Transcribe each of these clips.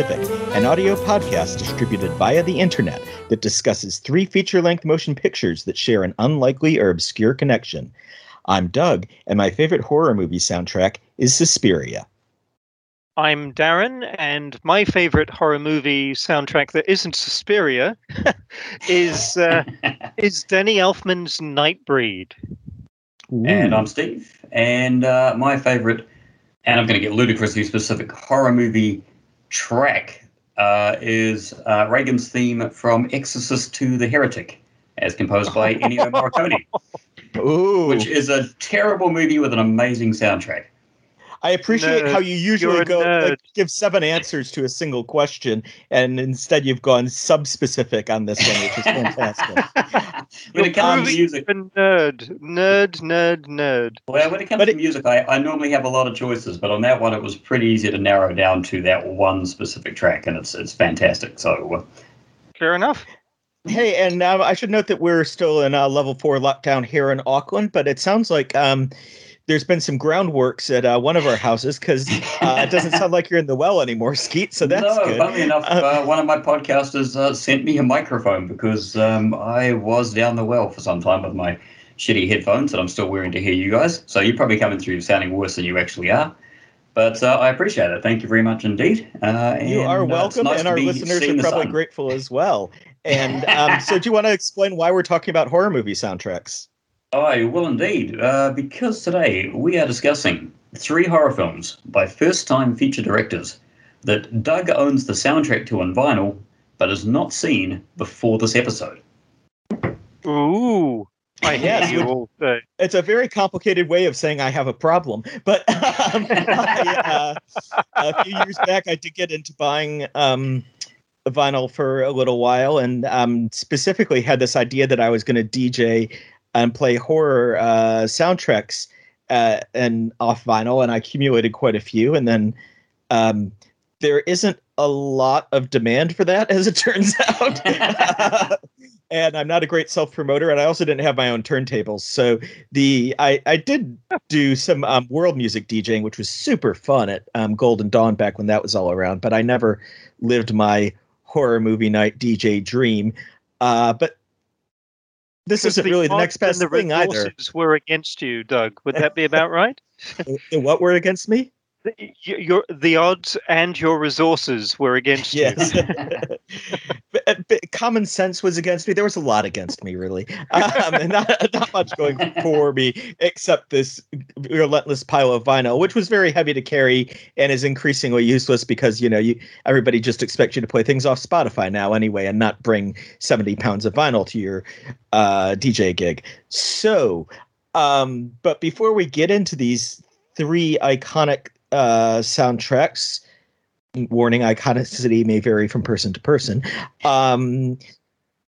Specific, an audio podcast distributed via the internet that discusses three feature length motion pictures that share an unlikely or obscure connection. I'm Doug, and my favorite horror movie soundtrack is Suspiria. I'm Darren, and my favorite horror movie soundtrack that isn't Suspiria is uh, is Danny Elfman's Nightbreed. Ooh. And I'm Steve, and uh, my favorite, and I'm going to get ludicrously specific, horror movie track uh, is uh, Regan's theme from Exorcist II: The Heretic, as composed by Ennio Morricone, Ooh. which is a terrible movie with an amazing soundtrack. I appreciate Nerd. how you usually go like, give seven answers to a single question, and instead you've gone sub-specific on this one, which is fantastic. when it comes to music, nerd, nerd, nerd, nerd. well, when it comes But to it- music, I, I normally have a lot of choices, but on that one, it was pretty easy to narrow down to that one specific track, and it's it's fantastic. So uh, Fair enough. hey, and um, I should note that we're still in uh, level four lockdown here in Auckland, but it sounds like um, there's been some groundworks at uh, one of our houses because uh, it doesn't sound like you're in the well anymore, Skeet. So that's no, good. funnily enough, Uh, uh, one of my podcasters uh, sent me a microphone because um, I was down the well for some time with my shitty headphones that I'm still wearing to hear you guys. So you're probably coming through sounding worse than you actually are. But uh, I appreciate it. Thank you very much indeed. Uh, You are welcome, nice and our listeners are probably sun. grateful as well. And um, so, do you want to explain why we're talking about horror movie soundtracks? I will indeed, uh, because today we are discussing three horror films by first time feature directors that Doug owns the soundtrack to on vinyl but has not seen before this episode. Ooh, I hear you all say. It's a very complicated way of saying I have a problem. But um, I, uh, a few years back, I did get into buying um, vinyl for a little while, and um, specifically had this idea that I was going to DJ and play horror uh, soundtracks uh, and off vinyl, and I accumulated quite a few, and then. Um, there isn't a lot of demand for that, as it turns out. and I'm not a great self promoter, and I also didn't have my own turntables. So the I I did do some um, world music DJing, which was super fun at um, Golden Dawn back when that was all around. But I never lived my horror movie night DJ dream. Uh, but this isn't really the next best the thing either. were against you, Doug. Would that be about right? What were against me? The- Your the odds and your resources were against Yes. you. but, but common sense was against me. There was a lot against me, really. Um, and not, not much going for me, except this relentless pile of vinyl, which was very heavy to carry and is increasingly useless because, you know, you everybody just expects you to play things off Spotify now anyway and not bring 70 pounds of vinyl to your uh, DJ gig. So, um, but before we get into these three iconic uh, soundtracks, warning iconicity may vary from person to person. Um,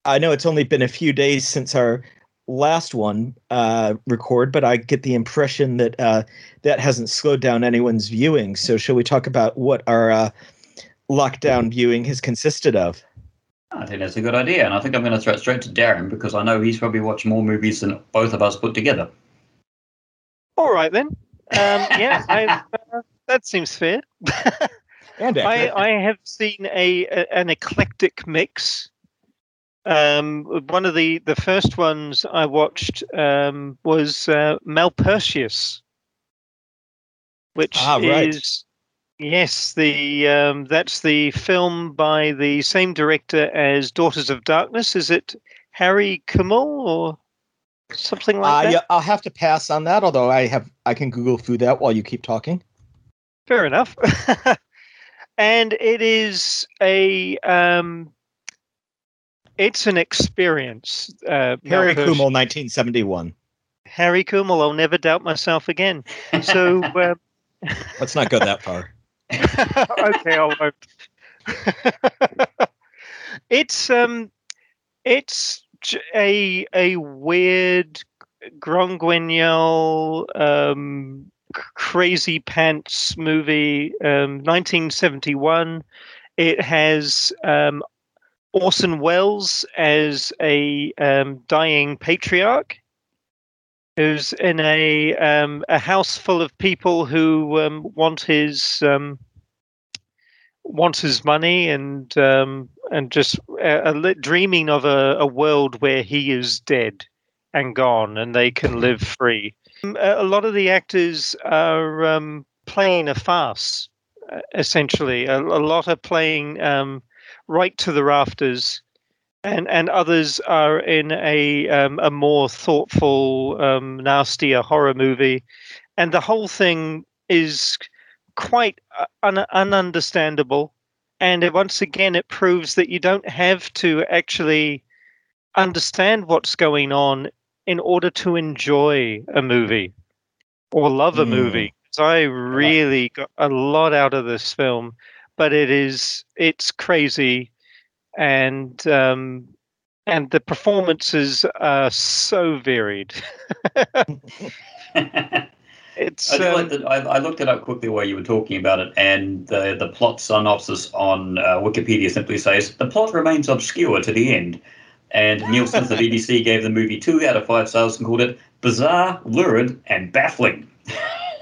I know it's only been a few days since our last one uh, record, but I get the impression that uh, that hasn't slowed down anyone's viewing. So, shall we talk about what our uh, lockdown viewing has consisted of? I think that's a good idea, and I think I'm going to throw it straight to Darren because I know he's probably watched more movies than both of us put together. All right then. Um, yeah, I, uh, that seems fair. And I. I have seen a, a an eclectic mix. Um, one of the the first ones I watched um, was uh, Malpertuis, which Ah, right. is yes the um, that's the film by the same director as Daughters of Darkness. Is it Harry Kümel or something like Uh, that? yeah, I'll have to pass on that. Although I have, I can Google through that while you keep talking. Fair enough. and it is a um, it's an experience. Uh, Harry Kümel, 1971. Harry Kümel. I'll never doubt myself again. So um, Let's not go that far. okay, I won't. it's um, it's a a weird Grand Guignol um crazy pants movie um 1971 it has um Orson Welles as a um, dying patriarch who's in a um, a house full of people who um, want his wants his money and um, and just dreaming of a, a world where he is dead and gone and they can live free. Um, a lot of the actors are um, playing a farce, essentially. A, a, lot are playing um, right to the rafters, and and others are in a um, a more thoughtful, um, nastier horror movie, and the whole thing is quite uh, un- ununderstandable. And once again, it proves that you don't have to actually understand what's going on in order to enjoy a movie or love a mm. movie. So I really got a lot out of this film, but it is it's crazy, and um, and the performances are so varied. it's. I, um, like I, I, looked it up quickly while you were talking about it, and the the plot synopsis on uh, Wikipedia simply says the plot remains obscure to the end. And Neil Smith of BBC gave the movie two out of five stars and called it bizarre, lurid, and baffling.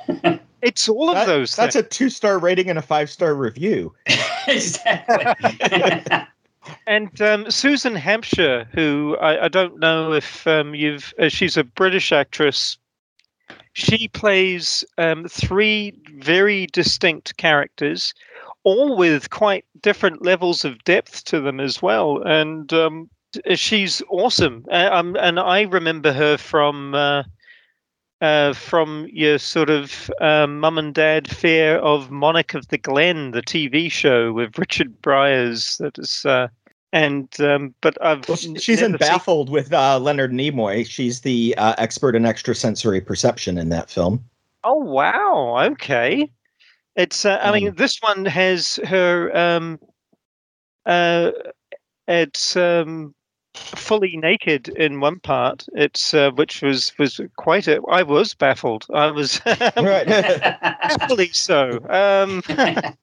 it's all of that, those. That's a two star rating and a five star review. exactly. and um, Susan Hampshire, who I, I don't know if um, you've, uh, she's a British actress. She plays um, three very distinct characters, all with quite different levels of depth to them as well. And um, she's awesome. Uh, um, and I remember her from uh, uh, from your sort of um, mum and dad fear of Monarch of the Glen, the TV show with Richard Briers. That is. Uh, and um, but I've well, she's in Baffled seen... with uh, Leonard Nimoy. She's the uh, expert in extrasensory perception in that film. Oh wow! Okay, it's. Uh, I mean, um, this one has her. Um, uh, it's um, fully naked in one part. It's uh, which was was quite a. I was baffled. I was right. happily so. Um,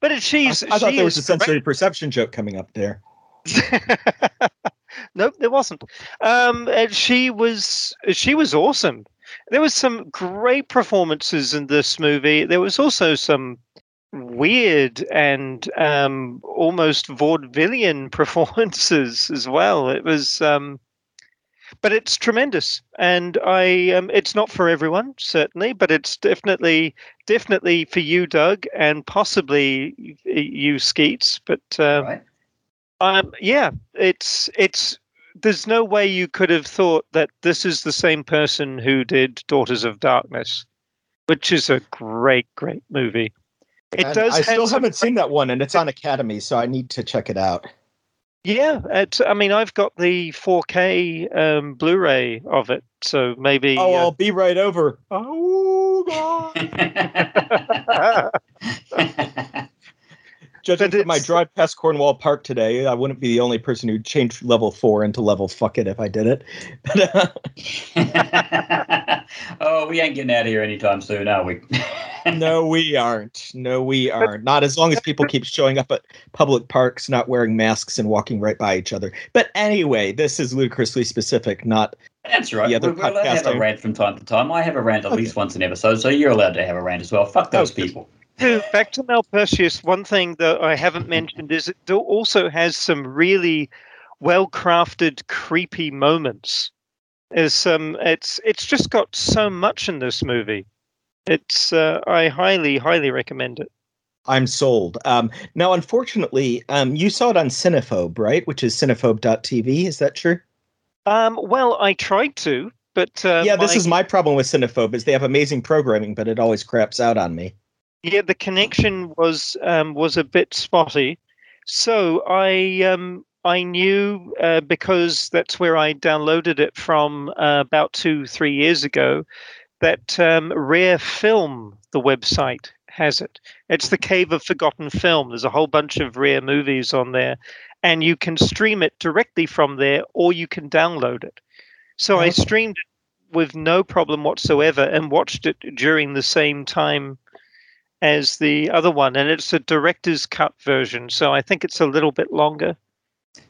but it, she's. I, I thought she there was a sensory perception joke coming up there. nope, there wasn't. Um, and she was she was awesome. There was some great performances in this movie. There was also some weird and um, almost vaudevillian performances as well. It was, um, but it's tremendous, and I um, it's not for everyone certainly, but it's definitely definitely for you, Doug, and possibly you, Skeets. But um, right. um, yeah, it's it's. There's no way you could have thought that this is the same person who did Daughters of Darkness, which is a great, great movie. It and does. I still haven't seen that one, and it's on Academy, so I need to check it out. Yeah, it's, I mean, I've got the 4K um, Blu-ray of it, so maybe. Oh, uh, I'll be right over. Oh God. Judging from my drive past Cornwall Park today, I wouldn't be the only person who'd change level four into level fuck it if I did it. but oh, we ain't getting out of here anytime soon, are we? no, we aren't. No, we aren't. Not as long as people keep showing up at public parks, not wearing masks, and walking right by each other. But anyway, this is ludicrously specific, not that's right. The other We're allowed to have a rant from time to time. I have a rant at okay. least once an episode, so you're allowed to have a rant as well. Fuck those people to back to Malpertuis, one thing that I haven't mentioned is it also has some really well crafted, creepy moments. Is some it's it's just got so much in this movie. It's uh, I highly highly recommend it. I'm sold. Um, now, unfortunately, um, you saw it on Cinephobe, right? Which is cinephobe.tv. Is that true? Um, well, I tried to, but uh, yeah, this my... is my problem with Cinephobe is they have amazing programming, but it always craps out on me. Yeah, the connection was um, was a bit spotty, so I um, I knew uh, because that's where I downloaded it from uh, about two three years ago. That um, Rare Film, the website, has it. It's the Cave of Forgotten Film. There's a whole bunch of rare movies on there, and you can stream it directly from there, or you can download it. So I streamed it with no problem whatsoever and watched it during the same time as the other one, and it's a director's cut version, so I think it's a little bit longer.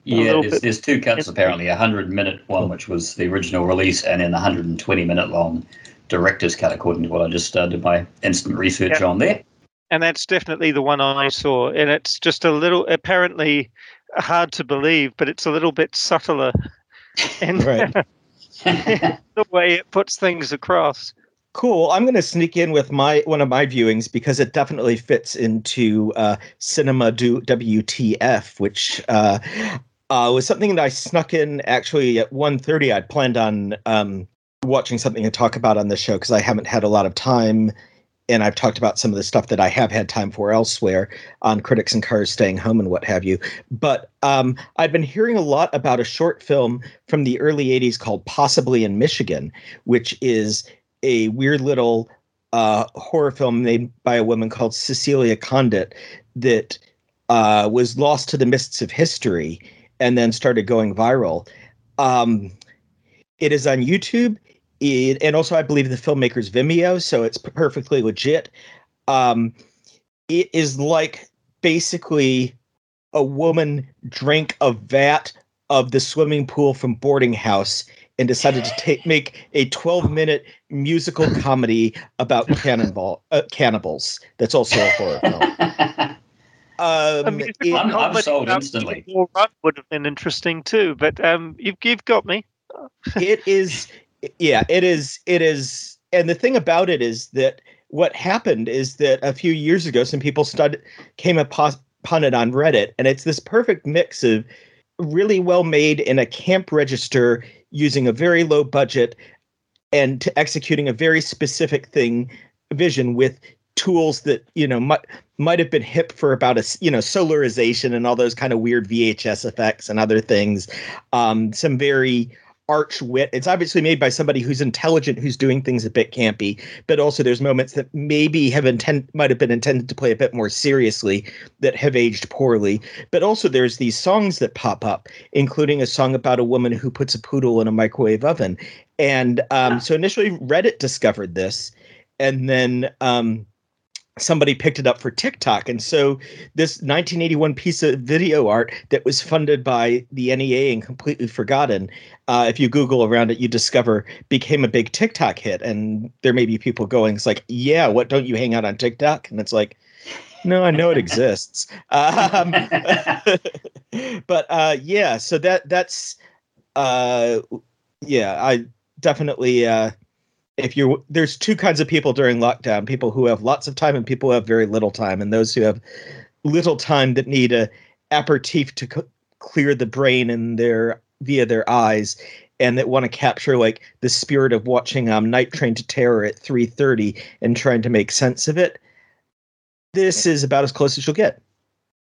Yeah, there's, there's, two cuts apparently a 100 minute one, which was the original release, and then the 120 minute long director's cut, according to what I just uh, did my instant research on there. and that's definitely the one I saw. And it's just a little, apparently hard to believe, but it's a little bit subtler in Right. the way it puts things across. Cool. I'm going to sneak in with my one of my viewings because it definitely fits into uh, Cinema do WTF, which uh, uh, was something that I snuck in actually at 1.30. I'd planned on um, watching something to talk about on the show because I haven't had a lot of time, and I've talked about some of the stuff that I have had time for elsewhere on Critics and Cars Staying Home and what have you. But um, I've been hearing a lot about a short film from the early 80s called Possibly in Michigan, which is a weird little uh, horror film made by a woman called Cecilia Condit that uh, was lost to the mists of history and then started going viral. Um, it is on YouTube, it, and also I believe the filmmaker's Vimeo, so it's perfectly legit. Um, it is like basically a woman drank a vat of the swimming pool from boarding house and decided to take make a 12 minute musical comedy about cannonball uh, cannibals that's also a horror film A um, musical it- I'm- I'm comedy sold instantly. Run would have been interesting too, but um, you've you've got me. it is yeah it is it is and the thing about it is that what happened is that a few years ago some people started came upon upon it on reddit and it's this perfect mix of really well made in a camp register using a very low budget and to executing a very specific thing vision with tools that you know might might have been hip for about a you know solarization and all those kind of weird VHS effects and other things. Um some very arch wit. It's obviously made by somebody who's intelligent who's doing things a bit campy but also there's moments that maybe have intent might have been intended to play a bit more seriously that have aged poorly. But also there's these songs that pop up including a song about a woman who puts a poodle in a microwave oven. And um, so initially reddit discovered this and then um, somebody picked it up for TikTok. And so this 1981 piece of video art that was funded by the NEA and completely forgotten, uh, if you Google around it, you discover became a big TikTok hit. And there may be people going, it's like, yeah, what don't you hang out on TikTok? And it's like, no, I know it exists. Um, but uh, yeah, so that that's uh, yeah, I definitely uh, if you're there's two kinds of people during lockdown people who have lots of time and people who have very little time and those who have little time that need a aperitif to c- clear the brain and their via their eyes and that want to capture like the spirit of watching um night train to terror at 3.30 and trying to make sense of it this is about as close as you'll get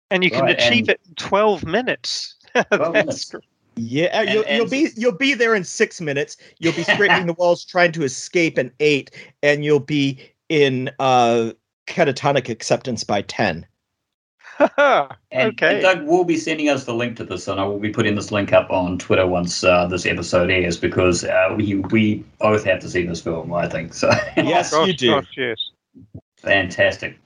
And you can Right, achieve it in 12 minutes. 12 That's minutes. Gr- Yeah, And- you'll, you'll be you'll be there in six minutes. You'll be scraping the walls trying to escape in eight, and you'll be in uh, catatonic acceptance by ten. And, okay. and Doug will be sending us the link to this, and I will be putting this link up on Twitter once uh, this episode airs because uh, we we both have to see this film. I think so. Yes, Oh, you do. gosh, yes. Fantastic.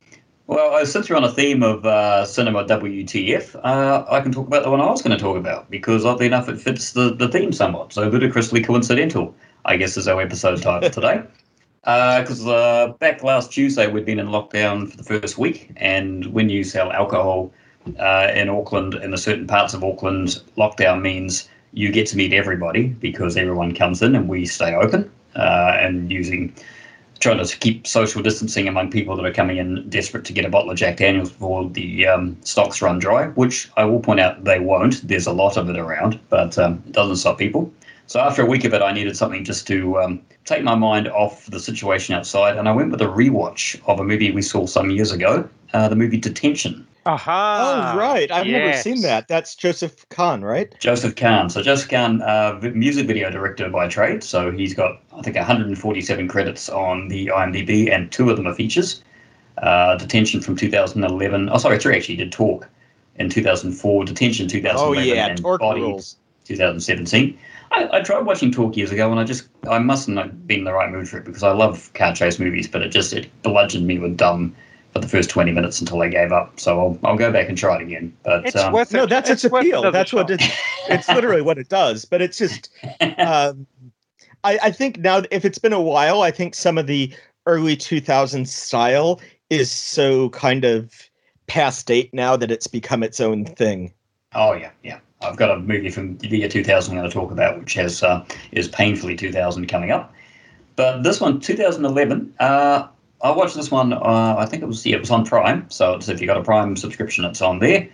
Well, uh, since we're on a theme of uh, cinema WTF, uh, I can talk about the one I was going to talk about because oddly enough, it fits the, the theme somewhat. So ludicrously coincidental, I guess, is our episode title today. Because uh, back last Tuesday, we'd been in lockdown for the first week, and when you sell alcohol uh, in Auckland, in the certain parts of Auckland, lockdown means you get to meet everybody because everyone comes in and we stay open uh, and using trying to keep social distancing among people that are coming in desperate to get a bottle of Jack Daniels before the um, stocks run dry, which I will point out they won't. There's a lot of it around, but um, it doesn't stop people. So after a week of it, I needed something just to um, take my mind off the situation outside, and I went with a rewatch of a movie we saw some years ago, uh, the movie Detention. Aha. oh, right. I've never seen that. That's Joseph Kahn, right? Joseph Kahn. So Joseph Kahn, uh, music video director by trade. So he's got, I think, 147 credits on the IMDb, and two of them are features. Uh, Detention from 2011. Oh, sorry, three actually. He did Torque in 2004. Detention 2011. Oh yeah, and Torque Body rules. 2017. I, I tried watching Torque years ago, and I just I mustn't have been in the right mood for it because I love car chase movies, but it just it bludgeoned me with dumb for the first 20 minutes until I gave up. So I'll, I'll go back and try it again. But It's um, worth No, it. that's its it's appeal. another That's what it, it's literally what it does. But it's just um, I, I think now if it's been a while, I think some of the early 2000s style is so kind of past date now that it's become its own thing. Oh yeah, yeah. I've got a movie from the year 2000 I'm going to talk about, which has uh, is painfully 2000 coming up. But this one, 2011, uh, I watched this one. Uh, I think it was yeah, it was on Prime. So if you got a Prime subscription, it's on there.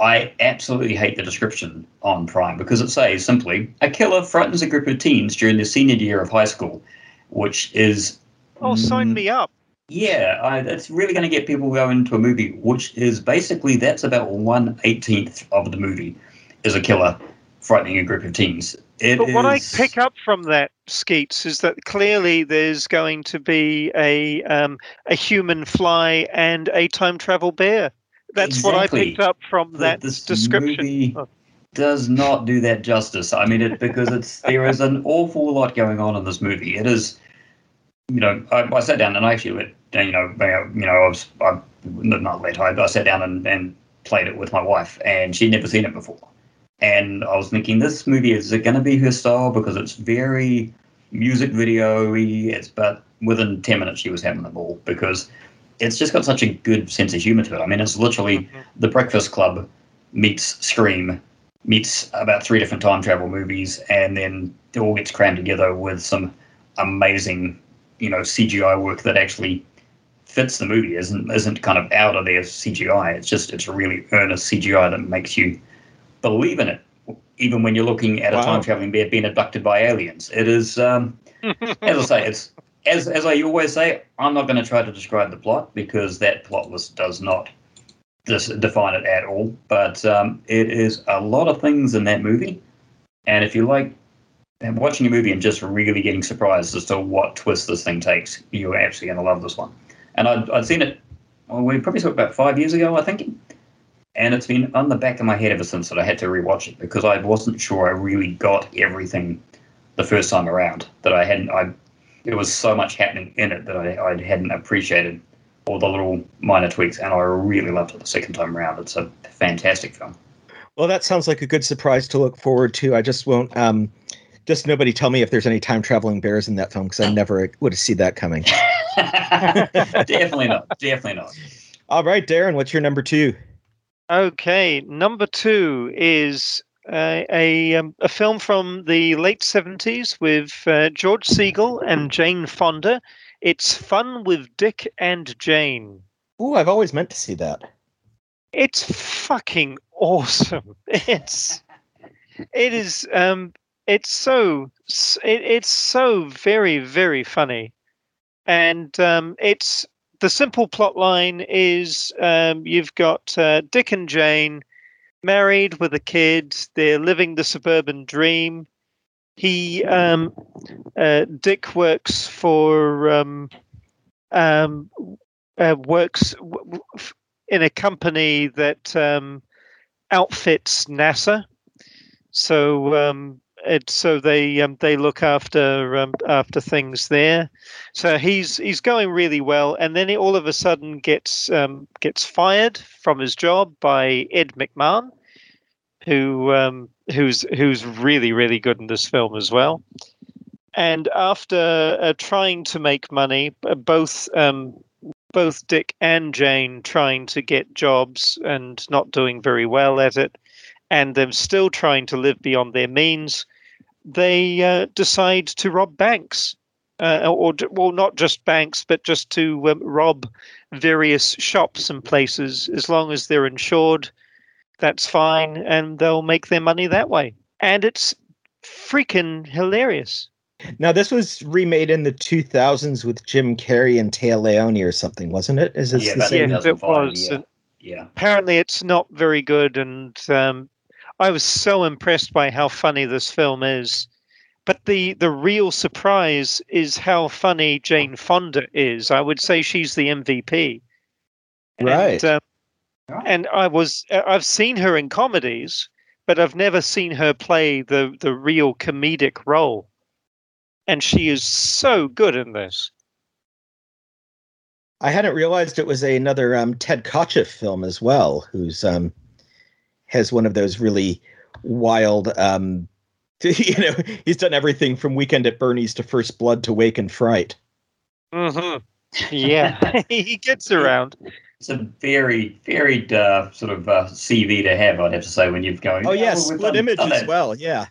I absolutely hate the description on Prime because it says simply a killer frightens a group of teens during their senior year of high school, which is oh, sign me up. Yeah, I, it's really going to get people going into a movie, which is basically that's about one eighteenth of the movie is a killer frightening a group of teens. It but what I pick up from that, Skeets, is that clearly there's going to be a um, a human fly and a time travel bear. That's exactly. what I picked up from that this description. Oh. Does not do that justice. I mean, it because it's there is an awful lot going on in this movie. It is, you know, I, I sat down and I actually let you know, you know, I was I not let I, I sat down and, and played it with my wife, and she'd never seen it before and I was thinking, this movie is it going to be her style because it's very music video-y. It's but within ten minutes she was having the ball because it's just got such a good sense of humor to it. I mean, it's literally mm-hmm. The Breakfast Club meets Scream meets about three different time travel movies, and then it all gets crammed together with some amazing, you know, CGI work that actually fits the movie. isn't isn't kind of out of their CGI. It's just it's a really earnest CGI that makes you believe in it, even when you're looking at wow. a time traveling bear being abducted by aliens. It is, um, as I say, it's as as I always say. I'm not going to try to describe the plot because that plot list does not dis- define it at all. But um, it is a lot of things in that movie, and if you like watching a movie and just really getting surprised as to what twist this thing takes, you're actually going to love this one. And I'd, I'd seen it. Well, we probably saw it about five years ago, I think and it's been on the back of my head ever since that I had to rewatch it because I wasn't sure I really got everything the first time around. That I hadn't. I there was so much happening in it that I, I hadn't appreciated all the little minor tweaks, and I really loved it the second time around. It's a fantastic film. Well, that sounds like a good surprise to look forward to. I just won't. Um, just nobody tell me if there's any time traveling bears in that film because I never would have seen that coming. definitely not. Definitely not. All right, Darren, what's your number two? Okay, number two is uh, a um, a film from the late seventies with uh, George Segal and Jane Fonda. It's Fun with Dick and Jane. Ooh, I've always meant to see that. It's fucking awesome. It's it is um it's so it, it's so very very funny, and um it's the simple plot line is um, you've got uh, Dick and Jane married with a kid. They're living the suburban dream. He um, uh, Dick works for um, um uh, works w- in a company that um, outfits NASA. So it, so they um, they look after um, after things there. So he's he's going really well, and then he all of a sudden gets um, gets fired from his job by Ed McMahon, who um, who's who's really really good in this film as well. And after uh, trying to make money, both um, both Dick and Jane trying to get jobs and not doing very well at it, and them still trying to live beyond their means, they uh, decide to rob banks. Uh, or well, not just banks, but just to um, rob various shops and places. As long as they're insured, that's fine, and they'll make their money that way. And it's freaking hilarious. Now, this was remade in the 2000s with Jim Carrey and Téa Leoni or something, wasn't it? Is this yeah, the same? Yeah, it was. Yeah. yeah. Apparently, it's not very good, and um, I was so impressed by how funny this film is. But the the real surprise is how funny Jane Fonda is. I would say she's the MVP. Right. And, um, and I was I've seen her in comedies, but I've never seen her play the the real comedic role. And she is so good in this. I hadn't realized it was a, another um, Ted Kotcheff film as well, who's um, has one of those really wild um you know he's done everything from weekend at bernie's to first blood to Wake in Fright mm-hmm. yeah, he gets around. It's a very, very uh, sort of uh, CV to have, I'd have to say, when you're going. Oh yeah, split image as well. Yeah.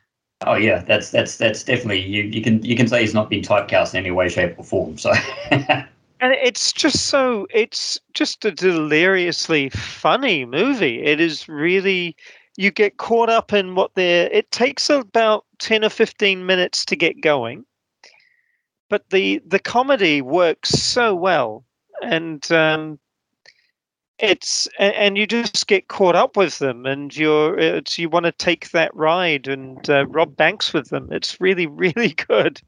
Oh yeah, that's that's that's definitely you. You can you can say he's not been typecast in any way, shape, or form. So. and it's just so it's just a deliriously funny movie. It is really you get caught up in what they're. It takes about ten or fifteen minutes to get going, but the the comedy works so well, and um, it's and you just get caught up with them and you're it's you want to take that ride and uh, rob banks with them it's really really good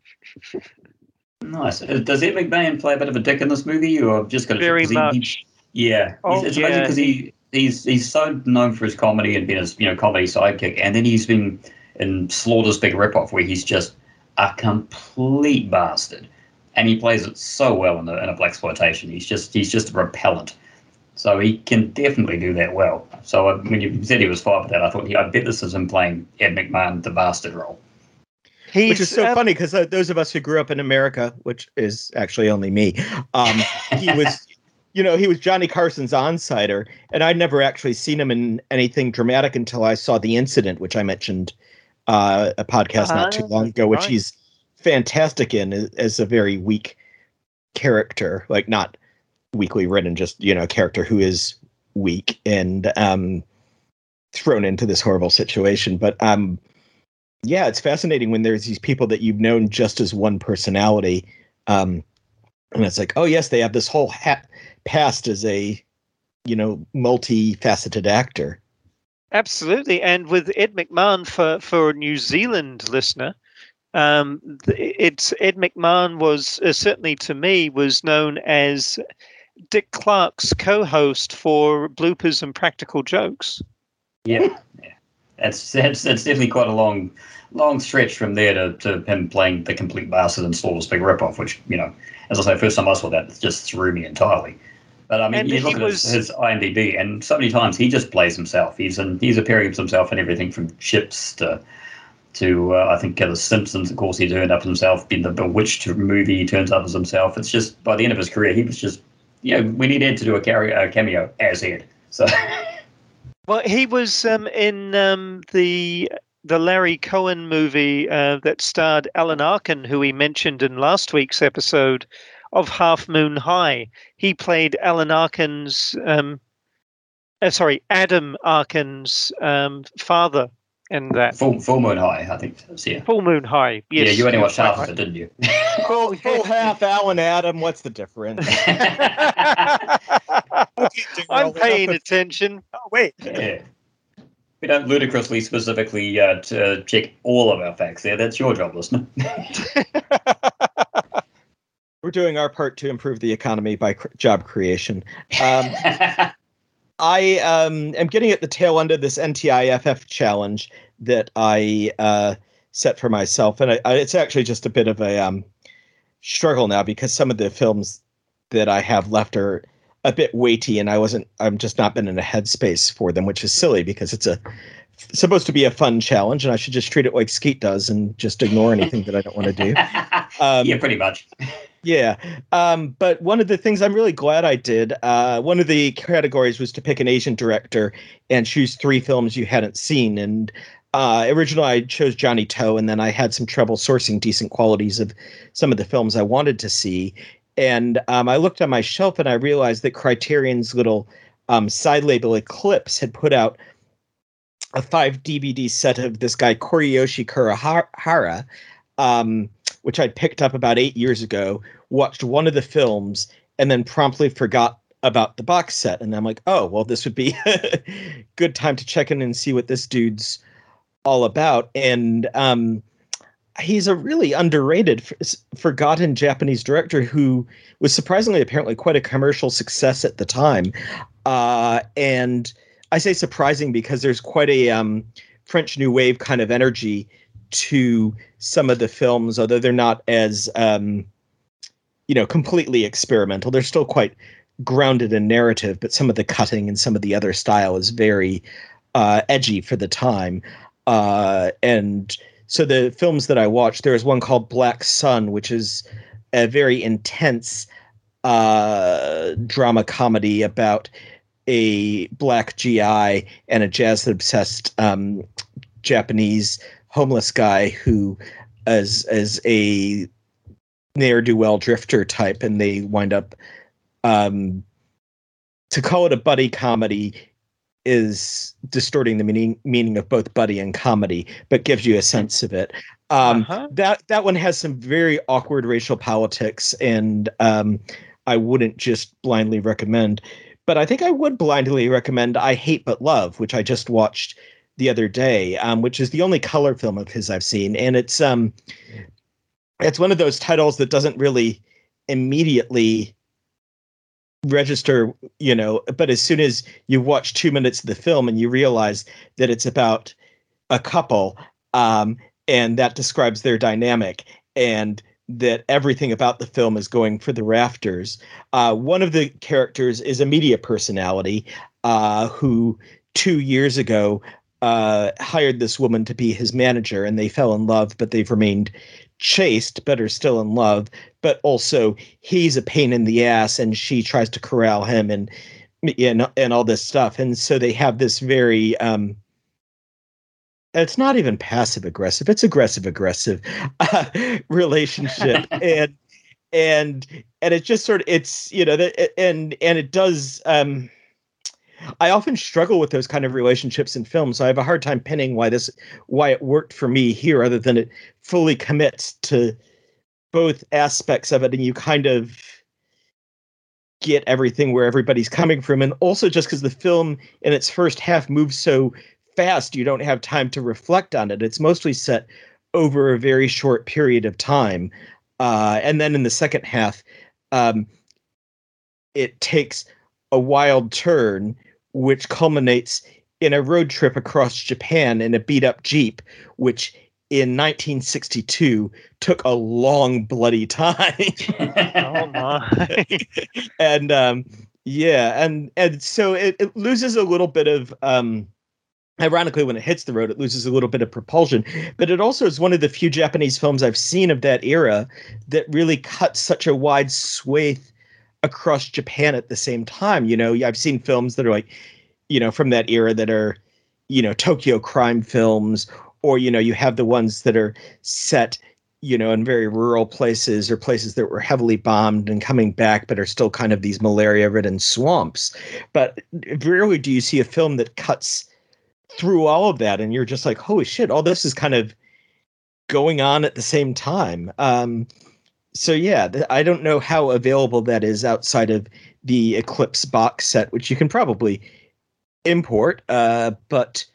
nice. Uh, does ed mcmahon play a bit of a dick in this movie? Or just got very he, much. he, yeah. Oh, it's yeah. amazing because he he's he's so known for his comedy and being his you know comedy sidekick and then he's been in slaughter's big ripoff where he's just a complete bastard. And he plays it so well in a, in a blaxploitation he's just he's just repellent. So he can definitely do that well. So uh, when you said he was five for that, I thought, yeah, I bet this is him playing Ed McMahon, the bastard role. He's, which is so uh, funny because uh, those of us who grew up in America, which is actually only me, um, he was, you know, he was Johnny Carson's onsider, and I'd never actually seen him in anything dramatic until I saw the incident, which I mentioned uh, a podcast uh, not too long ago, which right. he's fantastic in as a very weak character, like not weakly written, just you know, a character who is weak and um, thrown into this horrible situation. But um, yeah, it's fascinating when there's these people that you've known just as one personality, um, and it's like, oh yes, they have this whole hat past as a you know multifaceted actor. Absolutely, and with Ed McMahon for for a New Zealand listener, um, it's Ed McMahon was uh, certainly to me was known as Dick Clark's co-host for bloopers and practical jokes. Yeah, yeah. That's, that's that's definitely quite a long long stretch from there to, to him playing the complete bastard and Slaughter's big ripoff, which you know, as I say, first time I saw that, just threw me entirely. But I mean, and you look at was... his, his, IMDb, and so many times he just plays himself. He's in, he's appearing as himself in everything from Chips to to uh, I think uh, The Simpsons. Of course, he turned up as himself. In the Bewitched movie, he turns up as himself. It's just by the end of his career, he was just you know, we need Ed to do a, a cameo as Ed. So. well, he was um, in um, the the Larry Cohen movie uh, that starred Alan Arkin, who we mentioned in last week's episode of Half Moon High. He played Alan Arkin's, um, uh, sorry, Adam Arkin's um, father in that. Full, full Moon High, I think. So, yeah. Full Moon High. Yes. Yeah, you only watched half of it, didn't you? full, full half, Alan Adam. What's the difference? I'm paying attention. Oh wait. Yeah. We don't ludicrously specifically uh, to check all of our facts there. That's your job, listener. We're doing our part to improve the economy by cr- job creation. Um, I um, am getting at the tail end of this NTIFF challenge that I uh, set for myself, and I, I, it's actually just a bit of a um, struggle now because some of the films that I have left are a bit weighty, and I wasn't. I'm just not been in a headspace for them, which is silly because it's a supposed to be a fun challenge, and I should just treat it like Skeet does and just ignore anything that I don't want to do. Um, yeah, pretty much. Yeah. Um, but one of the things I'm really glad I did, uh, one of the categories was to pick an Asian director and choose three films you hadn't seen. And uh, originally I chose Johnny To, and then I had some trouble sourcing decent qualities of some of the films I wanted to see. And um, I looked on my shelf and I realized that Criterion's little um, side label Eclipse had put out a five DVD set of this guy, Koreyoshi Kurihara. Um, which I'd picked up about eight years ago, watched one of the films, and then promptly forgot about the box set. And I'm like, oh, well, this would be a good time to check in and see what this dude's all about. And um, he's a really underrated, forgotten Japanese director who was surprisingly, apparently, quite a commercial success at the time. Uh, and I say surprising because there's quite a um, French New Wave kind of energy to some of the films, although they're not as um, you know completely experimental. They're still quite grounded in narrative, but some of the cutting and some of the other style is very uh, edgy for the time. Uh, and so the films that I watched, there is one called Black Sun, which is a very intense uh, drama comedy about a black GI and a jazz obsessed um, Japanese homeless guy who is as a ne'er do well drifter type, and they wind up um, to call it a buddy comedy is distorting the meaning meaning of both buddy and comedy, but gives you a sense of it. Um, uh-huh. That that one has some very awkward racial politics, and um, I wouldn't just blindly recommend. But I think I would blindly recommend "I Hate But Love," which I just watched the other day, um, which is the only color film of his I've seen, and it's um, it's one of those titles that doesn't really immediately register, you know, but as soon as you watch two minutes of the film and you realize that it's about a couple, um, and that describes their dynamic, and that everything about the film is going for the rafters. Uh, one of the characters is a media personality uh, who two years ago uh, hired this woman to be his manager, and they fell in love, but they've remained chaste but are still in love but also he's a pain in the ass and she tries to corral him and and, and all this stuff. And so they have this very um it's not even passive aggressive it's aggressive aggressive uh, relationship. And and and it just sort of it's you know that and and it does um I often struggle with those kind of relationships in films. So I have a hard time pinning why this why it worked for me here, other than it fully commits to both aspects of it, and you kind of get everything where everybody's coming from, and also just because the film in its first half moves so fast, you don't have time to reflect on it. It's mostly set over a very short period of time, uh, and then in the second half, um, it takes a wild turn which culminates in a road trip across Japan in a beat up Jeep, which in 1962 took a long bloody time. oh my. and um, yeah, and and so it, it loses a little bit of um, ironically when it hits the road it loses a little bit of propulsion but it also is one of the few japanese films i've seen of that era that really cuts such a wide swathe across Japan at the same time. You know, I've seen films that are like, you know, from that era that are, you know, Tokyo crime films, or you know, you have the ones that are set, you know, in very rural places or places that were heavily bombed and coming back, but are still kind of these malaria-ridden swamps. But rarely do you see a film that cuts through all of that, and you're just like, holy shit, all this is kind of going on at the same time. Um, so yeah, th- I don't know how available that is outside of the Eclipse box set, which you can probably import. Uh, but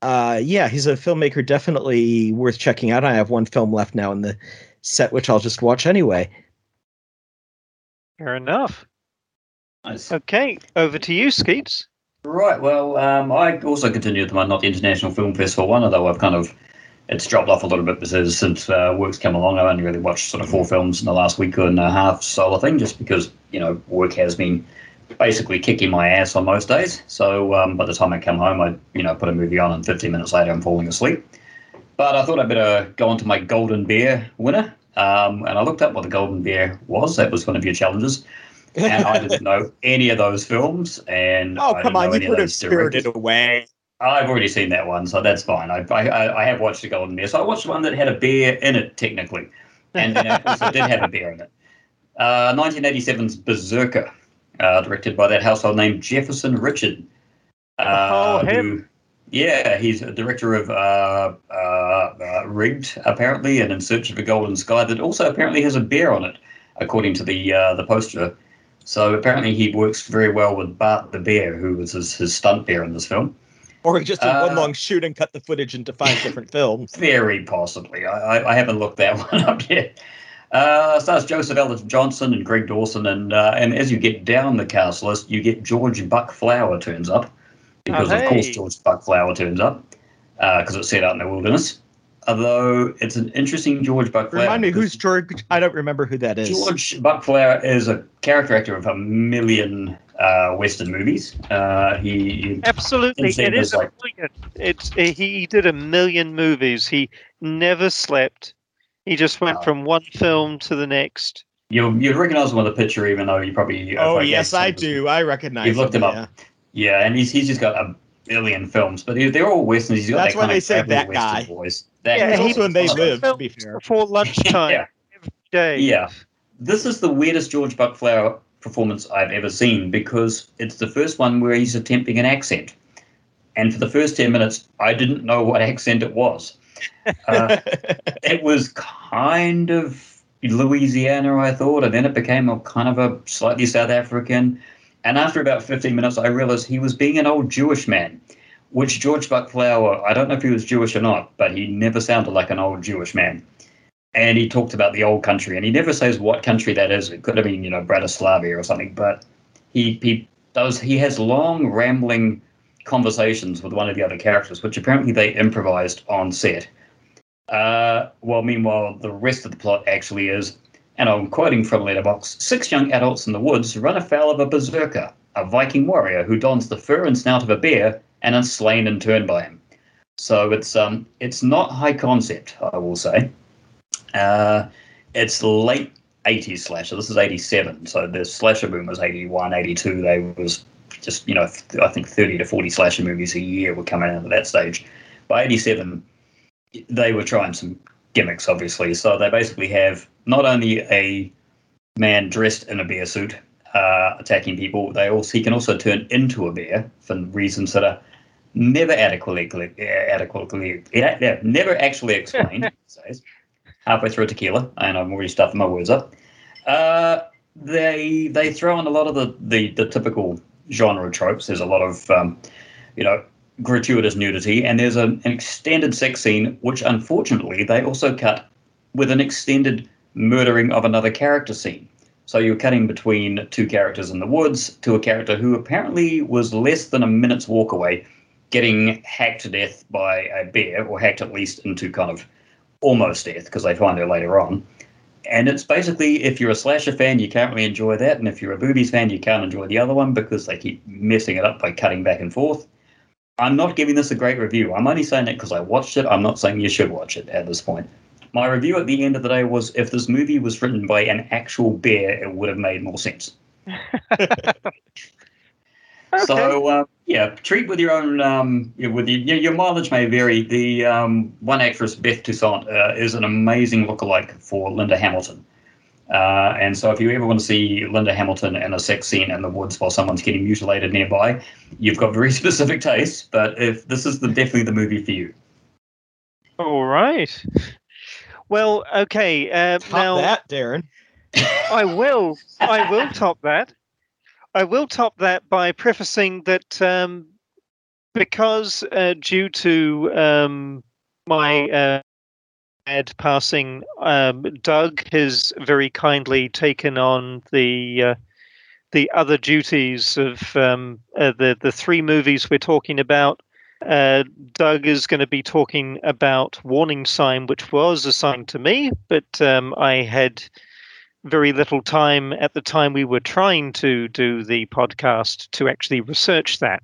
uh, yeah, he's a filmmaker definitely worth checking out. I have one film left now in the set, which I'll just watch anyway. Fair enough. Nice. Okay, over to you, Skeets. Right. Well, um, I also continued my not the International Film Festival one, although I've kind of it's dropped off a little bit because since uh, work's come along, I've only really watched sort of four films in the last week and a half solo thing, just because you know work has been basically kicking my ass on most days. So um, by the time I come home, I you know put a movie on, and 15 minutes later, I'm falling asleep. But I thought I'd better go on to my Golden Bear winner, um, and I looked up what the Golden Bear was. That was one of your challenges. and I didn't know any of those films. And oh, I come on, you could have spirited away. I've already seen that one, so that's fine. I, I, I have watched the Golden Bear. So I watched one that had a bear in it, technically, and it also did have a bear in it. Uh, 1987's Berserker, uh, directed by that household name Jefferson Richard. Uh, oh, him. Who, yeah, he's a director of uh, uh, uh, Rigged, apparently, and In Search of a Golden Sky, that also apparently has a bear on it, according to the the poster. So apparently he works very well with Bart the bear, who was his, his stunt bear in this film. Or he just uh, one long shoot and cut the footage into five different films. Very possibly. I, I, I, haven't looked that one up yet. Uh, stars Joseph Elliott Johnson and Greg Dawson, and uh, and as you get down the cast list, you get George Buck Flower turns up because oh, hey. of course George Buck Flower turns up because uh, it's set out in the wilderness. Although it's an interesting George Buck Flower. Remind me who's George? I don't remember who that is. George Buck Flower is a character actor of a million uh, Western movies. Uh, he absolutely it is like, It's he did a million movies. He never slept. He just went uh, from one film to the next. you you recognize him with a picture, even though you probably. Oh yes, I do. I recognize. You've looked him, him up. Yeah, and he's he's just got a billion films, but they're all westerns. He's got That's that why kind they of say that Western guy. voice. That Yeah, He's guy. he- also They Live, to be fair. before lunchtime Yeah. every day. Yeah. This is the weirdest George Buck Flower performance I've ever seen because it's the first one where he's attempting an accent. And for the first 10 minutes, I didn't know what accent it was. Uh, it was kind of Louisiana, I thought, and then it became a kind of a slightly South African. And after about 15 minutes, I realized he was being an old Jewish man, which George Buck Flower, I don't know if he was Jewish or not, but he never sounded like an old Jewish man. And he talked about the old country, and he never says what country that is. It could have been, you know, Bratislavia or something, but he, he does, he has long, rambling conversations with one of the other characters, which apparently they improvised on set. Uh, well, meanwhile, the rest of the plot actually is, and I'm quoting from Letterboxd: six young adults in the woods run afoul of a berserker, a Viking warrior who dons the fur and snout of a bear and is slain in turn by him. So it's um it's not high concept, I will say. Uh, it's late 80s slasher. This is 87, so the slasher boom was 81, 82. They was just you know I think 30 to 40 slasher movies a year were coming out at that stage. By 87, they were trying some gimmicks, obviously. So they basically have not only a man dressed in a bear suit uh, attacking people, they also he can also turn into a bear for reasons that are never adequately adequately yeah, never actually explained. says halfway through a tequila, and I'm already stuffing my words up. Uh, they they throw in a lot of the, the, the typical genre tropes. There's a lot of um, you know gratuitous nudity, and there's an, an extended sex scene, which unfortunately they also cut with an extended murdering of another character scene. So you're cutting between two characters in the woods to a character who apparently was less than a minute's walk away, getting hacked to death by a bear, or hacked at least into kind of almost death, because they find her later on. And it's basically, if you're a slasher fan, you can't really enjoy that, and if you're a boobies fan, you can't enjoy the other one because they keep messing it up by cutting back and forth. I'm not giving this a great review. I'm only saying it because I watched it. I'm not saying you should watch it at this point. My review at the end of the day was if this movie was written by an actual bear, it would have made more sense. Okay. So uh, yeah, treat with your own. Um, with your, your mileage may vary. The um, one actress Beth Toussaint uh, is an amazing lookalike for Linda Hamilton. Uh, and so, if you ever want to see Linda Hamilton in a sex scene in the woods while someone's getting mutilated nearby, you've got very specific tastes. But if this is the, definitely the movie for you, All right. Well, okay. Uh, Top now that, Darren. I will. I will top that. I will top that by prefacing that um, because uh, due to um, my uh, dad passing, um, Doug has very kindly taken on the uh, the other duties of um, uh, the the three movies we're talking about. Uh, Doug is going to be talking about Warning Sign, which was assigned to me, but um, I had very little time at the time we were trying to do the podcast to actually research that.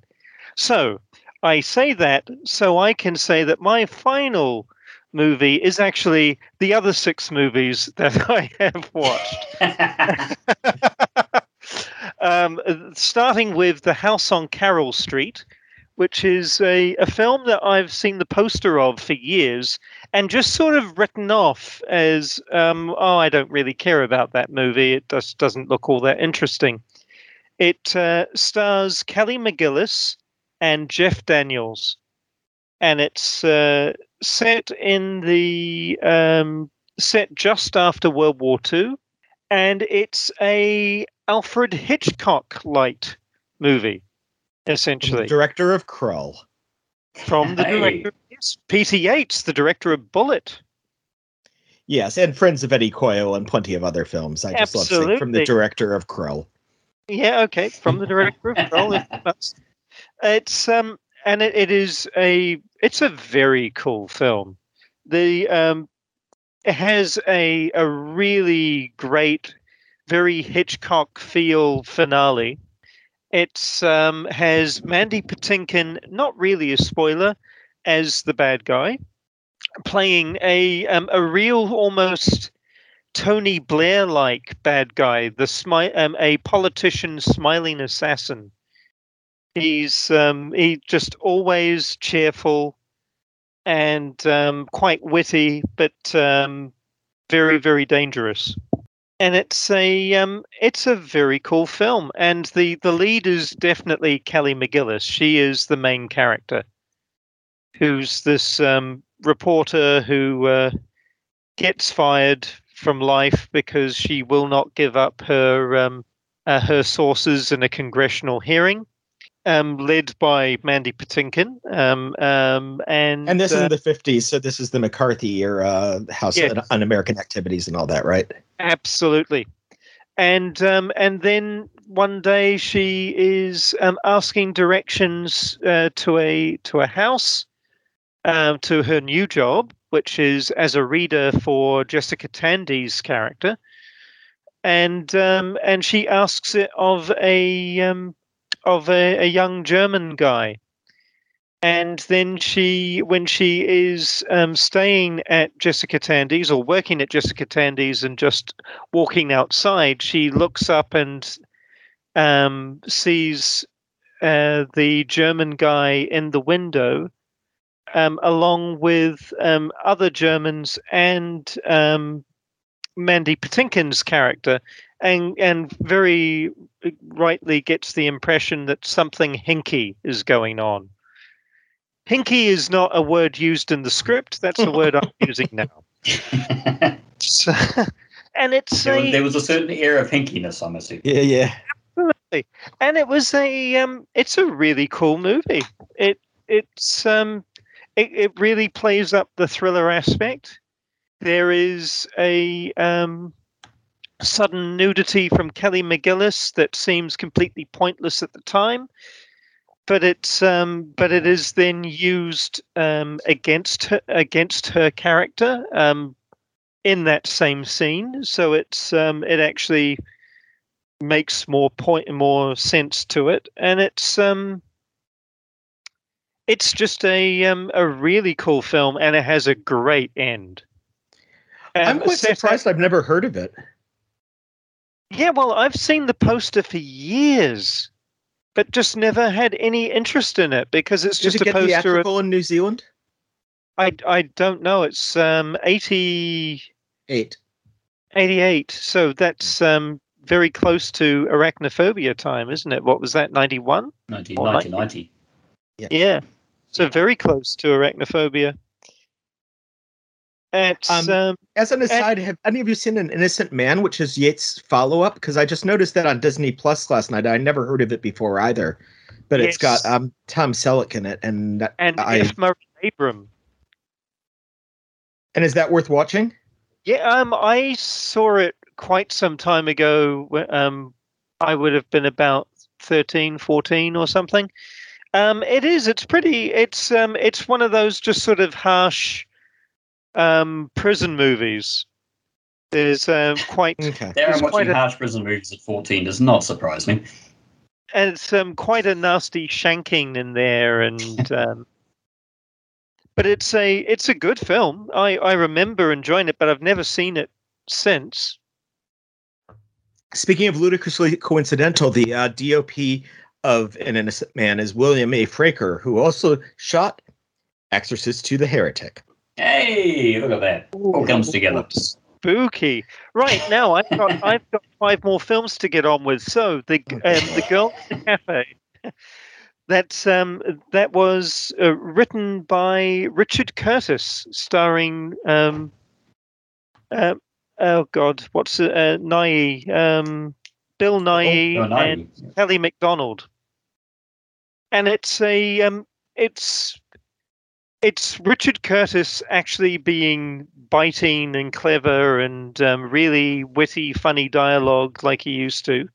So I say that so I can say that my final movie is actually the other six movies that I have watched. um, starting with The House on Carroll Street, which is a, a film that I've seen the poster of for years and just sort of written off as, um, oh, I don't really care about that movie. It just doesn't look all that interesting. It uh, stars Kelly McGillis and Jeff Daniels, and it's uh, set in the um, set just after World War II, and it's a Alfred Hitchcock light movie, essentially Director of Krull. from the Hey. director. Yes, Peter Yates, the director of Bullitt. Yes, and Friends of Eddie Coyle and plenty of other films. I just love seeing from the director of Krull. Yeah, okay, from the director of Krull. It's um, and it, it is a it's a very cool film. The um, it has a a really great, very Hitchcock feel finale. It's um has Mandy Patinkin, not really a spoiler, as the bad guy, playing a um, a real almost Tony Blair like bad guy, the smi- um, a politician smiling assassin. He's um, he just always cheerful and um, quite witty, but um, very very dangerous. And it's a um, it's a very cool film, and the the lead is definitely Kelly McGillis. She is the main character, who's this um, reporter who uh, gets fired from life because she will not give up her um, uh, her sources in a congressional hearing, um, led by Mandy Patinkin. Um, um, and And this is uh, in the 50s, so this is the McCarthy era House Yes. Un-American Activities and all that, right? Absolutely. And um, and then one day she is um, asking directions uh, to a to a house um, to her new job, which is as a reader for Jessica Tandy's character, and um, and she asks it of a um, of a, a young German guy. And then she, when she is um, staying at Jessica Tandy's or working at Jessica Tandy's and just walking outside, she looks up and um, sees uh, the German guy in the window, um, along with um, other Germans and um, Mandy Patinkin's character, and and very rightly gets the impression that something hinky is going on. Hinky is not a word used in the script. That's the word I'm using now. So, and it's there, was, a, there was a certain air of hinkiness, I'm assuming. Yeah, yeah. Absolutely. And it was a um it's a really cool movie it it's um it, it really plays up the thriller aspect there is a um sudden nudity from kelly mcgillis that seems completely pointless at the time but it's um but it is then used um against her against her character um in that same scene. So it's um it actually makes more point more sense to it. And it's um it's just a um a really cool film and it has a great end. I'm quite surprised I've never heard of it. yeah well i've seen the poster for years but just never had any interest in it because it's Did just it a get poster of, in New Zealand? I, I don't know it's um 80 Eight. 88 so that's um very close to arachnophobia time isn't it what was that 91 19, Or 1990. Yeah. So very close to arachnophobia. It's Um, um, As an aside, have any of you seen An Innocent Man, which is Yates' follow up? Because I just noticed that on Disney Plus last night. I never heard of it before either. But it's got um, Tom Selleck in it, and and I. Murray Abraham. and is that worth watching? Yeah, um, I saw it quite some time ago. Um, I would have been about 13, 14 or something. Um, it is. It's pretty. It's um, it's one of those just sort of harsh um, prison movies. There's um, quite Okay. There, It's I'm quite watching a- harsh prison movies at 14 does not surprise me. and it's um, quite a nasty shanking in there, and um, but it's a it's a good film. I I remember enjoying it, but I've never seen it since. Speaking of ludicrously coincidental, the uh, DOP of An Innocent Man is William A. Fraker, who also shot Exorcist II: The Heretic. Hey, look at that. All comes together. Spooky. Right now, I've got I've got five more films to get on with. So the um, the girl in the cafe. That's um that was uh, written by Richard Curtis, starring um uh, oh god, what's it, uh, Nighy um Bill Nighy Oh, no. and Kelly Macdonald. And it's a um it's it's Richard Curtis actually being biting and clever and um, really witty, funny dialogue like he used to.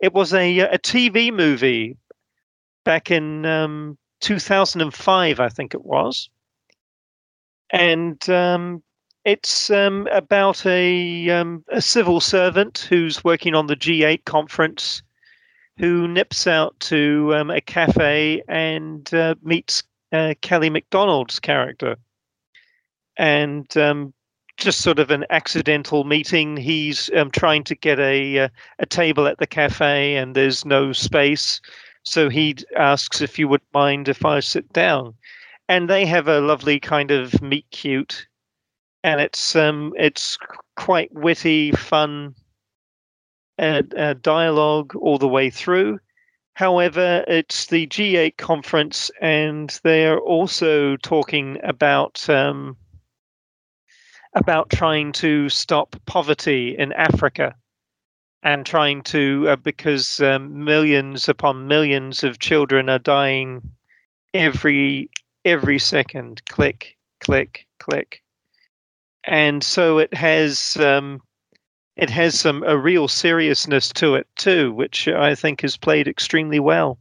It was a a TV movie back in um, 2005, I think it was, and um, it's um, about a um, a civil servant who's working on the G8 conference, who nips out to um, a cafe and uh, meets uh, Kelly Macdonald's character, and um, just sort of an accidental meeting. He's um, trying to get a uh, a table at the cafe, and there's no space. So he asks if you would mind if I sit down, and they have a lovely kind of meet cute, and it's um it's quite witty, fun, uh, uh, dialogue all the way through. However, it's the G8 conference, and they're also talking about um, about trying to stop poverty in Africa and trying to uh, because um, millions upon millions of children are dying every every second. Click click click. And so it has um, it has some a real seriousness to it too which i think is played extremely well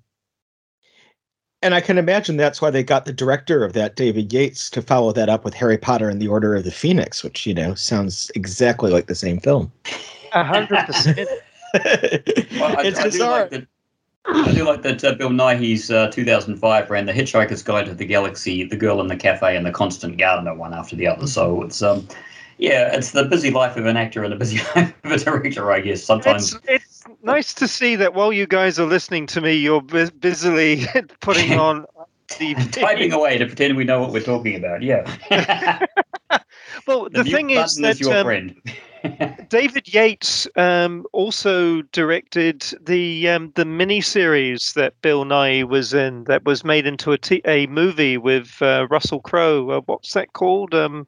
and I can imagine that's why they got the director of that, David Yates, to follow that up with Harry Potter and the Order of the Phoenix, which you know sounds exactly like the same film. A hundred percent. It's bizarre. I do like that uh, Bill Nighy's uh, 2005 ran The Hitchhiker's Guide to the Galaxy, The Girl in the Cafe, and The Constant Gardener one after the other. So it's um, yeah, it's the busy life of an actor and the busy life of a director, I guess. Sometimes it's, it's nice to see that while you guys are listening to me, you're bu- busily putting on the typing away to pretend we know what we're talking about. Yeah. well, the, the thing is that your um, friend. David Yates um, also directed the um, the miniseries that Bill Nighy was in, that was made into a, t- a movie with uh, Russell Crowe. Uh, what's that called? Um,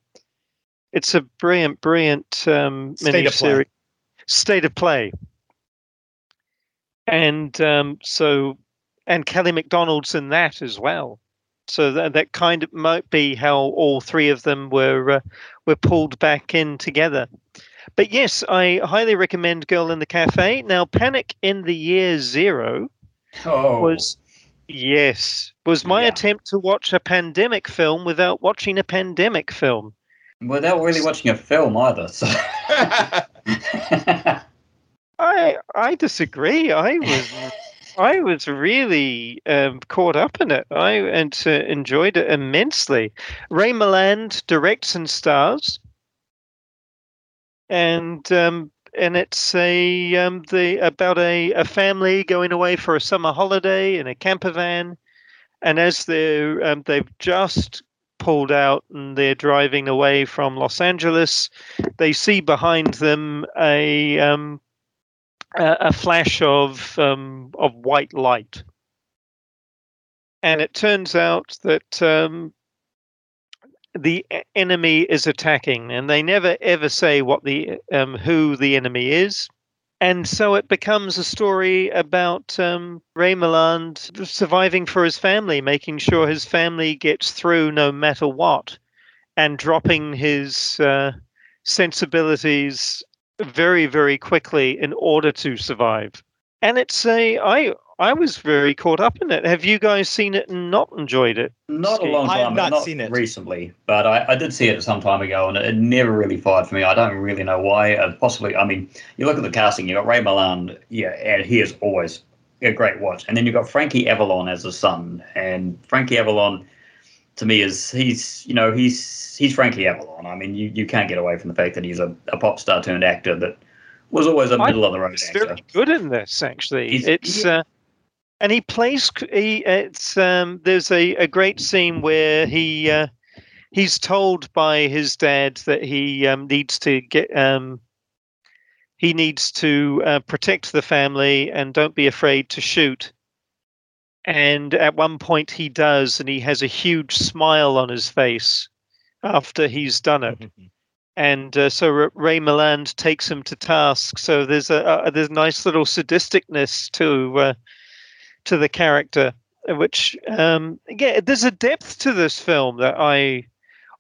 it's a brilliant, brilliant um, State of Play. State of Play. And um, so, and Kelly Macdonald's in that as well. So that that kind of might be how all three of them were uh, were pulled back in together. But yes, I highly recommend Girl in the Cafe. Now, Panic in the Year Zero oh, was yes was my Yeah. attempt to watch a pandemic film without watching a pandemic film. Without really watching a film either. So. I I disagree. I was I was really um, caught up in it. I and uh, enjoyed it immensely. Ray Milland directs and stars, and um, and it's a um, the about a, a family going away for a summer holiday in a camper van, and as they're um, they've just pulled out and they're driving away from Los Angeles, they see behind them a um, a, flash of um, of white light, and it turns out that um, the enemy is attacking, and they never ever say what the um, who the enemy is. And so it becomes a story about um, Ray Milland surviving for his family, making sure his family gets through no matter what, and dropping his uh, sensibilities very very quickly in order to survive. And it's a i i was very caught up in it have you guys seen it and not enjoyed it Not a Steve? long I have time, not not seen it. recently, but I, I did see it some time ago, and it never really fired for me. I don't really know why. Uh, possibly, I mean, you look at the casting. You got Ray Milland, yeah, and he is always a great watch. And then you have got Frankie Avalon as the son, and Frankie Avalon, to me, is he's you know he's he's Frankie Avalon. I mean, you, you can't get away from the fact that he's a, a pop star turned actor that was always a middle of the road He's actor. very good in this actually He's- it's yeah. uh, and he plays he it's um there's a, a great scene where he uh, he's told by his dad that he um, needs to get um he needs to uh, protect the family and don't be afraid to shoot and at one point he does and he has a huge smile on his face after he's done it and uh, so Ray Milland takes him to task. So there's a, a there's a nice little sadisticness to uh, to the character, which um, yeah, there's a depth to this film that I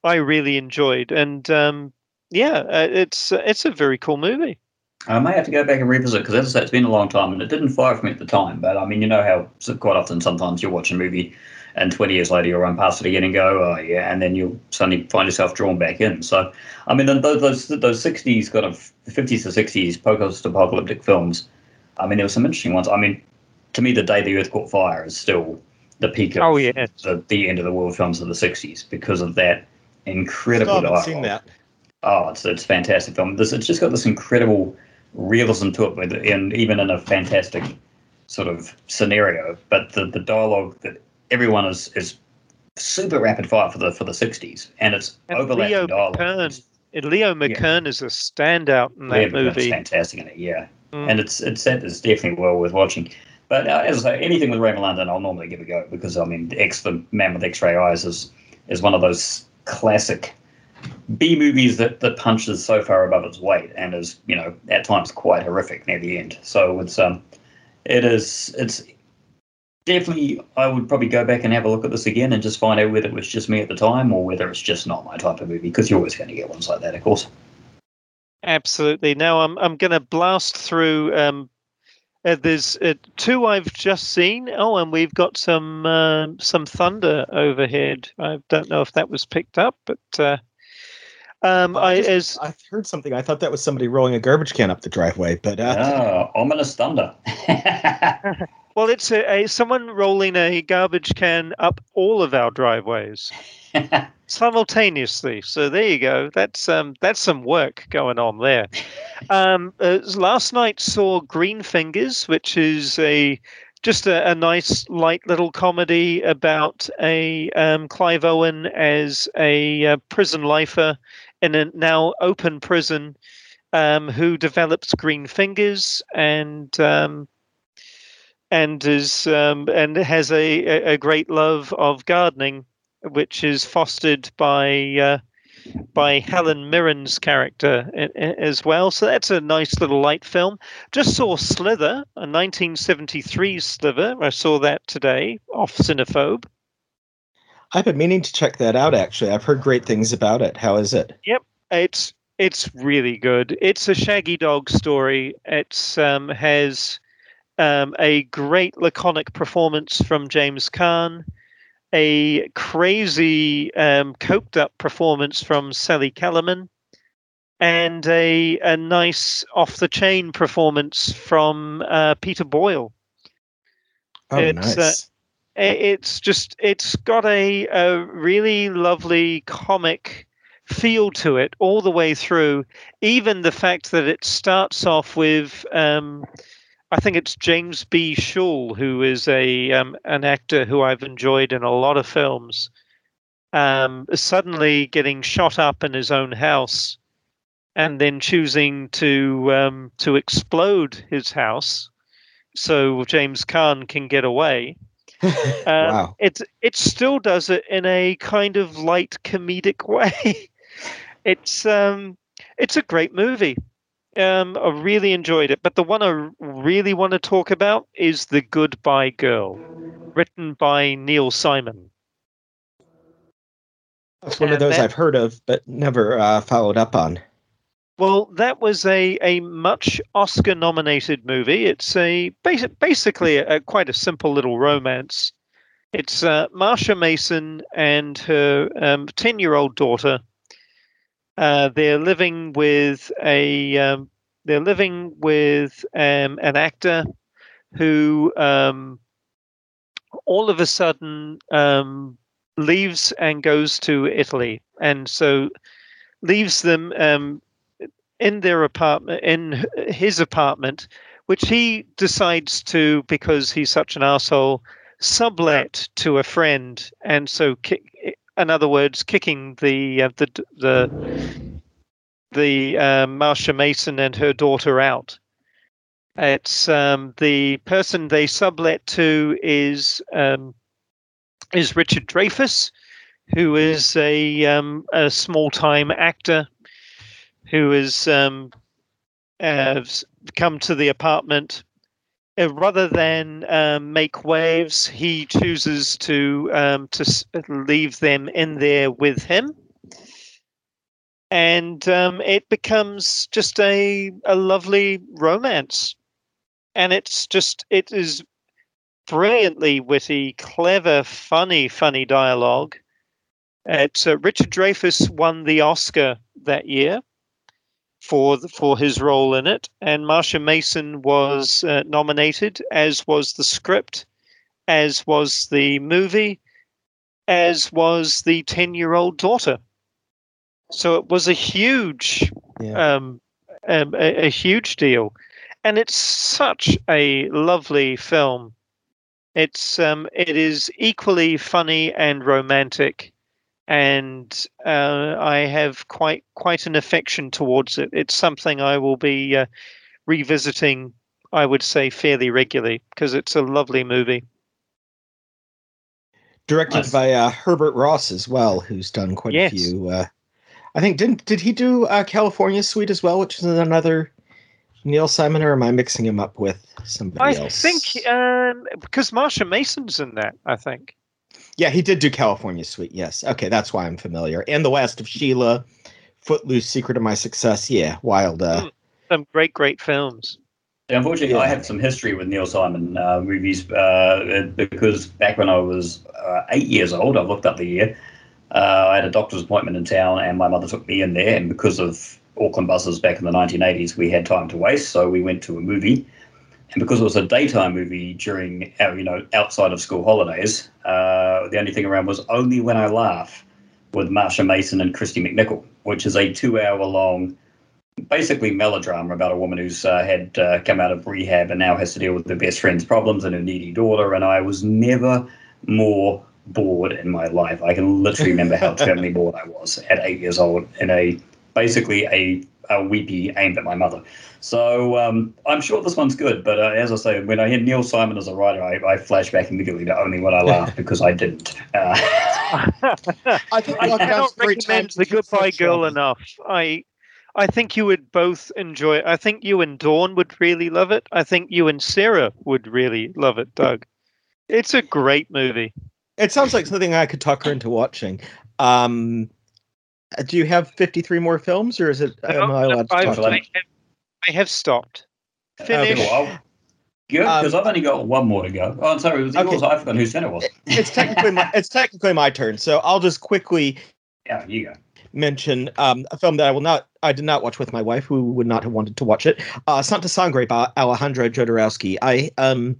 I really enjoyed, and um, yeah, uh, it's it's a very cool movie. I may have to go back and revisit because, as I say, it's been a long time and it didn't fire for me at the time. But I mean, you know how quite often sometimes you watch a movie and 20 years later you'll run past it again and go, oh, yeah, and then you'll suddenly find yourself drawn back in. So, I mean, those, those, those 60s, kind of 50s to 60s post apocalyptic films, I mean, there were some interesting ones. I mean, to me, The Day the Earth Caught Fire is still the peak of Oh, yeah. the, the end of the world films of the 60s because of that incredible Still haven't seen that. Oh, it's it's a fantastic film. This it's just got this incredible realism to it, with, and even in a fantastic sort of scenario. But the, the dialogue that everyone is is super rapid fire for the for the sixties, and it's and overlapping Leo dialogue. McKern, Leo McKern yeah. is a standout in that Leo movie. fantastic in it, yeah. Mm. And it's it's it's definitely well worth watching. But uh, as I say, anything with Ray Milland, I'll normally give a go because I mean, X the Man with X-ray eyes is is one of those classic B movies that, that punches so far above its weight and is, you know, at times quite horrific near the end. So it's um it is it's definitely I would probably go back and have a look at this again and just find out whether it was just me at the time or whether it's just not my type of movie, because you're always going to get ones like that, of course. Absolutely. Now I'm I'm going to blast through. Um, uh, there's uh, two I've just seen. Oh, and we've got some uh, some thunder overhead. I don't know if that was picked up, but uh, um, I, I as I heard something. I thought that was somebody rolling a garbage can up the driveway, but uh, oh, ominous thunder. well, it's a, a, someone rolling a garbage can up all of our driveways simultaneously. So there you go. That's um, that's some work going on there. Um, uh, last night saw Green Fingers, which is a just a, a, nice light little comedy about a um, Clive Owen as a uh, prison lifer in a now open prison um, who develops green fingers and um, and is um, and has a, a great love of gardening, which is fostered by uh, by Helen Mirren's character as well. So that's a nice little light film. Just saw Slither, a 1973 Slither. I saw that today off Cinephobe. I've been meaning to check that out. Actually, I've heard great things about it. How is it? Yep, it's it's really good. It's a Shaggy Dog story. It's um, has um, a great laconic performance from James Caan, a crazy um, coked up performance from Sally Kellerman, and a a nice off the chain performance from uh, Peter Boyle. Oh, it's, uh, nice. Uh, it's just it's got a, a really lovely comic feel to it all the way through. Even the fact that it starts off with, um, I think it's James B. Shull, who is a um, an actor who I've enjoyed in a lot of films, um, suddenly getting shot up in his own house, and then choosing to um, to explode his house so James Caan can get away. Um, wow. It it still does it in a kind of light comedic way. it's um it's a great movie. Um, I really enjoyed it. But the one I really want to talk about is The Goodbye Girl, written by Neil Simon. It's one and of those that, I've heard of, but never uh, followed up on. Well, that was a, a much Oscar nominated movie. It's a basic, basically a, quite a simple little romance. It's uh, Marsha Mason and her 10 um, year old daughter uh, they're living with a um, they're living with um, an actor who um, all of a sudden um, leaves and goes to Italy, and so leaves them um, in their apartment in his apartment, which he decides to because he's such an asshole sublet to a friend, and so in other words, kicking the uh, the the the uh, Marsha Mason and her daughter out. It's um, the person they sublet to is um, is Richard Dreyfuss, who is a um, a small time actor who has um, uh, come to the apartment uh, rather than um, make waves, he chooses to um, to leave them in there with him, and um, it becomes just a a lovely romance, and it's just it is brilliantly witty, clever, funny, funny dialogue. It's uh, Richard Dreyfuss won the Oscar that year for the, for his role in it, and Marsha Mason was uh, nominated, as was the script, as was the movie, as was the ten-year-old daughter. So it was a huge, yeah. um, um, a, a huge deal, and it's such a lovely film. It's um, it is equally funny and romantic, and uh, I have quite quite an affection towards it. It's something I will be uh, revisiting. I would say fairly regularly because it's a lovely movie. Directed nice. by uh, Herbert Ross as well, who's done quite yes. a few. Uh, I think didn't did he do uh, California Suite as well, which is another Neil Simon, or am I mixing him up with somebody I else? I think um, because Marsha Mason's in that. I think. Yeah, he did do California Suite. Yes. Okay, that's why I'm familiar. And The Last of Sheila, Footloose, Secret of My Success. Yeah, wild. Uh, mm, some great, great films. Unfortunately, yeah. I have some history with Neil Simon uh, movies uh, because back when I was uh, eight years old, I looked up the year. Uh, I had a doctor's appointment in town, and my mother took me in there. And because of Auckland buses back in the 1980s, we had time to waste, so we went to a movie. And because it was a daytime movie during, uh, you know, outside of school holidays, uh, the only thing around was Only When I Laugh with Marsha Mason and Kristy McNichol, which is a two-hour-long, basically melodrama about a woman who's uh, had uh, come out of rehab and now has to deal with her best friend's problems and her needy daughter. And I was never more bored in my life. I can literally remember how terribly bored I was at eight years old in a basically a, a weepy aimed at my mother. So um, I'm sure this one's good, but uh, as I say, when I hear Neil Simon as a writer, I, I flash back immediately to only when I laugh because I didn't. Uh, I think I cannot recommend The Goodbye Girl enough. I I think you would both enjoy it. I think you and Dawn would really love it. I think you and Sarah would really love it, Doug. It's a great movie. It sounds like something I could talk her into watching. Um, do you have 53 more films, or is it? No, am I allowed to I've, talk I, have, I have stopped. Finish. Okay, Good, because um, I've only got one more to go. Oh, I'm sorry, it was okay. yours. I forgot whose turn it was. It's technically my, it's technically my turn, so I'll just quickly. Yeah, you go. Mention um, a film that I will not, I did not watch with my wife, who would not have wanted to watch it. Uh, Santa Sangre by Alejandro Jodorowsky. I um,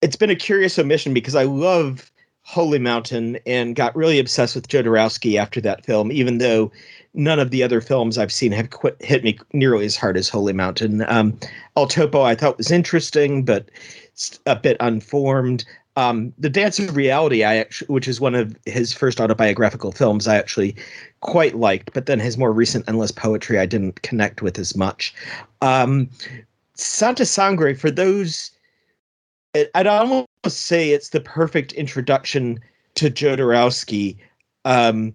it's been a curious omission because I love Holy Mountain and got really obsessed with Jodorowsky after that film, even though none of the other films I've seen have quit, hit me nearly as hard as Holy Mountain. Um, El Topo I thought was interesting, but a bit unformed. Um, the Dance of Reality, I actually, which is one of his first autobiographical films, I actually quite liked, but then his more recent Endless Poetry I didn't connect with as much. Um, Santa Sangre, for those I'd almost say it's the perfect introduction to Jodorowsky, um,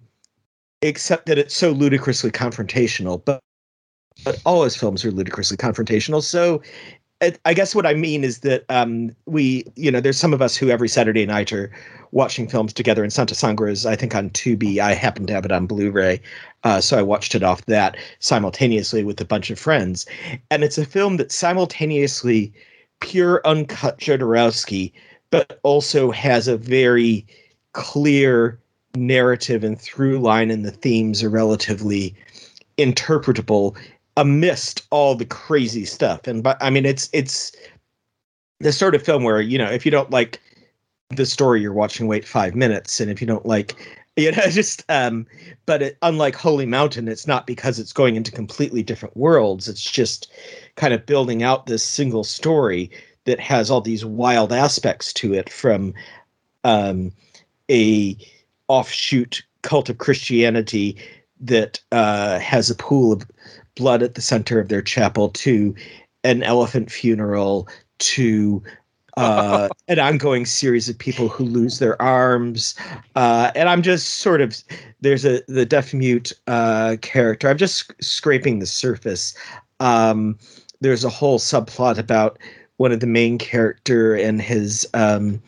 except that it's so ludicrously confrontational. But but all his films are ludicrously confrontational. So I guess what I mean is that um, we, you know, there's some of us who every Saturday night are watching films together. And Santa Sangre is, I think, on Tubi. I happen to have it on Blu-ray, uh, so I watched it off that simultaneously with a bunch of friends. And it's a film that simultaneously pure uncut Jodorowsky, but also has a very clear narrative and through line, and the themes are relatively interpretable amidst all the crazy stuff. And but I mean, it's it's the sort of film where you know if you don't like the story you're watching, wait five minutes, and if you don't like you know just um but it, unlike holy mountain it's not because it's going into completely different worlds it's just kind of building out this single story that has all these wild aspects to it from um a offshoot cult of christianity that uh has a pool of blood at the center of their chapel to an elephant funeral to uh, an ongoing series of people who lose their arms, uh, and I'm just sort of there's a the deaf mute uh, character. I'm just scraping the surface. Um, there's a whole subplot about one of the main character and his um,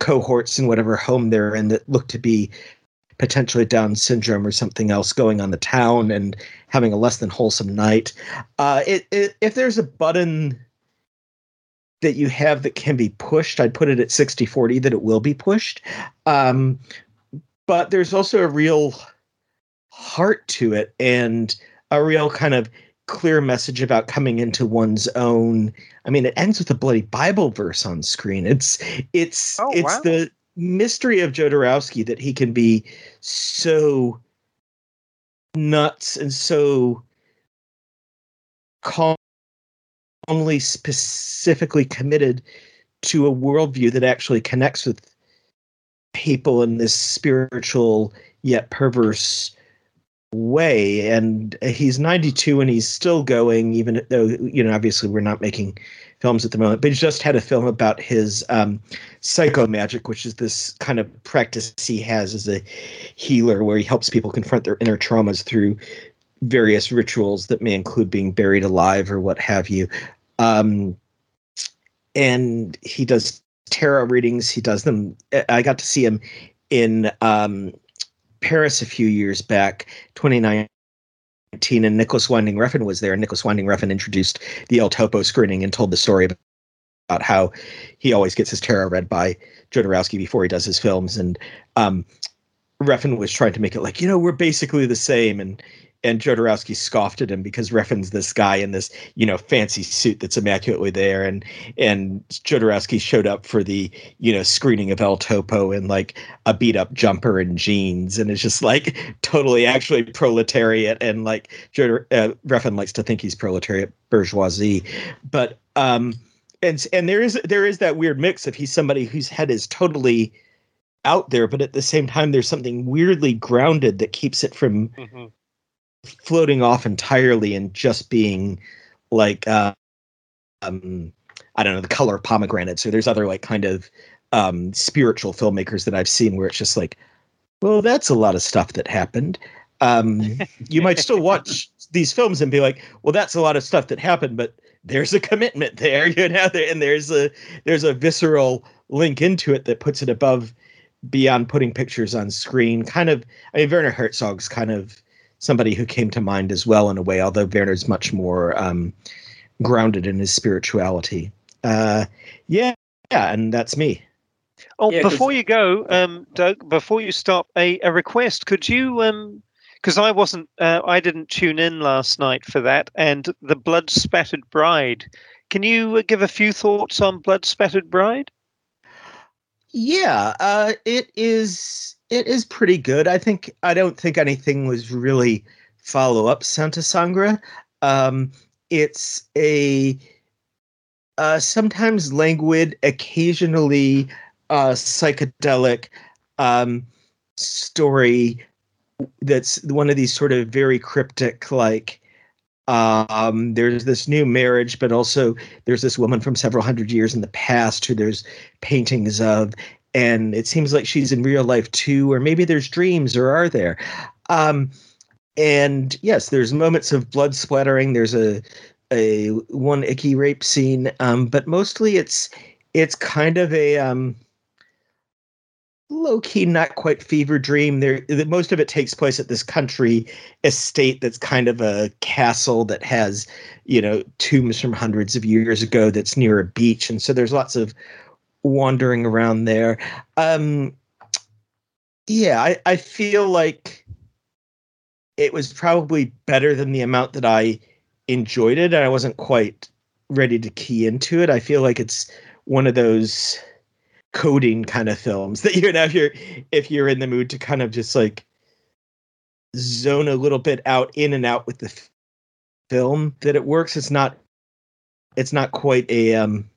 cohorts in whatever home they're in that look to be potentially Down syndrome or something else going on the town and having a less than wholesome night. Uh, it, it, if there's a button that you have that can be pushed, I'd put it at 60 40 that it will be pushed. Um, but there's also a real heart to it and a real kind of clear message about coming into one's own. I mean, it ends with a bloody Bible verse on screen. It's it's oh, it's wow. the mystery of Jodorowsky that he can be so nuts and so calmly specifically committed to a worldview that actually connects with people in this spiritual yet perverse way and he's 92 and he's still going even though you know obviously we're not making films at the moment but he just had a film about his um, psycho magic which is this kind of practice he has as a healer where he helps people confront their inner traumas through various rituals that may include being buried alive or what have you. Um, and he does tarot readings. He does them. I got to see him in um, Paris a few years back, 2019, and Nicolas Winding Refn was there. And Nicolas Winding Refn introduced the El Topo screening and told the story about how he always gets his tarot read by Jodorowsky before he does his films. And um, Refn was trying to make it like, you know, we're basically the same. And and Jodorowsky scoffed at him because Refn's this guy in this, you know, fancy suit that's immaculately there, and and Jodorowsky showed up for the, you know, screening of El Topo in like a beat up jumper and jeans, and it's just like totally actually proletariat, and like Jodor, uh, Refn likes to think he's proletariat bourgeoisie, but um, and and there is there is that weird mix of he's somebody whose head is totally out there, but at the same time, there's something weirdly grounded that keeps it from. Mm-hmm floating off entirely and just being like uh, um I don't know the color of pomegranates or there's other like kind of um spiritual filmmakers that I've seen where it's just like well that's a lot of stuff that happened. Um you might still watch these films and be like well that's a lot of stuff that happened but there's a commitment there you know and there's a there's a visceral link into it that puts it above beyond putting pictures on screen. Kind of I mean Werner Herzog's kind of somebody who came to mind as well in a way, although Werner's much more um, grounded in his spirituality. Uh, yeah, yeah, and that's me. Oh, yeah, before you go, um, Doug, before you stop, a, a request. Could you, because um, I wasn't, uh, I didn't tune in last night for that, and the Blood Spattered Bride. Can you uh, give a few thoughts on Blood Spattered Bride? Yeah, uh, it is it is pretty good. I think I don't think anything was really follow up Santa Sangre. Um, it's a uh, sometimes languid, occasionally uh, psychedelic um, story that's one of these sort of very cryptic, like um, there's this new marriage, but also there's this woman from several hundred years in the past who there's paintings of, and it seems like she's in real life too or maybe there's dreams or are there? Um, and yes there's moments of blood splattering. There's a a one icky rape scene um, but mostly it's it's kind of a um, low key, not quite fever dream. There, most of it takes place at this country estate that's kind of a castle that has, you know, tombs from hundreds of years ago that's near a beach, and so there's lots of wandering around there. Um, yeah, I, I feel like it was probably better than the amount that I enjoyed it, and I wasn't quite ready to key into it. I feel like it's one of those coding kind of films that you know if you're if you're in the mood to kind of just like zone a little bit out in and out with the film that it works it's not it's not quite a um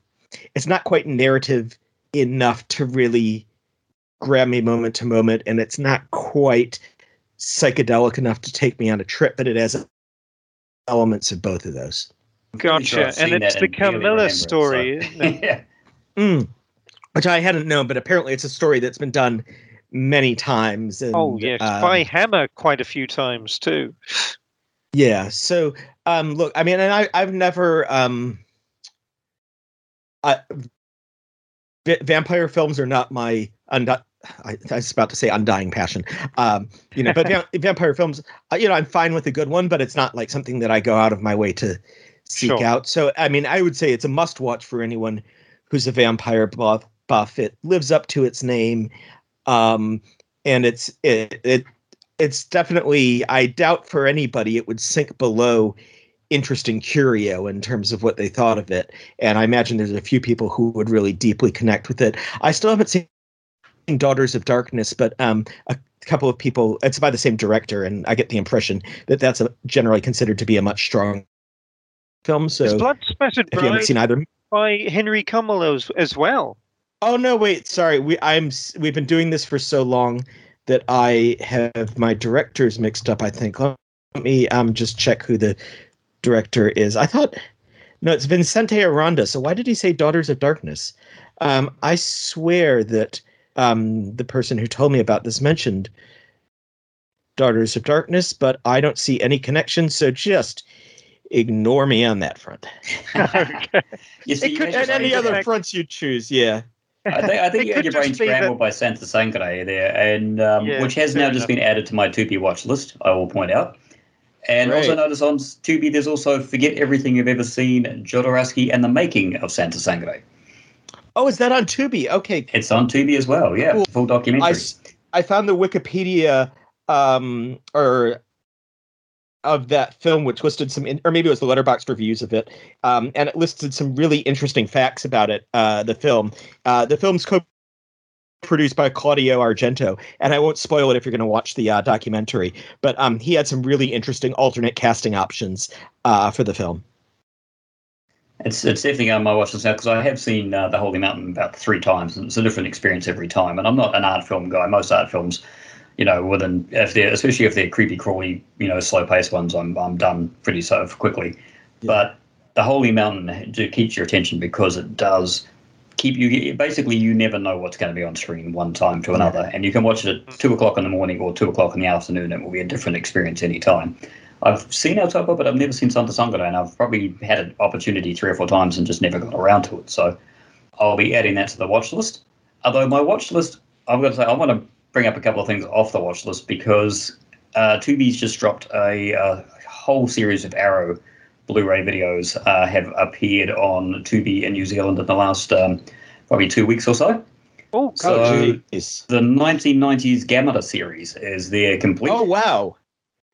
it's not quite narrative enough to really grab me moment to moment, and it's not quite psychedelic enough to take me on a trip, but it has elements of both of those. Gotcha. Sure and it's the Carmilla story, so. yeah. Mm. Which I hadn't known, but apparently it's a story that's been done many times. And, oh yes, um, by Hammer quite a few times too. Yeah. So um, look, I mean, and I I've never um, I, v- vampire films are not my undi- I, I, was about to say undying passion. Um, you know, but va- vampire films, uh, you know, I'm fine with a good one, but it's not like something that I go out of my way to seek sure. out. So, I mean, I would say it's a must watch for anyone who's a vampire buff. buff. It lives up to its name. Um, and it's, it, it, it's definitely, I doubt for anybody it would sink below interesting curio in terms of what they thought of it. And I imagine there's a few people who would really deeply connect with it. I still haven't seen Daughters of Darkness, but um, a couple of people. It's by the same director, and I get the impression that that's a, generally considered to be a much stronger film. So, Blood Spattered if you haven't seen either, by Henry Kümel as, as well? oh no, wait, sorry, We I'm we've been doing this for so long that I have my directors mixed up. I think. Let me um just check who the director is. I thought no, it's Vincente Aranda. So why did he say Daughters of Darkness? Um, I swear that um, the person who told me about this mentioned Daughters of Darkness, but I don't see any connection. So just ignore me on that front. okay. You see, It you could, had and any other fact- fronts you choose, yeah. I think, I think you had your brain just that- scrambled by Santa Sangre there, and um, Yeah, which has fair now just been added to my Tubi watch list. I will point out. And also notice on Tubi, there's also Forget Everything You've Ever Seen, Jodorowsky and the Making of Santa Sangre. Oh, is that on Tubi? Okay, It's on Tubi as well, yeah, Cool. full documentary. I found the Wikipedia um or of that film which listed some in, or maybe it was the Letterboxd reviews of it um and it listed some really interesting facts about it uh the film uh the film's co produced by Claudio Argento and I won't spoil it if you're going to watch the uh, documentary but um he had some really interesting alternate casting options uh for the film It's it's definitely on my watch list now because I have seen uh, The Holy Mountain about three times, and it's a different experience every time. And I'm not an art film guy. Most art films, you know, within if they're especially if they're creepy, crawly, you know, slow paced ones, I'm I'm done pretty so quickly. Yeah. But The Holy Mountain do keeps your attention because it does keep you. Basically, you never know what's going to be on screen one time to another, and you can watch it at two o'clock in the morning or two o'clock in the afternoon. It will be a different experience any time. I've seen El Topo, but I've never seen Santa Sangre, and I've probably had an opportunity three or four times and just never got around to it. So I'll be adding that to the watch list. Although my watch list, I've got to say, I want to bring up a couple of things off the watch list because uh, Tubi's just dropped a, uh whole series of Arrow Blu-ray videos uh, have appeared on Tubi in New Zealand in the last um, probably two weeks or so. Oh, So- oh jeez The 1990s Gamera series is there complete. oh wow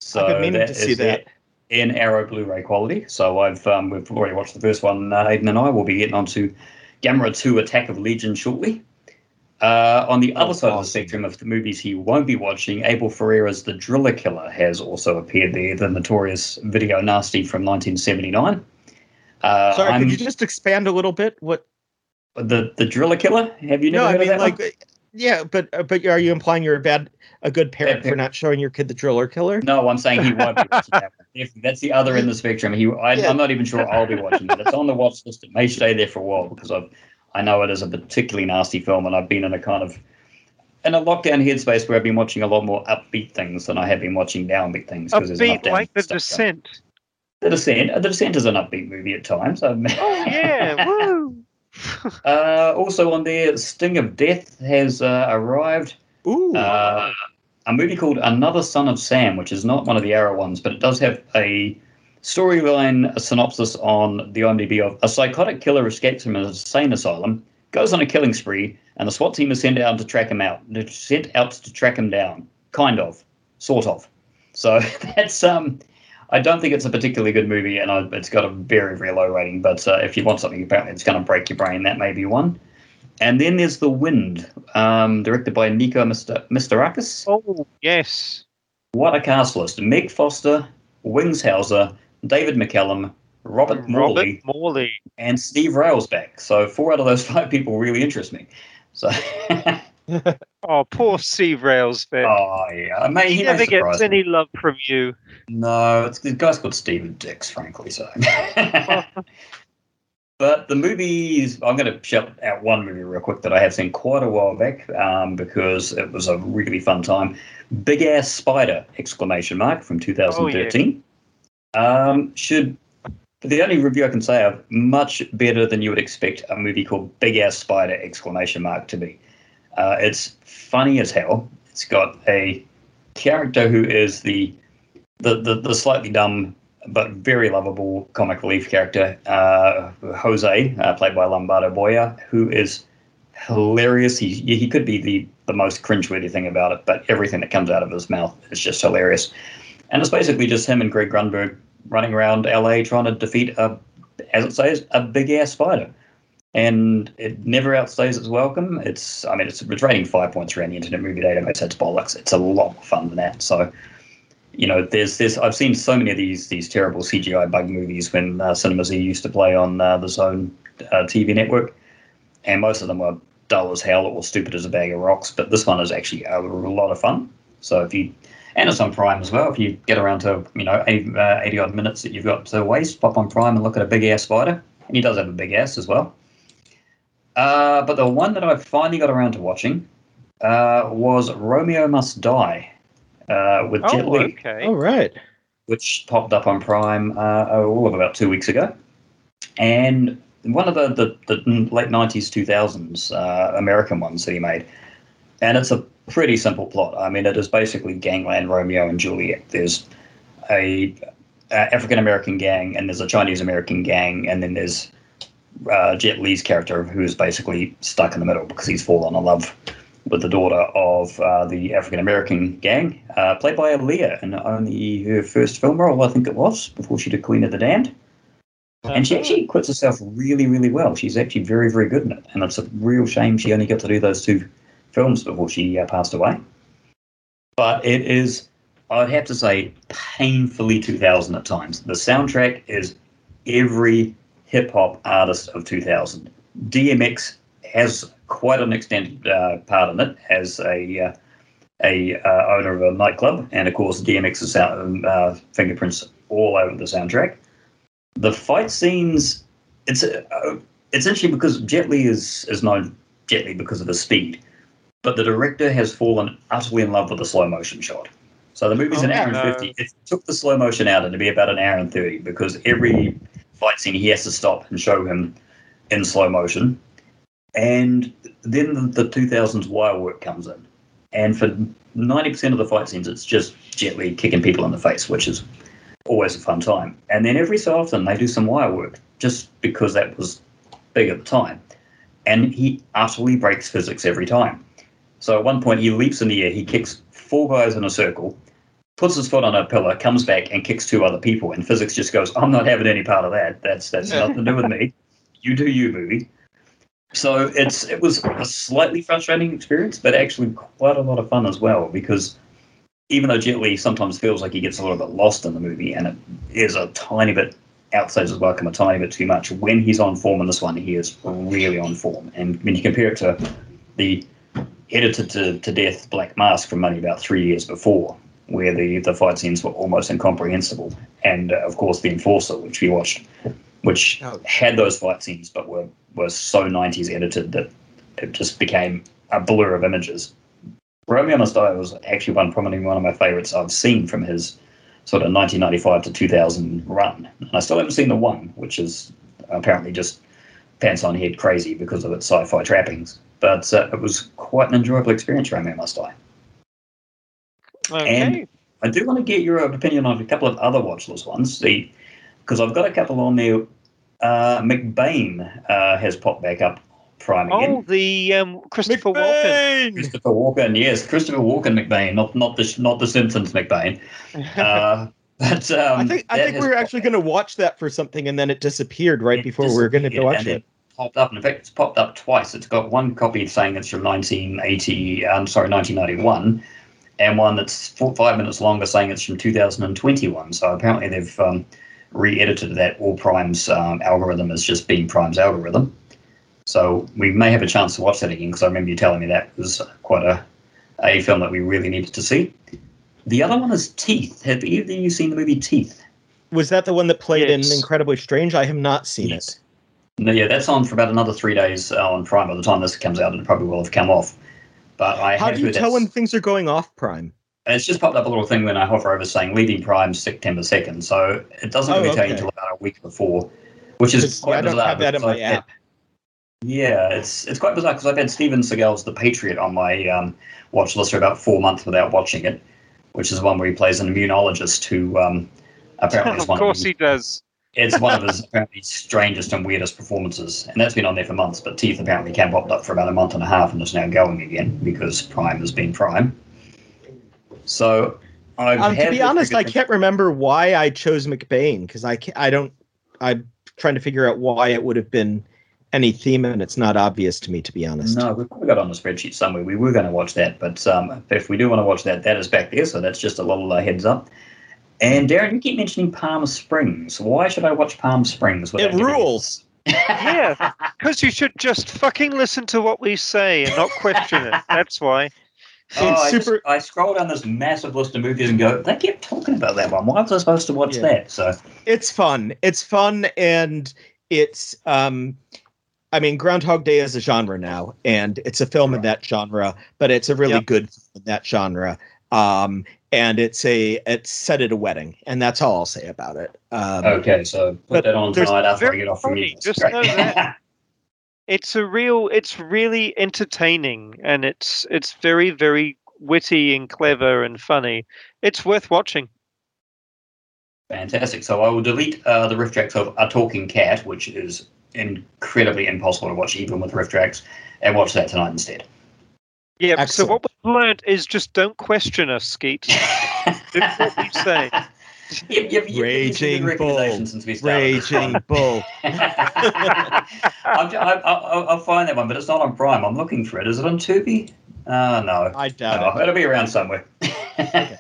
so I've been meaning that to see that in Arrow Blu-ray quality. So I've um, we've already watched the first one. Uh, Aiden and I will be getting onto Gamera 2 Attack of Legion shortly. Uh, on the other side of the spectrum of the movies he won't be watching, Abel Ferrara's The Driller Killer has also appeared there, the notorious video nasty from 1979. Uh, sorry I'm- could you just expand a little bit what the the Driller Killer? Have you never no, I mean of that like, one? yeah, but uh, but are you implying you're a bad, a good parent Bad for not showing your kid the driller killer? No, I'm saying he won't be watching that one. If that's the other end of the spectrum. He, I, Yeah. I'm not even sure I'll be watching it. It's on the watch list. It may stay there for a while because I've, I know it is a particularly nasty film, and I've been in a kind of in a lockdown headspace where I've been watching a lot more upbeat things than I have been watching downbeat things. a 'cause there's enough beat like The stuff going. Descent. The Descent. The Descent is an upbeat movie at times. Oh, yeah. Woo. uh, also on there, Sting of Death has uh, arrived. Ooh, Uh, a movie called Another Son of Sam, which is not one of the Arrow ones, but it does have a storyline a synopsis on the IMDb of a psychotic killer escapes from an insane asylum, goes on a killing spree, and the SWAT team is sent out to track him out. They're sent out to track him down, kind of, sort of. So that's um. I don't think it's a particularly good movie, and I, it's got a very, very low rating. But uh, if you want something apparently it's going to break your brain, that may be one. And then there's The Wind, um, directed by Nico Mister Mastorakis. Oh, yes. What a cast list! Meg Foster, Wings Hauser, David McCallum, Robert Morley, Robert Morley. and Steve Railsback. So four out of those five people really interest me. So, Oh, poor Steve Railsback. oh yeah, I may, he he never gets me. any love from you. No, it's the guy's called Steven Dix, frankly. So, but the movies, I'm going to shout out one movie real quick that I have seen quite a while back um, because it was a really fun time. Big Ass Spider! Exclamation mark from 2013. Um, should the only review I can say of much better than you would expect a movie called Big Ass Spider! Exclamation mark to be. Uh, it's funny as hell. It's got a character who is the the, the, the slightly dumb but very lovable comic relief character, uh, Jose, uh, played by Lombardo Boyar, who is hilarious. He he could be the the most cringeworthy thing about it, but everything that comes out of his mouth is just hilarious. And it's basically just him and Greg Grunberg running around LA trying to defeat a, as it says, a big ass spider. and it never outstays its welcome. It's, I mean, it's, it's rating five points around the Internet Movie Database. It's bollocks. It's a lot more fun than that. So, you know, there's this. I've seen so many of these these terrible CGI bug movies when uh, Cinema used to play on uh, the Zone uh, TV network, and most of them were dull as hell or stupid as a bag of rocks. But this one is actually a lot of fun. So if you and it's on Prime as well. If you get around to you know 80, uh, 80 odd minutes that you've got to waste, pop on Prime and look at a big ass spider, and he does have a big ass as well. Uh, but the one that I finally got around to watching uh, was Romeo Must Die uh, with Jet Oh, Li, okay. All right. which popped up on Prime uh, all of about two weeks ago. And one of the, the, the late 90s, 2000s uh, American ones that he made. And it's a pretty simple plot. I mean, it is basically gangland Romeo and Juliet. There's a, a African American gang, and there's a Chinese American gang, and then there's uh, Jet Li's character, who is basically stuck in the middle because he's fallen in love with the daughter of uh, the African American gang, uh, played by Aaliyah in only her first film role, I think it was, before she did Queen of the Damned. And she actually quits herself really, really well. She's actually very, very good in it. And it's a real shame she only got to do those two films before she uh, passed away. But it is, I'd have to say, painfully 2000 at times. The soundtrack is every hip hop artist of 2000. DMX has quite an extended uh, part in it as a uh, a uh, owner of a nightclub, and of course DMX's sound, uh, fingerprints all over the soundtrack. The fight scenes, it's uh, it's interesting because Jet Li is is known Jet Li because of his speed, but the director has fallen utterly in love with the slow motion shot. So the movie's an Oh, hour no. and fifty. It took the slow motion out, and to be about an hour and thirty because every fight scene he has to stop and show him in slow motion. And then the, the 2000s wire work comes in. And for 90% of the fight scenes, it's just gently kicking people in the face, which is always a fun time. And then every so often, they do some wire work just because that was big at the time. And he utterly breaks physics every time. So at one point, he leaps in the air, he kicks four guys in a circle, puts his foot on a pillar, comes back and kicks two other people. And physics just goes, I'm not having any part of that. That's that's nothing to do with me. You do you, movie. So it's it was a slightly frustrating experience, but actually quite a lot of fun as well because even though Jet Li sometimes feels like he gets a little bit lost in the movie and it is a tiny bit outstays his welcome a tiny bit too much, when he's on form in this one, he is really on form. And when you compare it to the edited to, to death Black Mask from only about three years before, where the, the fight scenes were almost incomprehensible, and uh, of course the Enforcer, which we watched, which Oh. had those fight scenes but were, were so 90s edited that it just became a blur of images. Romeo Must Die was actually one probably one of my favorites I've seen from his sort of 1995 to 2000 run. And I still haven't seen the one, which is apparently just pants on head crazy because of its sci-fi trappings. But uh, it was quite an enjoyable experience. Romeo Must Die. Okay. And I do want to get your opinion on a couple of other watchless ones. The because I've got a couple on there. Uh, McBain uh, has popped back up Prime again. oh, the um, Christopher Walken. McBain! Christopher Walken, yes, Christopher Walken McBain, not not the not the Simpsons McBain. Uh, but um, I think I think we were popped actually going to watch that for something, and then it disappeared right It before we were going to disappeared watch and it. Then Popped up. In fact, it's popped up twice. It's got one copy saying it's from 1980. I'm sorry, 1991, and one that's four, five minutes longer saying it's from 2021. So apparently they've um, re-edited that. All Prime's um, algorithm as just being Prime's algorithm. So we may have a chance to watch that again because I remember you telling me that was quite a a film that we really needed to see. The other one is Teeth. Have either of you seen the movie Teeth? Was that the one that played Yes. in Incredibly Strange? I have not seen it. No, yeah, that's on for about another three days uh, on Prime. By the time this comes out, it probably will have come off. But I How have do you tell when things are going off Prime? it's just popped up a little thing when I hover over saying leaving Prime September second. So it doesn't Oh, really tell you until about a week before, which is quite yeah, I don't bizarre. have that in my I've had- app. Yeah, it's it's quite bizarre because I've had Steven Seagal's The Patriot on my um, watch list for about four months without watching it, which is one where he plays an immunologist who um, apparently is of one course of he does. It's one of his apparently strangest and weirdest performances, and that's been on there for months. But Teeth apparently came popped up for about a month and a half, and is now going again because Prime has been Prime. So, I've Um, to be honest, I can't remember why I chose McBain because I can't, I don't. I'm trying to figure out why it would have been any theme and it's not obvious to me, to be honest. No, we've probably got on the spreadsheet somewhere. We were going to watch that, but um, if we do want to watch that, that is back there. So that's just a little uh, heads up. And Darren, you keep mentioning Palm Springs. Why should I watch Palm Springs? It rules. yeah, because you should just fucking listen to what we say and not question it. That's why. Oh, I, super... just, I scroll down this massive list of movies and go, they keep talking about that one. Why was I supposed to watch yeah. that? So it's fun. It's fun, and it's um, I mean, Groundhog Day is a genre now, and it's a film right. in that genre, but it's a really yep. good in that genre. Um, and it's a it's set at a wedding, and that's all I'll say about it. Um, okay, so put that on tonight after I get off from you. Just know that it's a real, it's really entertaining, and it's it's very very witty and clever and funny. It's worth watching. Fantastic. So I will delete uh, the RiffTrax of A Talking Cat, which is incredibly impossible to watch even with RiffTrax, and watch that tonight instead. Yeah. Excellent. So what we've learned is just don't question us, Skeet. Do what we say. You've, you've, you've Raging bull. Raging bull. I'll, I'll, find that one, but it's not on Prime. I'm looking for it. Is it on Tubi? Uh, no. I doubt no, it. It'll be around somewhere. okay.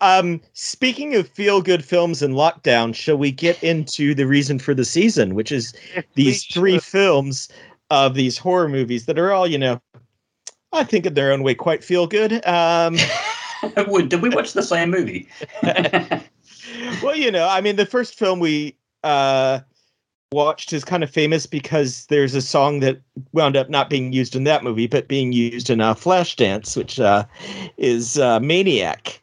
um, speaking of feel good films in lockdown, shall we get into the reason for the season, which is these three films of these horror movies that are all, you know, I think in their own way quite feel good. Um, Did we watch the same movie? well, you know, I mean, the first film we uh, watched is kind of famous because there's a song that wound up not being used in that movie, but being used in uh, Flashdance, which uh, is uh, Maniac.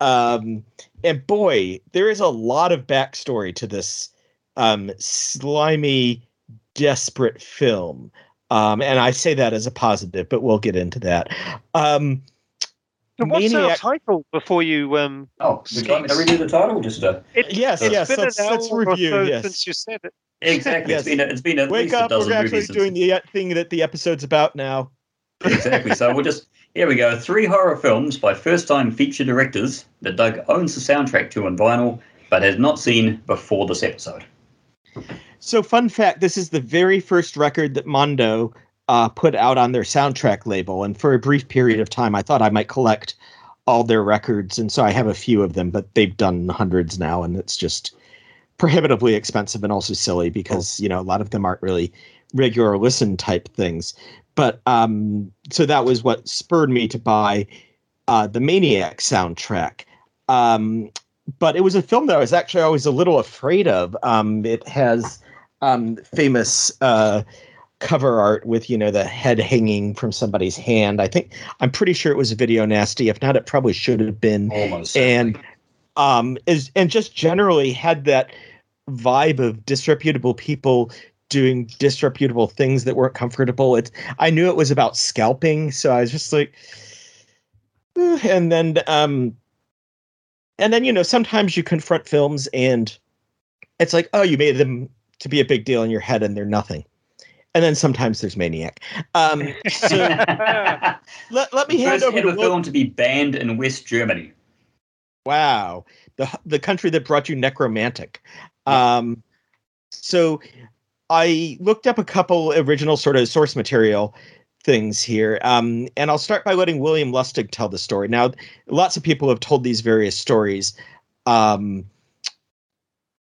Um, and boy, there is a lot of backstory to this um, slimy, desperate film. Um, and I say that as a positive, but we'll get into that. Um, so what's Maniac... our title before you? Um, oh, we got to redo the title. Just uh, it, yes, it's yes. Let's, let's review. So yes, since you said it. Exactly. yes. It's been a, it's been at Wake least up! A dozen we're actually doing the thing that the episode's about now. exactly. So we'll just here we go. Three horror films by first-time feature directors that Doug owns the soundtrack to on vinyl, but has not seen before this episode. So, fun fact: this is the very first record that Mondo uh, put out on their soundtrack label. And for a brief period of time, I thought I might collect all their records. And so I have a few of them, but they've done hundreds now. And it's just prohibitively expensive and also silly because, you know, a lot of them aren't really regular listen type things. But um, so that was what spurred me to buy uh, the Maniac soundtrack. Um, but it was a film that I was actually always a little afraid of. Um, it has um, famous uh, cover art with you know the head hanging from somebody's hand. I think I'm pretty sure it was a video nasty. If not, it probably should have been. Almost. And um is and just generally had that vibe of disreputable people doing disreputable things that weren't comfortable. It I knew it was about scalping, so I was just like and then um and then you know sometimes you confront films and it's like oh you made them to be a big deal in your head and they're nothing and then sometimes there's Maniac. Um, so let, let me hand over to Will. film to be banned in West Germany. Wow, the the country that brought you Nekromantik. Um, so I looked up a couple original sort of source material things here, um, and I'll start by letting William Lustig tell the story. Now, lots of people have told these various stories, um,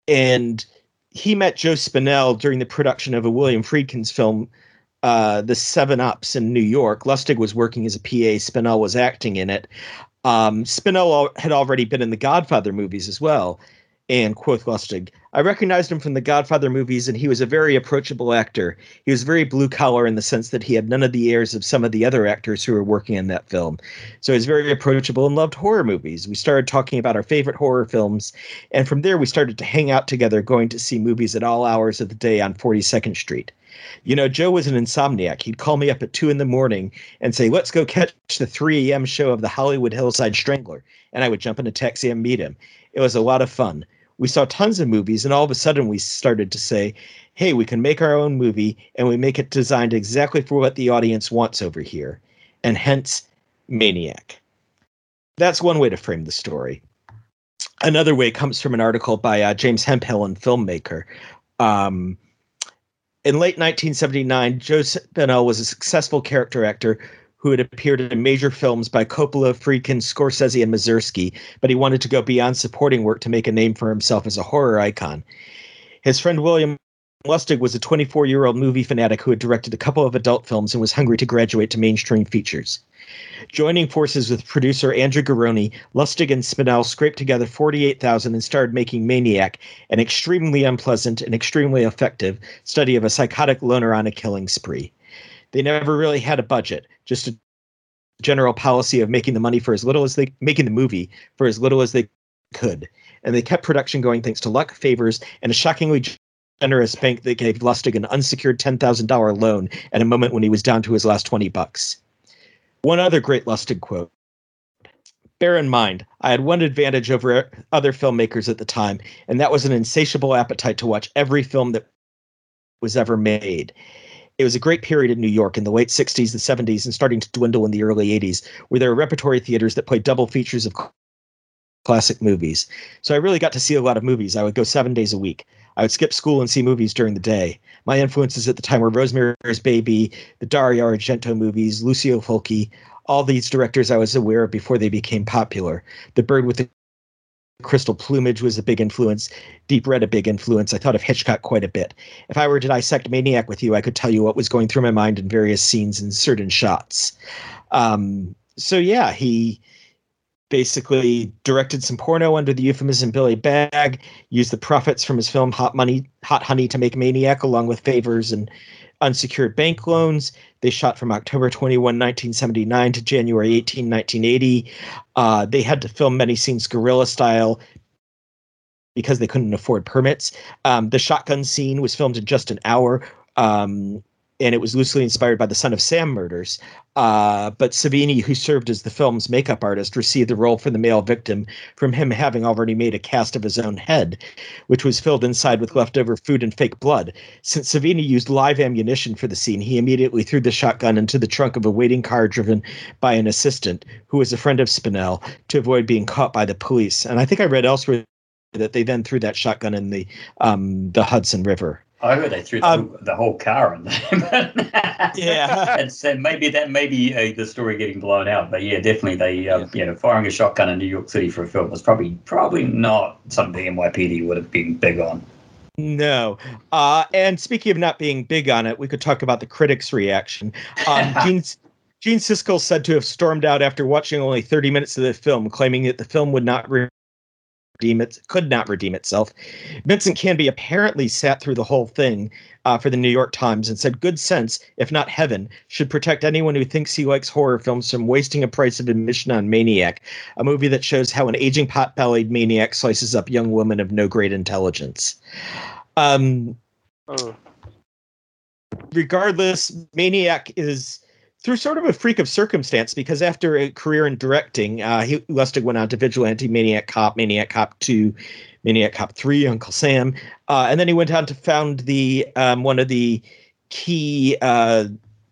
and he met Joe Spinell during the production of a William Friedkin's film, uh, The Seven Ups in New York. Lustig was working as a PA, Spinell was acting in it. Um, Spinell had already been in the Godfather movies as well and quoth Lustig, I recognized him from the Godfather movies, and he was a very approachable actor. He was very blue collar in the sense that he had none of the airs of some of the other actors who were working in that film. So he was very approachable and loved horror movies. We started talking about our favorite horror films, and from there we started to hang out together, going to see movies at all hours of the day on 42nd Street. You know, Joe was an insomniac. He'd call me up at two in the morning and say, Let's go catch the 3 a.m. show of the Hollywood Hillside Strangler. And I would jump in a taxi and meet him. It was a lot of fun we saw tons of movies and all of a sudden we started to say hey we can make our own movie and we make it designed exactly for what the audience wants over here and hence maniac. That's one way to frame the story. Another way comes from an article by uh, james hemphill and filmmaker. Um, In late 1979, Joe Spinell was a successful character actor who had appeared in major films by Coppola, Friedkin, Scorsese, and Mazursky, but he wanted to go beyond supporting work to make a name for himself as a horror icon. His friend William Lustig was a 24 year old movie fanatic who had directed a couple of adult films and was hungry to graduate to mainstream features. Joining forces with producer Andrew Garroni, Lustig and Spinell scraped together 48,000 and started making Maniac, an extremely unpleasant and extremely effective study of a psychotic loner on a killing spree. They never really had a budget, just a general policy of making the money for as little as they making the movie for as little as they could. And they kept production going thanks to luck, favors, and a shockingly generous bank that gave Lustig an unsecured $10,000 loan at a moment when he was down to his last 20 bucks. One other great Lustig quote. Bear in mind, I had one advantage over other filmmakers at the time, and that was an insatiable appetite to watch every film that was ever made. It was a great period in New York in the late 60s, the 70s, and starting to dwindle in the early 80s, where there were repertory theaters that played double features of classic movies. So I really got to see a lot of movies. I would go seven days a week. I would skip school and see movies during the day. My influences at the time were Rosemary's Baby, the Dario Argento movies, Lucio Fulci, all these directors I was aware of before they became popular. The Bird with the Crystal Plumage was a big influence. Deep Red, a big influence. I thought of Hitchcock quite a bit. If I were to dissect Maniac with you, I could tell you what was going through my mind in various scenes and certain shots. Um, so yeah, he basically directed some porno under the euphemism Billy Bagg, used the profits from his film Hot Money, Hot Honey to make Maniac, along with favors and unsecured bank loans. They shot from October 21, 1979 to January 18, 1980. Uh, they had to film many scenes guerrilla style because they couldn't afford permits. Um, the shotgun scene was filmed in just an hour. Um, and it was loosely inspired by the Son of Sam murders. Uh, but Savini, who served as the film's makeup artist, received the role for the male victim from him having already made a cast of his own head, which was filled inside with leftover food and fake blood. Since Savini used live ammunition for the scene, he immediately threw the shotgun into the trunk of a waiting car driven by an assistant who was a friend of Spinell to avoid being caught by the police. And I think I read elsewhere that they then threw that shotgun in the um, the Hudson River. I heard they threw the, um, whole, the whole car in there. yeah, and so maybe that may be uh, the story getting blown out. But yeah, definitely they, uh, yeah. you know, firing a shotgun in New York City for a film was probably probably not something NYPD would have been big on. No. Uh, and speaking of not being big on it, we could talk about the critics' reaction. Um, Gene, Gene Siskel said to have stormed out after watching only 30 minutes of the film, claiming that the film would not re- redeem it, could not redeem itself. Vincent Canby apparently sat through the whole thing uh, for the New York Times and said, "Good sense, if not heaven, should protect anyone who thinks he likes horror films from wasting a price of admission on Maniac, a movie that shows how an aging pot-bellied maniac slices up young women of no great intelligence." Um, oh. Regardless, Maniac is through sort of a freak of circumstance because after a career in directing, uh, he Lustig went on to Vigilante, Maniac Cop, Maniac Cop Two, Maniac Cop Three, Uncle Sam, uh, and then he went on to found the um, one of the key uh,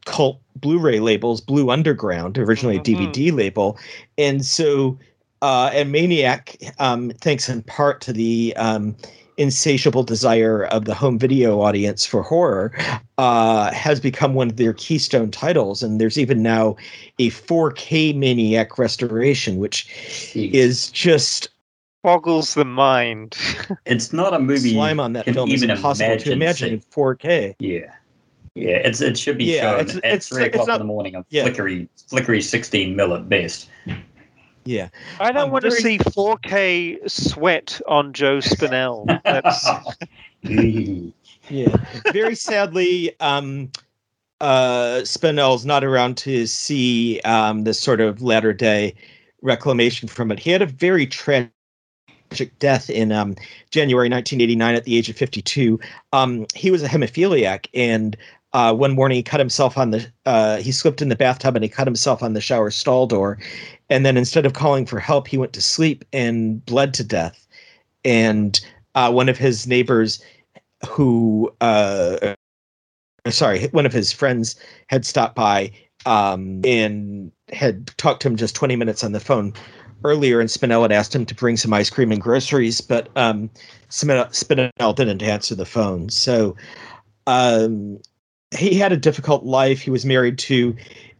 cult Blu-ray labels, Blue Underground, originally mm-hmm. a DVD label, and so uh, and Maniac, um, thanks in part to the um, insatiable desire of the home video audience for horror uh, has become one of their keystone titles. And there's even now a 4K Maniac restoration, which Jeez. is just boggles the mind. it's not a movie. Slime on that film is impossible imagine to imagine in 4K. Yeah. Yeah, it's it should be yeah, shown it's, at it's, three o'clock not, in the morning on yeah. flickery flickery sixteen mil at best. Yeah. I don't want very... to see 4K sweat on Joe Spinell. That's yeah. Very sadly, um, uh, Spinell's not around to see um, this sort of latter day reclamation from it. He had a very tragic death in um, January 1989 at the age of 52. Um, he was a hemophiliac, and uh, one morning he cut himself on the uh, he slipped in the bathtub and he cut himself on the shower stall door and then instead of calling for help he went to sleep and bled to death and uh, one of his neighbors who uh, sorry one of his friends had stopped by um, and had talked to him just 20 minutes on the phone earlier and Spinell had asked him to bring some ice cream and groceries but um, Spinell didn't answer the phone so Um, he had a difficult life. He was married to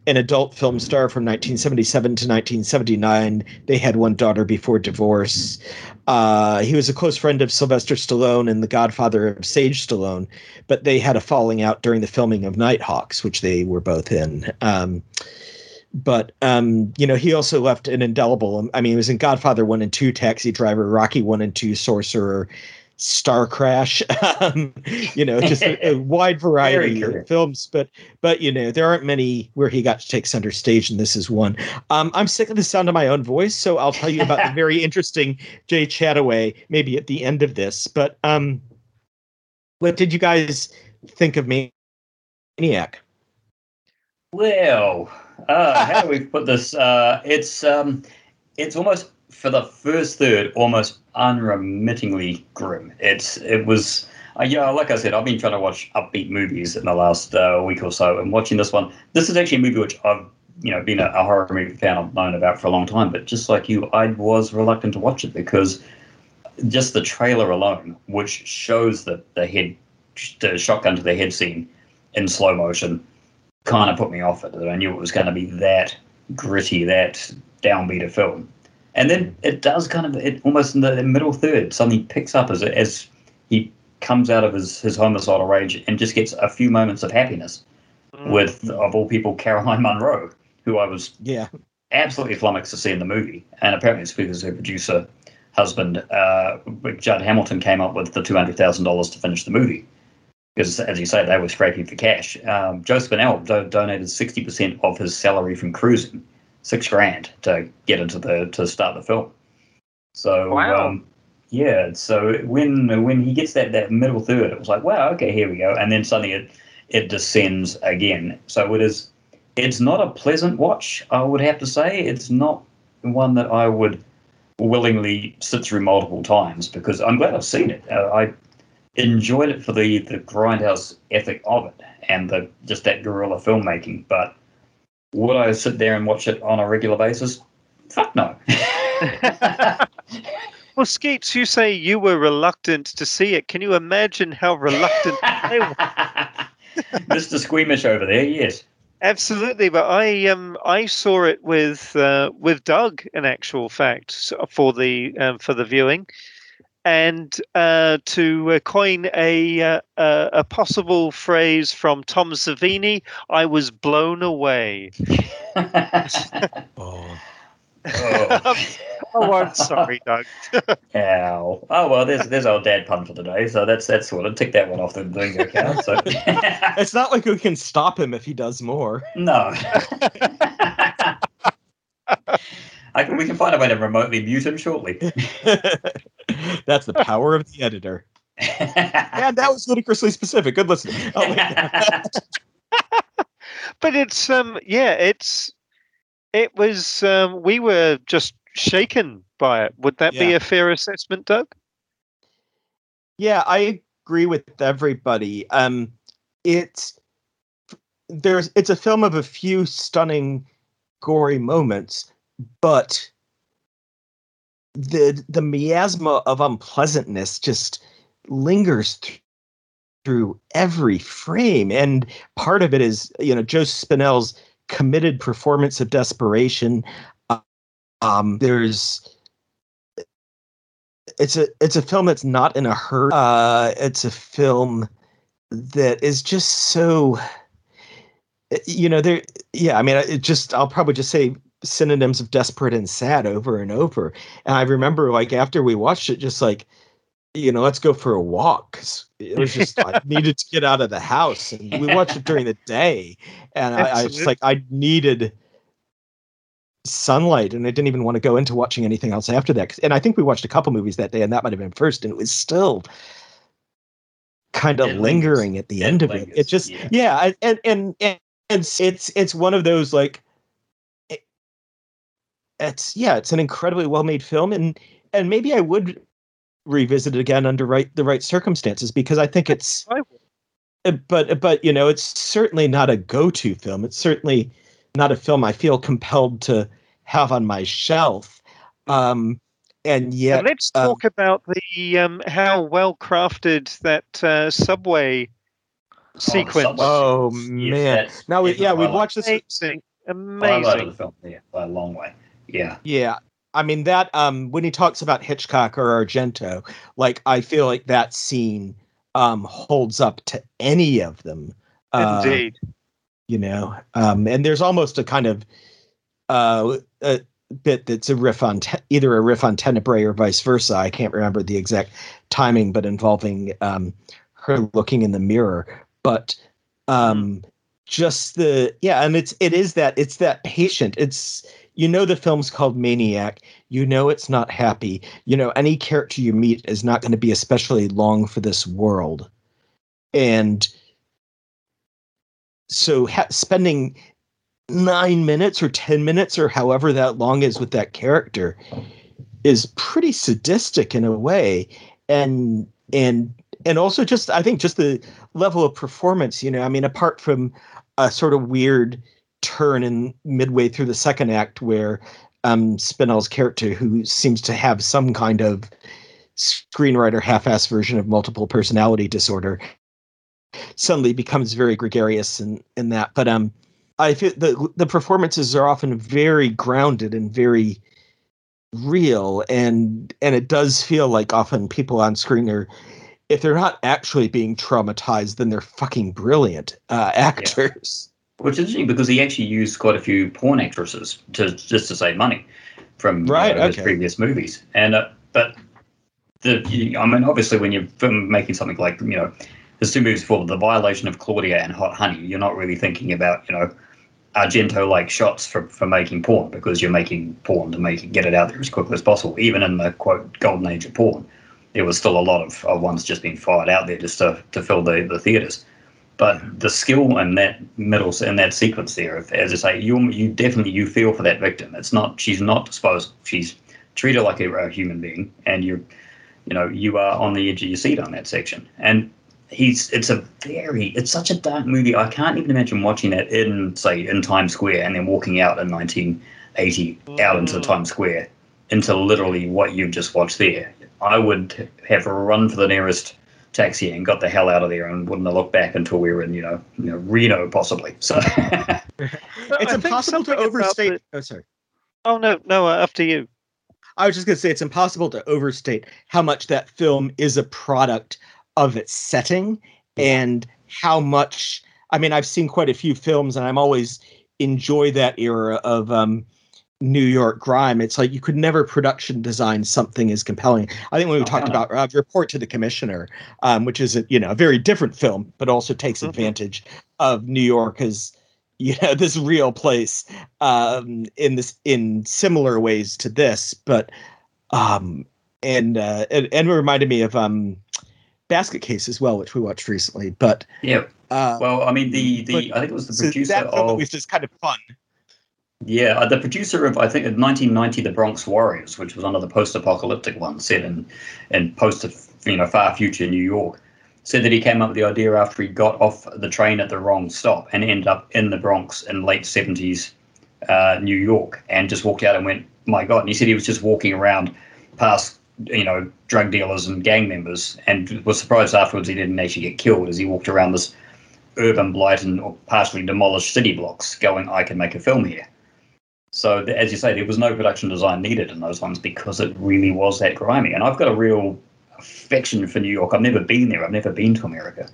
an adult film star from 1977 to 1979. They had one daughter before divorce. Uh, he was a close friend of Sylvester Stallone and the godfather of Sage Stallone, but they had a falling out during the filming of Nighthawks, which they were both in. Um, but um, you know, he also left an indelible. I mean, he was in Godfather one and two, Taxi Driver, Rocky one and two, Sorcerer, Star Crash, um, you know, just a, a wide variety of films. But but you know, there aren't many where he got to take center stage, and this is one. Um, I'm sick of the sound of my own voice, so I'll tell you about the very interesting Jay Chattaway maybe at the end of this. But um, what did you guys think of me, Maniac? Well, uh, how do we put this? Uh, it's um, it's almost for the first third, almost unremittingly grim. It's it was. Uh, yeah, like I said, I've been trying to watch upbeat movies in the last uh, week or so, and watching this one. This is actually a movie which I've you know been a, a, horror movie fan I've known about for a long time, but just like you, I was reluctant to watch it because just the trailer alone, which shows the the head, the shotgun to the head scene in slow motion, kind of put me off it. I knew it was going to be that gritty, that downbeat of film and then it does kind of it almost in the middle third something picks up as as he comes out of his his homicidal rage and just gets a few moments of happiness mm. with of all people Caroline Munro, who I was yeah absolutely flummoxed to see in the movie, and apparently it's because her producer husband uh, Judd Hamilton came up with the two hundred thousand dollars to finish the movie. Because, as you say, they were scraping for cash. Um, Joe Spinell do- donated 60% of his salary from cruising six grand to get into the to start the film. So wow. um, yeah, so when when he gets that that middle third, it was like wow, okay, here we go, and then suddenly it it descends again. So it is it's not a pleasant watch. I would have to say it's not one that I would willingly sit through multiple times because I'm glad I've seen it. Uh, I enjoyed it for the the grindhouse ethic of it and the just that guerrilla filmmaking, but would I sit there and watch it on a regular basis? Fuck no. well, Skeets, you say you were reluctant to see it. Can you imagine how reluctant? Mr. Squeamish over there, yes. Absolutely, but I um I saw it with uh, with Doug in actual fact for the um, for the viewing, and uh, to uh, coin a uh, a possible phrase from Tom Savini, I was blown away. oh. Oh. oh, I'm sorry, Doug. Ow. Oh well, there's there's our dad pun for today, so that's that's sort of tick that one off the bingo card. So it's not like we can stop him if he does more. No. I, we can find a way to remotely mute him shortly. That's the power of the editor. and that was ludicrously specific. Good listening. Oh, but it's um yeah, it's it was um we were just shaken by it. Would that yeah. be a fair assessment, Doug? Yeah, I agree with everybody. Um it's there's it's a film of a few stunning gory moments but the the miasma of unpleasantness just lingers th- through every frame. And part of it is you know joe spinell's committed performance of desperation. Um there's it's a it's a film that's not in a hurry. Uh it's a film that is just so you know there yeah i mean it just i'll probably just say synonyms of desperate and sad over and over. And I remember like after we watched it, just like, you know, let's go for a walk. It was just I needed to get out of the house. And we watched it during the day. And I, I just like I needed sunlight and I didn't even want to go into watching anything else after that. And I think we watched a couple movies that day and that might have been first. And it was still kind of lingering lingers. at the it end lingers. of it. It just yeah, yeah and, and and it's it's one of those like it's yeah, it's an incredibly well made film, and and maybe I would revisit it again under right the right circumstances because I think it's. I uh, but but you know, it's certainly not a go to film. It's certainly not a film I feel compelled to have on my shelf. Um, and yet, and let's talk um, about the um, how well crafted that uh, subway sequence. Oh, Yes, man. that's Now, we, yeah, we've watched this. Amazing, highlight of amazing. the film, yeah, by a long way. Yeah, Yeah. I mean that um when he talks about Hitchcock or Argento, like I feel like that scene um holds up to any of them. Uh, Indeed. you know. Um and there's almost a kind of uh a bit that's a riff on te- either a riff on Tenebrae or vice versa. I can't remember the exact timing but involving um her looking in the mirror, but um just the yeah and it's it is that it's that patient it's you know the film's called maniac. You know it's not happy. You know any character you meet is not going to be especially long for this world. And so ha- spending nine minutes or ten minutes or however that long is with that character is pretty sadistic in a way. And and and also just i think just the level of performance you know i mean apart from a sort of weird turn in midway through the second act where um Spinell's character who seems to have some kind of screenwriter half-ass version of multiple personality disorder suddenly becomes very gregarious in in that. But um i feel the the performances are often very grounded and very real and and it does feel like often people on screen are if they're not actually being traumatized then they're fucking brilliant uh actors which is interesting because he actually used quite a few porn actresses to just to save money from you Right, know, his previous movies. And uh, but the I mean, obviously, when you're making something like you know, there's two movies for the violation of Claudia and Hot Honey. You're not really thinking about you know. Argento-like shots for, for making porn because you're making porn to make it get it out there as quickly as possible. Even in the quote golden age of porn, there was still a lot of, of ones just being fired out there just to, to fill the, the theaters but the skill in that middle in that sequence there, as I say, you you definitely you feel for that victim. It's not she's not disposable. She's treated like a, a human being, and you you know you are on the edge of your seat on that section. And he's it's a very it's such a dark movie. I can't even imagine watching that in say in Times Square and then walking out in 1980 out into Mm. Times Square into literally what you've just watched there. I would have run for the nearest taxi and got the hell out of there and wouldn't have looked back until we were in, you know, you know Reno possibly. So it's impossible to overstate the- oh sorry Oh no, no, uh, after you. I was just going to say it's impossible to overstate how much that film is a product of its setting and how much. I mean, I've seen quite a few films, and I'm always enjoy that era of um, New York grime. It's like you could never production design something as compelling. I think when we Oh, talked about uh, Report to the Commissioner, um, which is a, you know a very different film, but also takes Mhm. advantage of New York as you know this real place um in this in similar ways to this but um and uh and, and it reminded me of um basket case as well which we watched recently but yeah. uh Well, I mean the the I think it was the so producer that film of least is kind of fun yeah uh, the producer of I think in 1990 the Bronx Warriors, which was another post-apocalyptic one set in in post you know far future New York. Said that he came up with the idea after he got off the train at the wrong stop and ended up in the Bronx in late 70s uh, New York and just walked out and went, my God. And he said he was just walking around past, you know, drug dealers and gang members and was surprised afterwards he didn't actually get killed as he walked around this urban blight and partially demolished city blocks going, I can make a film here. So, th- as you say, there was no production design needed in those ones because it really was that grimy. And I've got a real affection for New York. I've never been there. I've never been to America.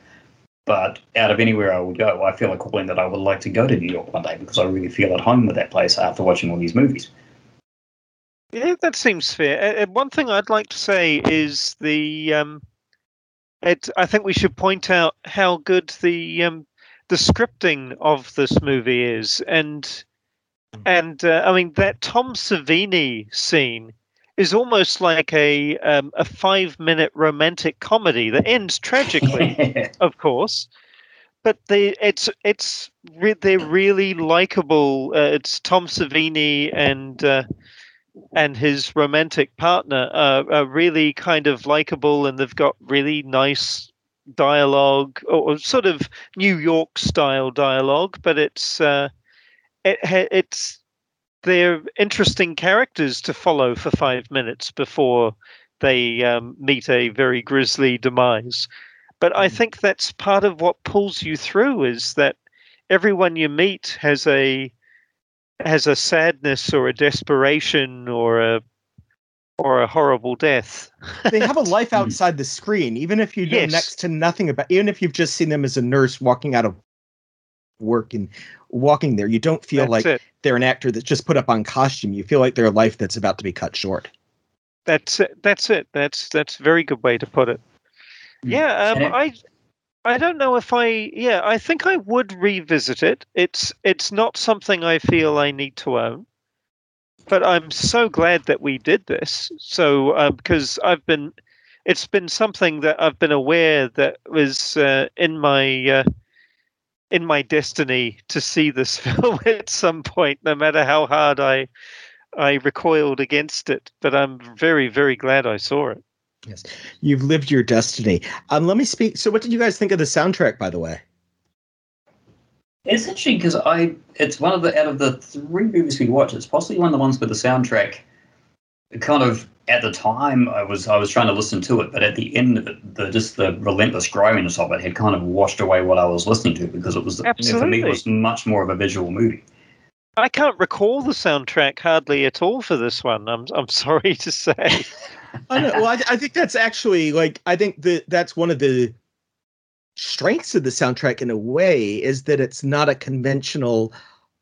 But out of anywhere I would go, I feel a calling that I would like to go to New York one day because I really feel at home with that place after watching all these movies. Yeah, that seems fair. Uh, one thing I'd like to say is the um, it. I think we should point out how good the um, the scripting of this movie is, and and uh, I mean that Tom Savini scene is almost like a um, a five minute romantic comedy that ends tragically, of course. But they, it's it's re- they're really likable. Uh, it's Tom Savini and uh, and his romantic partner are, are really kind of likable, and they've got really nice dialogue, or, or sort of New York style dialogue. But it's uh, it it's they're interesting characters to follow for five minutes before they um, meet a very grisly demise. But I think that's part of what pulls you through is that everyone you meet has a has a sadness or a desperation or a or a horrible death. they have a life hmm. outside the screen, even if you know yes. next to nothing about. Even if you've just seen them as a nurse walking out of work and walking there, you don't feel that's like it. they're an actor that's just put up on costume. You feel like they're a life that's about to be cut short. That's it. That's it. That's that's a very good way to put it. Hmm. Yeah, um, I I don't know if I yeah, I think I would revisit it. It's it's not something I feel I need to own but I'm so glad that we did this. So uh, because I've been, it's been something that I've been aware that was uh, in my uh, in my destiny to see this film at some point, no matter how hard I I recoiled against it. But I'm very very glad I saw it. Yes, you've lived your destiny. Um, let me speak. So, what did you guys think of the soundtrack, by the way? It's interesting because I it's one of the out of the three movies we watched, it's possibly one of the ones with the soundtrack kind of at the time I was I was trying to listen to it, but at the end of it, the just the relentless griminess of it had kind of washed away what I was listening to because it was Absolutely. for me it was much more of a visual movie. I can't recall the soundtrack hardly at all for this one. I'm I'm sorry to say. I know. Well, I, I think that's actually like I think that that's one of the strengths of the soundtrack in a way is that it's not a conventional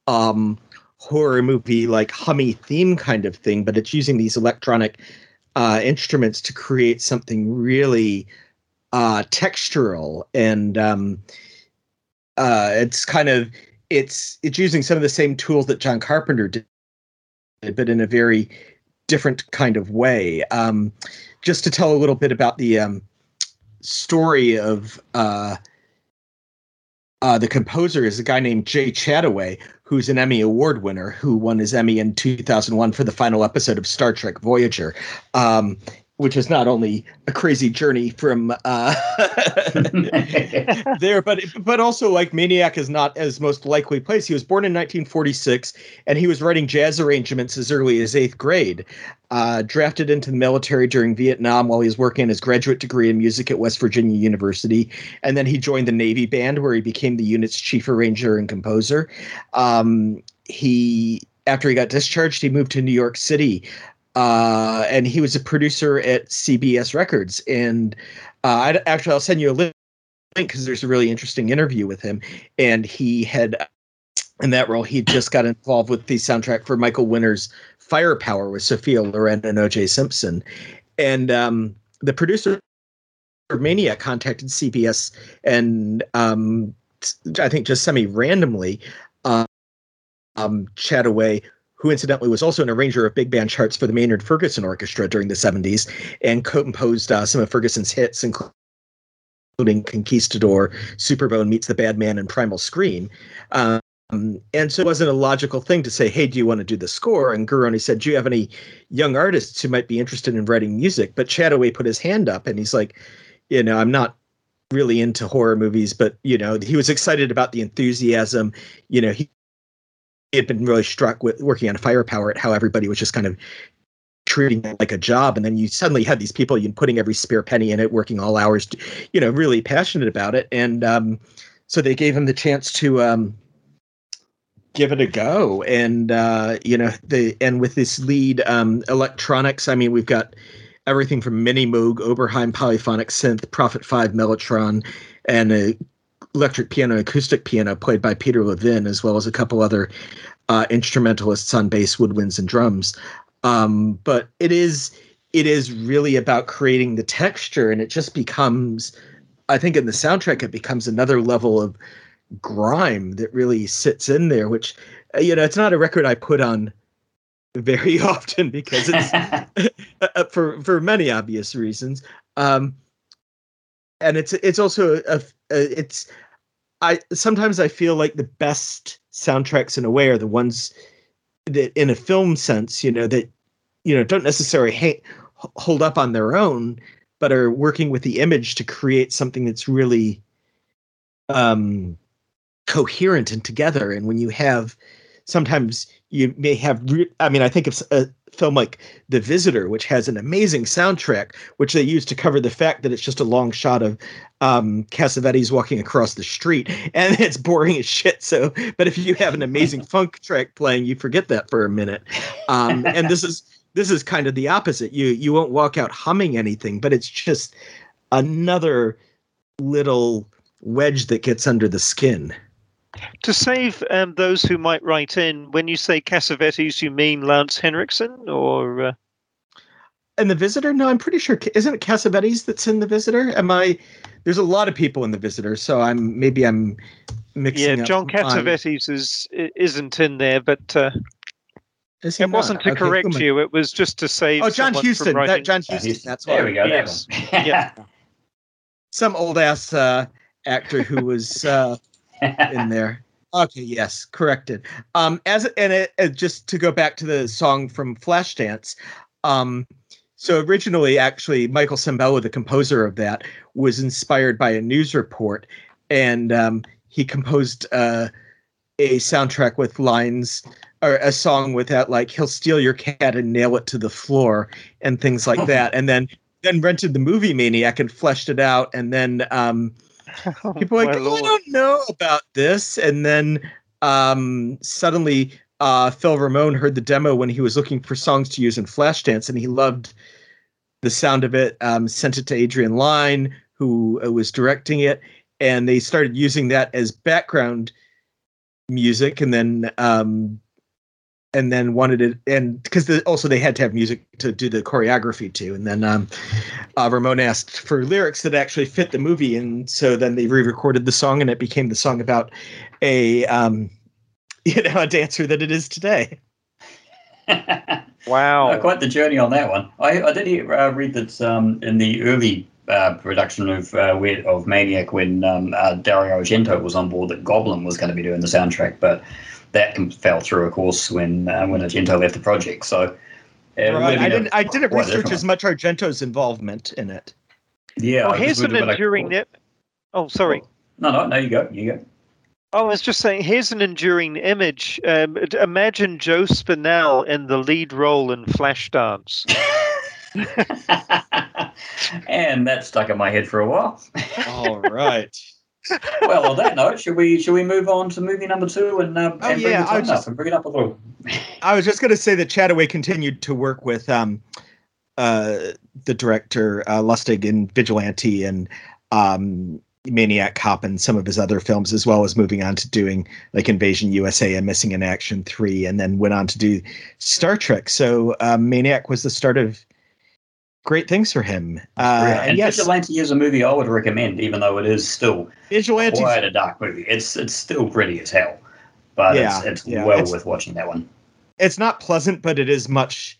um, horror movie like hummy theme kind of thing, but it's using these electronic uh, instruments to create something really uh, textural and um, uh, it's kind of it's it's using some of the same tools that John Carpenter did, but in a very different kind of way. Um, just to tell a little bit about the um, story of uh, the composer is a guy named Jay Chattaway, who's an Emmy Award winner, who won his Emmy in 2001 for the final episode of Star Trek Voyager. Um, which is not only a crazy journey from uh, there, but but also like Maniac is not as most likely place. He was born in 1946, and he was writing jazz arrangements as early as eighth grade. Uh, drafted into the military during Vietnam while he was working on his graduate degree in music at West Virginia University, and then he joined the Navy Band where he became the unit's chief arranger and composer. Um, he after he got discharged, he moved to New York City uh, and he was a producer at CBS Records. And uh, I actually I'll send you a link because there's a really interesting interview with him, and he had in that role he just got involved with the soundtrack for Michael Winner's Firepower with Sophia Loren and O.J. Simpson, and um, the producer of Maniac contacted CBS and um, I think just semi randomly. Uh, um, Chattaway who incidentally was also an arranger of big band charts for the Maynard Ferguson Orchestra during the 70s and co-composed uh, some of Ferguson's hits, including Conquistador, Superbone Meets the Bad Man, and Primal Scream. Um, and so it wasn't a logical thing to say, hey, do you want to do the score? And Garroni said, do you have any young artists who might be interested in writing music? But Chattaway put his hand up and he's like, you know, I'm not really into horror movies, but, you know, he was excited about the enthusiasm. You know, he had been really struck with working on firepower at how everybody was just kind of treating it like a job. And then you suddenly had these people you putting every spare penny in it working all hours you know really passionate about it. And um, so they gave him the chance to um, give it a go. And uh, you know the and with this lead um, electronics i mean we've got everything from mini moog oberheim polyphonic synth prophet 5 mellotron and a electric piano acoustic piano played by Peter Levin, as well as a couple other uh, instrumentalists on bass, woodwinds, and drums. Um, but it is it is really about creating the texture, and it just becomes, I think, in the soundtrack, it becomes another level of grime that really sits in there. Which, uh, you know, it's not a record I put on very often because it's uh, for for many obvious reasons. Um, and it's it's also a, a, it's I sometimes I feel like the best soundtracks in a way are the ones that in a film sense, you know, that you know don't necessarily ha- hold up on their own, but are working with the image to create something that's really um, coherent and together. And when you have sometimes you may have. Re- I mean, I think of a film like The Visitor, which has an amazing soundtrack, which they use to cover the fact that it's just a long shot of um, Cassavetes walking across the street, and it's boring as shit. So, but if you have an amazing funk track playing, you forget that for a minute. Um, and this is this is kind of the opposite. You you won't walk out humming anything, but it's just another little wedge that gets under the skin. To save um, those who might write in, when you say Cassavetes, you mean Lance Henriksen or? Uh... And the Visitor? No, I'm pretty sure. Isn't it Cassavetes that's in the Visitor? Am I? There's a lot of people in the Visitor, so I'm maybe I'm mixing. Up. Yeah, John Cassavetes is isn't in there, but. Uh... It not? wasn't to okay, correct you. It was just to save. Oh, John Huston. That, John Huston. That's why. There we go. Yes. yeah. Some old ass uh, actor who was uh, in there. Okay, yes, corrected. Um, as and it, uh, just to go back to the song from Flashdance, um, so originally, actually, Michael Sembello, the composer of that, was inspired by a news report, and um, he composed uh, a soundtrack with lines or a song with that like "He'll steal your cat and nail it to the floor" and things like that, and then then rented the movie Maniac and fleshed it out, and then um, people were like, oh, I don't know about this. And then um, suddenly uh, Phil Ramone heard the demo when he was looking for songs to use in Flashdance, and he loved the sound of it. Um, sent it to Adrian Lyne, who uh, was directing it, and they started using that as background music. And then um, and then wanted it and because the, also they had to have music to do the choreography too and then um, uh, ramone asked for lyrics that actually fit the movie and so then they re-recorded the song and it became the song about a um, you know a dancer that it is today. Wow. Uh, quite the journey on that one. I, I did hear, uh, read that um, in the early uh, production of uh, of Maniac when um, uh, Dario Argento was on board that Goblin was going to be doing the soundtrack, but that fell through, of course, when uh, when Argento left the project. So, uh, right. I didn't I didn't research as much Argento's involvement in it. Yeah. Well, here's an enduring. Ne- oh, sorry. No, no, no. You go. You go. Oh, I was just saying. Here's an enduring image. Um, imagine Joe Spinell in the lead role in Flashdance. and that stuck in my head for a while. All right well, on that note, should we should we move on to movie number two and, uh, oh, and yeah, bring it just, up and bring it up a little? I was just going to say that Chattaway continued to work with um, uh, the director uh, Lustig in Vigilante and um, Maniac Cop and some of his other films, as well as moving on to doing like Invasion USA and Missing in Action three, and then went on to do Star Trek. So um, Maniac was the start of great things for him. Uh, and, and yes, Vigilante is a movie I would recommend, even though it is still Vigilante quite a dark movie. It's it's still pretty as hell, but yeah, it's, it's yeah, well it's, worth watching that one. It's not pleasant, but it is much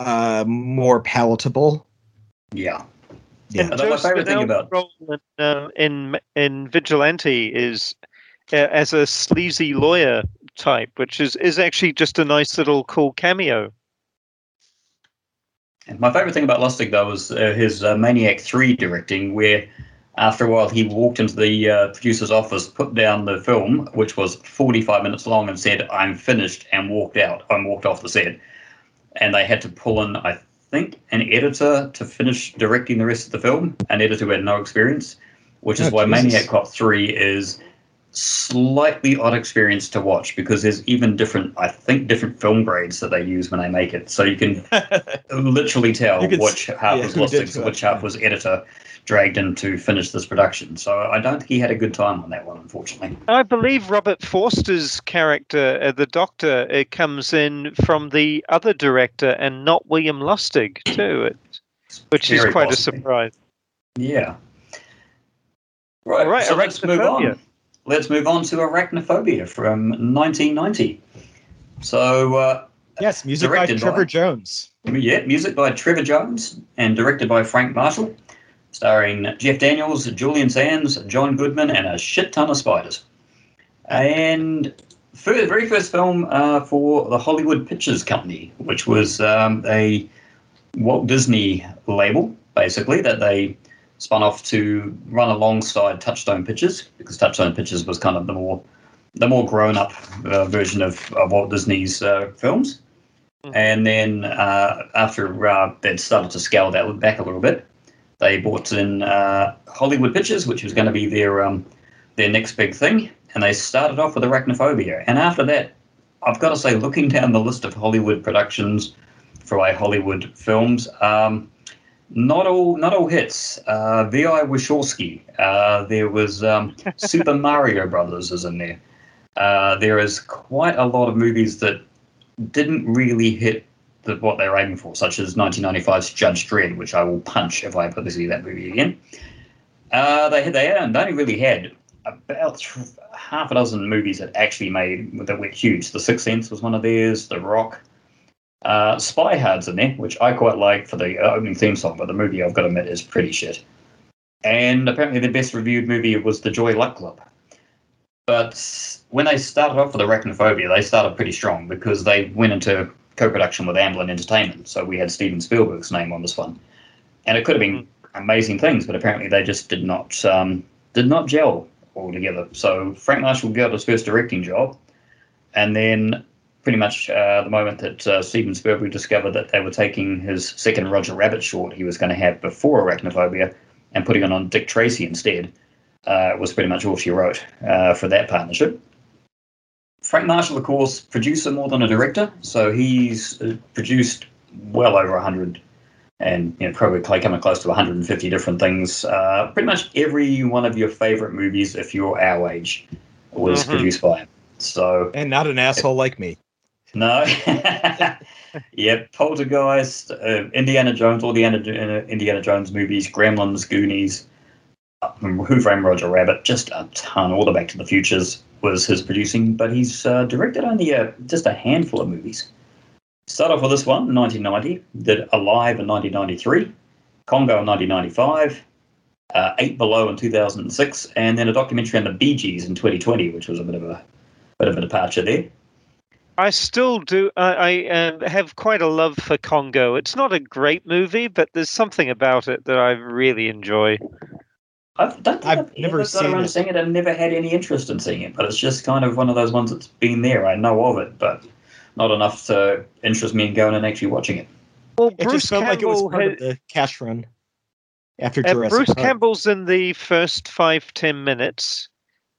uh, more palatable. Yeah. Yeah. And my favorite thing about role in, uh, in in Vigilante is uh, as a sleazy lawyer type, which is is actually just a nice little cool cameo. My favorite thing about Lustig, though, was uh, his uh, Maniac 3 directing, where after a while he walked into the uh, producer's office, put down the film, which was 45 minutes long, and said, I'm finished, and walked out and walked off the set. And they had to pull in, I think, an editor to finish directing the rest of the film, an editor who had no experience, which is oh, why Jesus. Maniac Cop 3 is slightly odd experience to watch because there's even different, I think, different film grades that they use when they make it. So you can literally tell can, which half yeah, was Lustig, which half was editor dragged in to finish this production. So I don't think he had a good time on that one, unfortunately. I believe Robert Forster's character, uh, the Doctor, it comes in from the other director and not William Lustig too, it, which is quite possibly. a surprise. Yeah. Right. right. So let's move on let's move on to Arachnophobia from 1990. So, uh, yes, music by Trevor by, Jones. Yeah, music by Trevor Jones and directed by Frank Marshall, starring Jeff Daniels, Julian Sands, John Goodman, and a shit ton of spiders. And the very first film uh, for the Hollywood Pictures Company, which was um, a Walt Disney label, basically, that they spun off to run alongside Touchstone Pictures because Touchstone Pictures was kind of the more the more grown up uh, version of, of Walt Disney's uh, films. Mm-hmm. And then uh, after uh, they'd started to scale that back a little bit, they bought in uh, Hollywood Pictures, which was going to be their um, their next big thing. And they started off with Arachnophobia. And after that, I've got to say, looking down the list of Hollywood productions for like Hollywood films, um, not all not all hits. Uh, V.I. Warshawski. Uh, there was um, Super Mario Brothers is in there. Uh, there is quite a lot of movies that didn't really hit the, what they were aiming for, such as 1995's Judge Dredd, which I will punch if I ever see that movie again. Uh, they they, they only really had about half a dozen movies that actually made that went huge. The Sixth Sense was one of theirs. The Rock. Uh, Spy Hard's in there, which I quite like for the opening theme song, but the movie I've got to admit is pretty shit. And apparently, the best reviewed movie was The Joy Luck Club. But when they started off with Arachnophobia, they started pretty strong because they went into co-production with Amblin Entertainment. So we had Steven Spielberg's name on this one, and it could have been hmm. amazing things, but apparently they just did not um, did not gel altogether. So Frank Marshall got his first directing job, and then pretty much uh, the moment that uh, Steven Spielberg discovered that they were taking his second Roger Rabbit short he was going to have before Arachnophobia and putting it on Dick Tracy instead, uh, was pretty much all she wrote uh, for that partnership. Frank Marshall, of course, producer more than a director, so he's uh, produced well over 100 and you know, probably coming close to 150 different things. Uh, pretty much every one of your favorite movies, if you're our age, was mm-hmm. produced by him. So and not an asshole like me. No. yep, Poltergeist, uh, Indiana Jones, all the Indiana Jones movies, Gremlins, Goonies, uh, Who Framed Roger Rabbit, just a ton. All the Back to the Futures was his producing, but he's uh, directed only uh, just a handful of movies. Start off with this one, 1990. Did Alive in 1993, Congo in 1995, uh, Eight Below in 2006, and then a documentary on the Bee Gees in 2020, which was a bit of a bit of a departure there. I still do. I, I uh, have quite a love for Congo. It's not a great movie, but there's something about it that I really enjoy. I don't think I've, I've never seen around it. seeing it. I've never had any interest in seeing it, but it's just kind of one of those ones that's been there. I know of it, but not enough to interest me in going and actually watching it. Well, it Bruce just felt Campbell like it was part had, of the cash run after uh, Bruce Park. Campbell's in the first five ten minutes,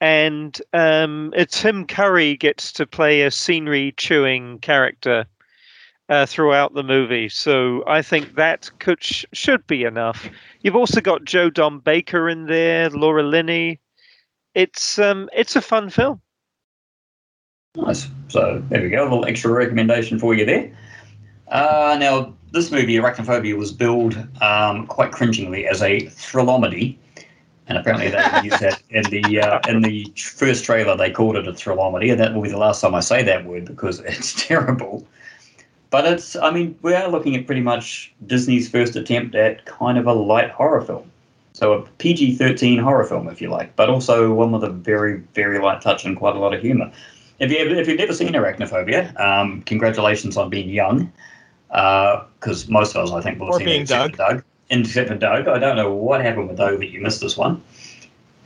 and um, Tim Curry gets to play a scenery chewing character uh, throughout the movie. So I think that could sh- should be enough. You've also got Joe Don Baker in there, Laura Linney. It's um, it's a fun film. Nice. So there we go. A little extra recommendation for you there. Uh, now, this movie, Arachnophobia, was billed um, quite cringingly as a thrillomedy. And apparently they used that in the uh, in the first trailer. They called it a thrillomedy, and that will be the last time I say that word because it's terrible. But it's, I mean, we are looking at pretty much Disney's first attempt at kind of a light horror film. So a PG 13 horror film, if you like, but also one with a very, very light touch and quite a lot of humor. If, you, if you've never seen Arachnophobia, um, congratulations on being young, because uh, most of us, I think, will have seen it Doug. Doug. Except for Doug. I don't know what happened with Doug that you missed this one.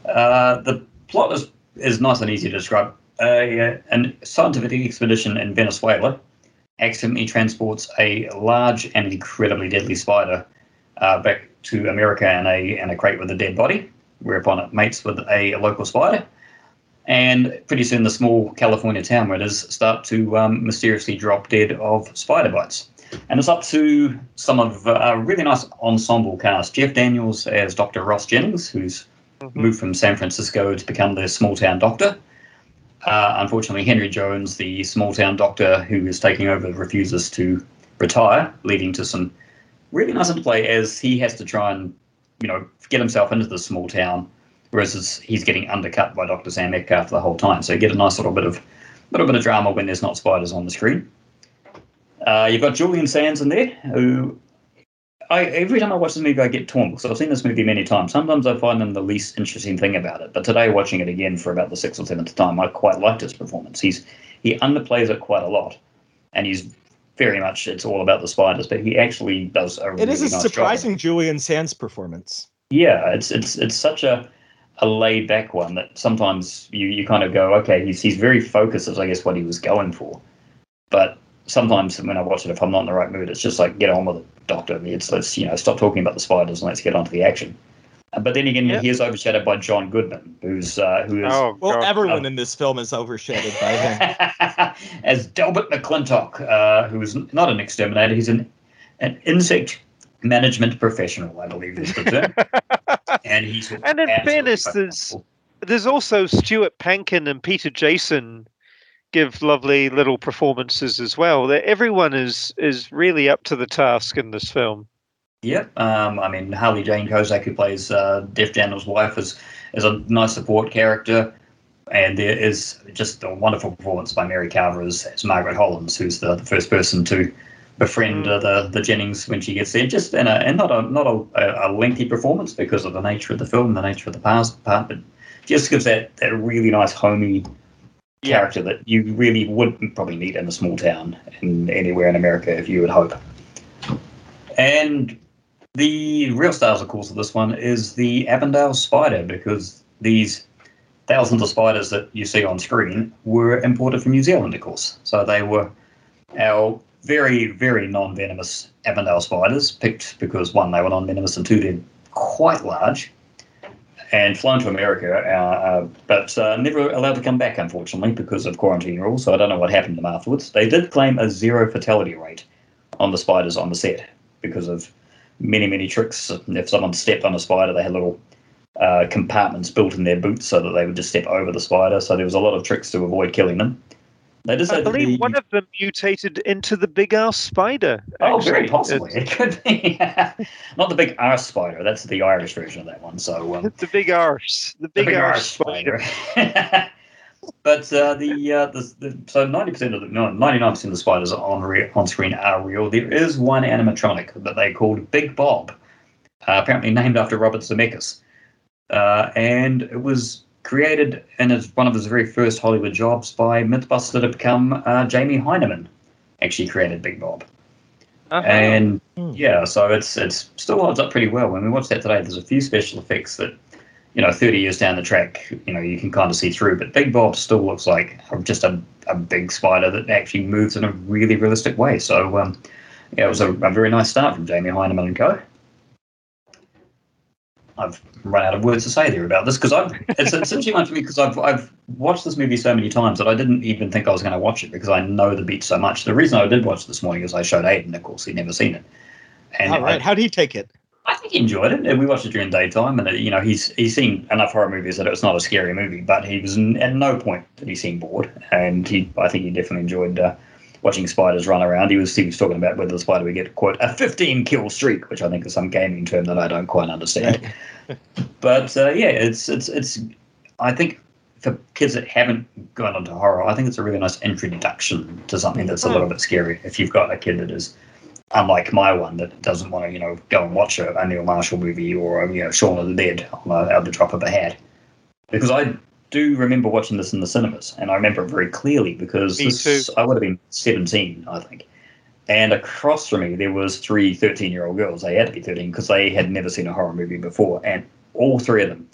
Uh, the plot is, is nice and easy to describe. Uh, a scientific expedition in Venezuela accidentally transports a large and incredibly deadly spider uh, back to America in a, in a crate with a dead body, whereupon it mates with a local spider and pretty soon, the small California town where it is start to um, mysteriously drop dead of spider bites. And it's up to some of uh, a really nice ensemble cast. Jeff Daniels as Dr. Ross Jennings, who's mm-hmm. moved from San Francisco to become the small town doctor. Uh, unfortunately, Henry Jones, the small town doctor who is taking over, refuses to retire, leading to some really nice interplay as he has to try and, you know, get himself into the small town whereas he's getting undercut by Dr. Sam Metcalfe the whole time. So you get a nice little bit of little bit of drama when there's not spiders on the screen. Uh, you've got Julian Sands in there, who I every time I watch this movie I get torn because I've seen this movie many times. Sometimes I find him the least interesting thing about it, but today watching it again for about the sixth or seventh time, I quite liked his performance. He's he underplays it quite a lot, and he's very much it's all about the spiders, but he actually does a. It really is a nice surprising. Julian Sands performance. Yeah, it's it's it's such a a laid back one that sometimes you, you kind of go, okay, he's he's very focused, as I guess what he was going for. But sometimes when I watch it, if I'm not in the right mood, it's just like get on with it, Doctor. It's let's you know stop talking about the spiders and let's get on to the action. Uh, but then again, yep. he is overshadowed by John Goodman, who's uh, who is oh, well, everyone uh, in this film is overshadowed by him as Delbert McClintock, uh, who's not an exterminator; he's an an insect management professional, I believe is the term. and he's and in fairness, there's there's also Stuart Pankin and Peter Jason give lovely little performances as well. That everyone is is really up to the task in this film. Yep. Um, I mean, Harley Jane Kozak, who plays uh, Jeff Daniels' wife, is is a nice support character. And there is just a wonderful performance by Mary Carver as, as Margaret Hollins, who's the, the first person to befriend uh, the the Jennings when she gets there. Just in a and not a not a, a, lengthy performance because of the nature of the film, the nature of the past part, but just gives that that really nice homey character that you really wouldn't probably meet in a small town in anywhere in America if you would hope. And the real stars, of course, of this one is the Avondale spider because these thousands of spiders that you see on screen were imported from New Zealand, of course. So they were our very, very non venomous Avondale spiders, picked because one, they were non venomous, and two, they're quite large, and flown to America, uh, uh, but uh, never allowed to come back, unfortunately, because of quarantine rules. So I don't know what happened to them afterwards. They did claim a zero fatality rate on the spiders on the set because of many, many tricks. If someone stepped on a spider, they had little uh, compartments built in their boots so that they would just step over the spider. So there was a lot of tricks to avoid killing them. I believe one of them mutated into the big ass spider. Oh, very possibly. It could be. Not the big arse spider. That's the Irish version of that one. So um, the big arse, the big, the big arse, spider. but uh, the, uh, the, the so ninety percent of the no ninety nine percent of the spiders on re- on screen are real. There is one animatronic that they called Big Bob, uh, apparently named after Robert Zemeckis, uh, and it was created in his, one of his very first Hollywood jobs by Mythbuster to become uh, Jamie Hyneman. Actually, created Big Bob. Uh-huh. And hmm. yeah, so it's it's still holds up pretty well. When we watch that today, there's a few special effects that, you know, 30 years down the track, you know, you can kind of see through. But Big Bob still looks like just a, a big spider that actually moves in a really realistic way. So um, yeah, it was a, a very nice start from Jamie Hyneman and Co. I've run out of words to say there about this because I've it's, it's interesting one for me because I've I've watched this movie so many times that I didn't even think I was going to watch it because I know the beat so much. The reason I did watch this morning is I showed Aiden, of course, he'd never seen it. And All right, how did he take it? I think he enjoyed it. We watched it during daytime, and it, you know he's he's seen enough horror movies that it's not a scary movie. But he was at no point did he seem bored, and he I think he definitely enjoyed uh, watching spiders run around. He was he was talking about whether the spider would get quote a 15 kill streak, which I think is some gaming term that I don't quite understand. but uh, yeah, it's it's it's. I think for kids that haven't gone into horror, I think it's a really nice introduction to something that's a little bit scary. If you've got a kid that is unlike my one that doesn't want to, you know, go and watch a, a Neil Marshall movie or a, you know Shaun of the Dead on a, at the drop of a hat, because I do remember watching this in the cinemas, and I remember it very clearly because this, I would have been 17, I think. And across from me, there was three 13 year old girls. They had to be 13 because they had never seen a horror movie before. And all three of them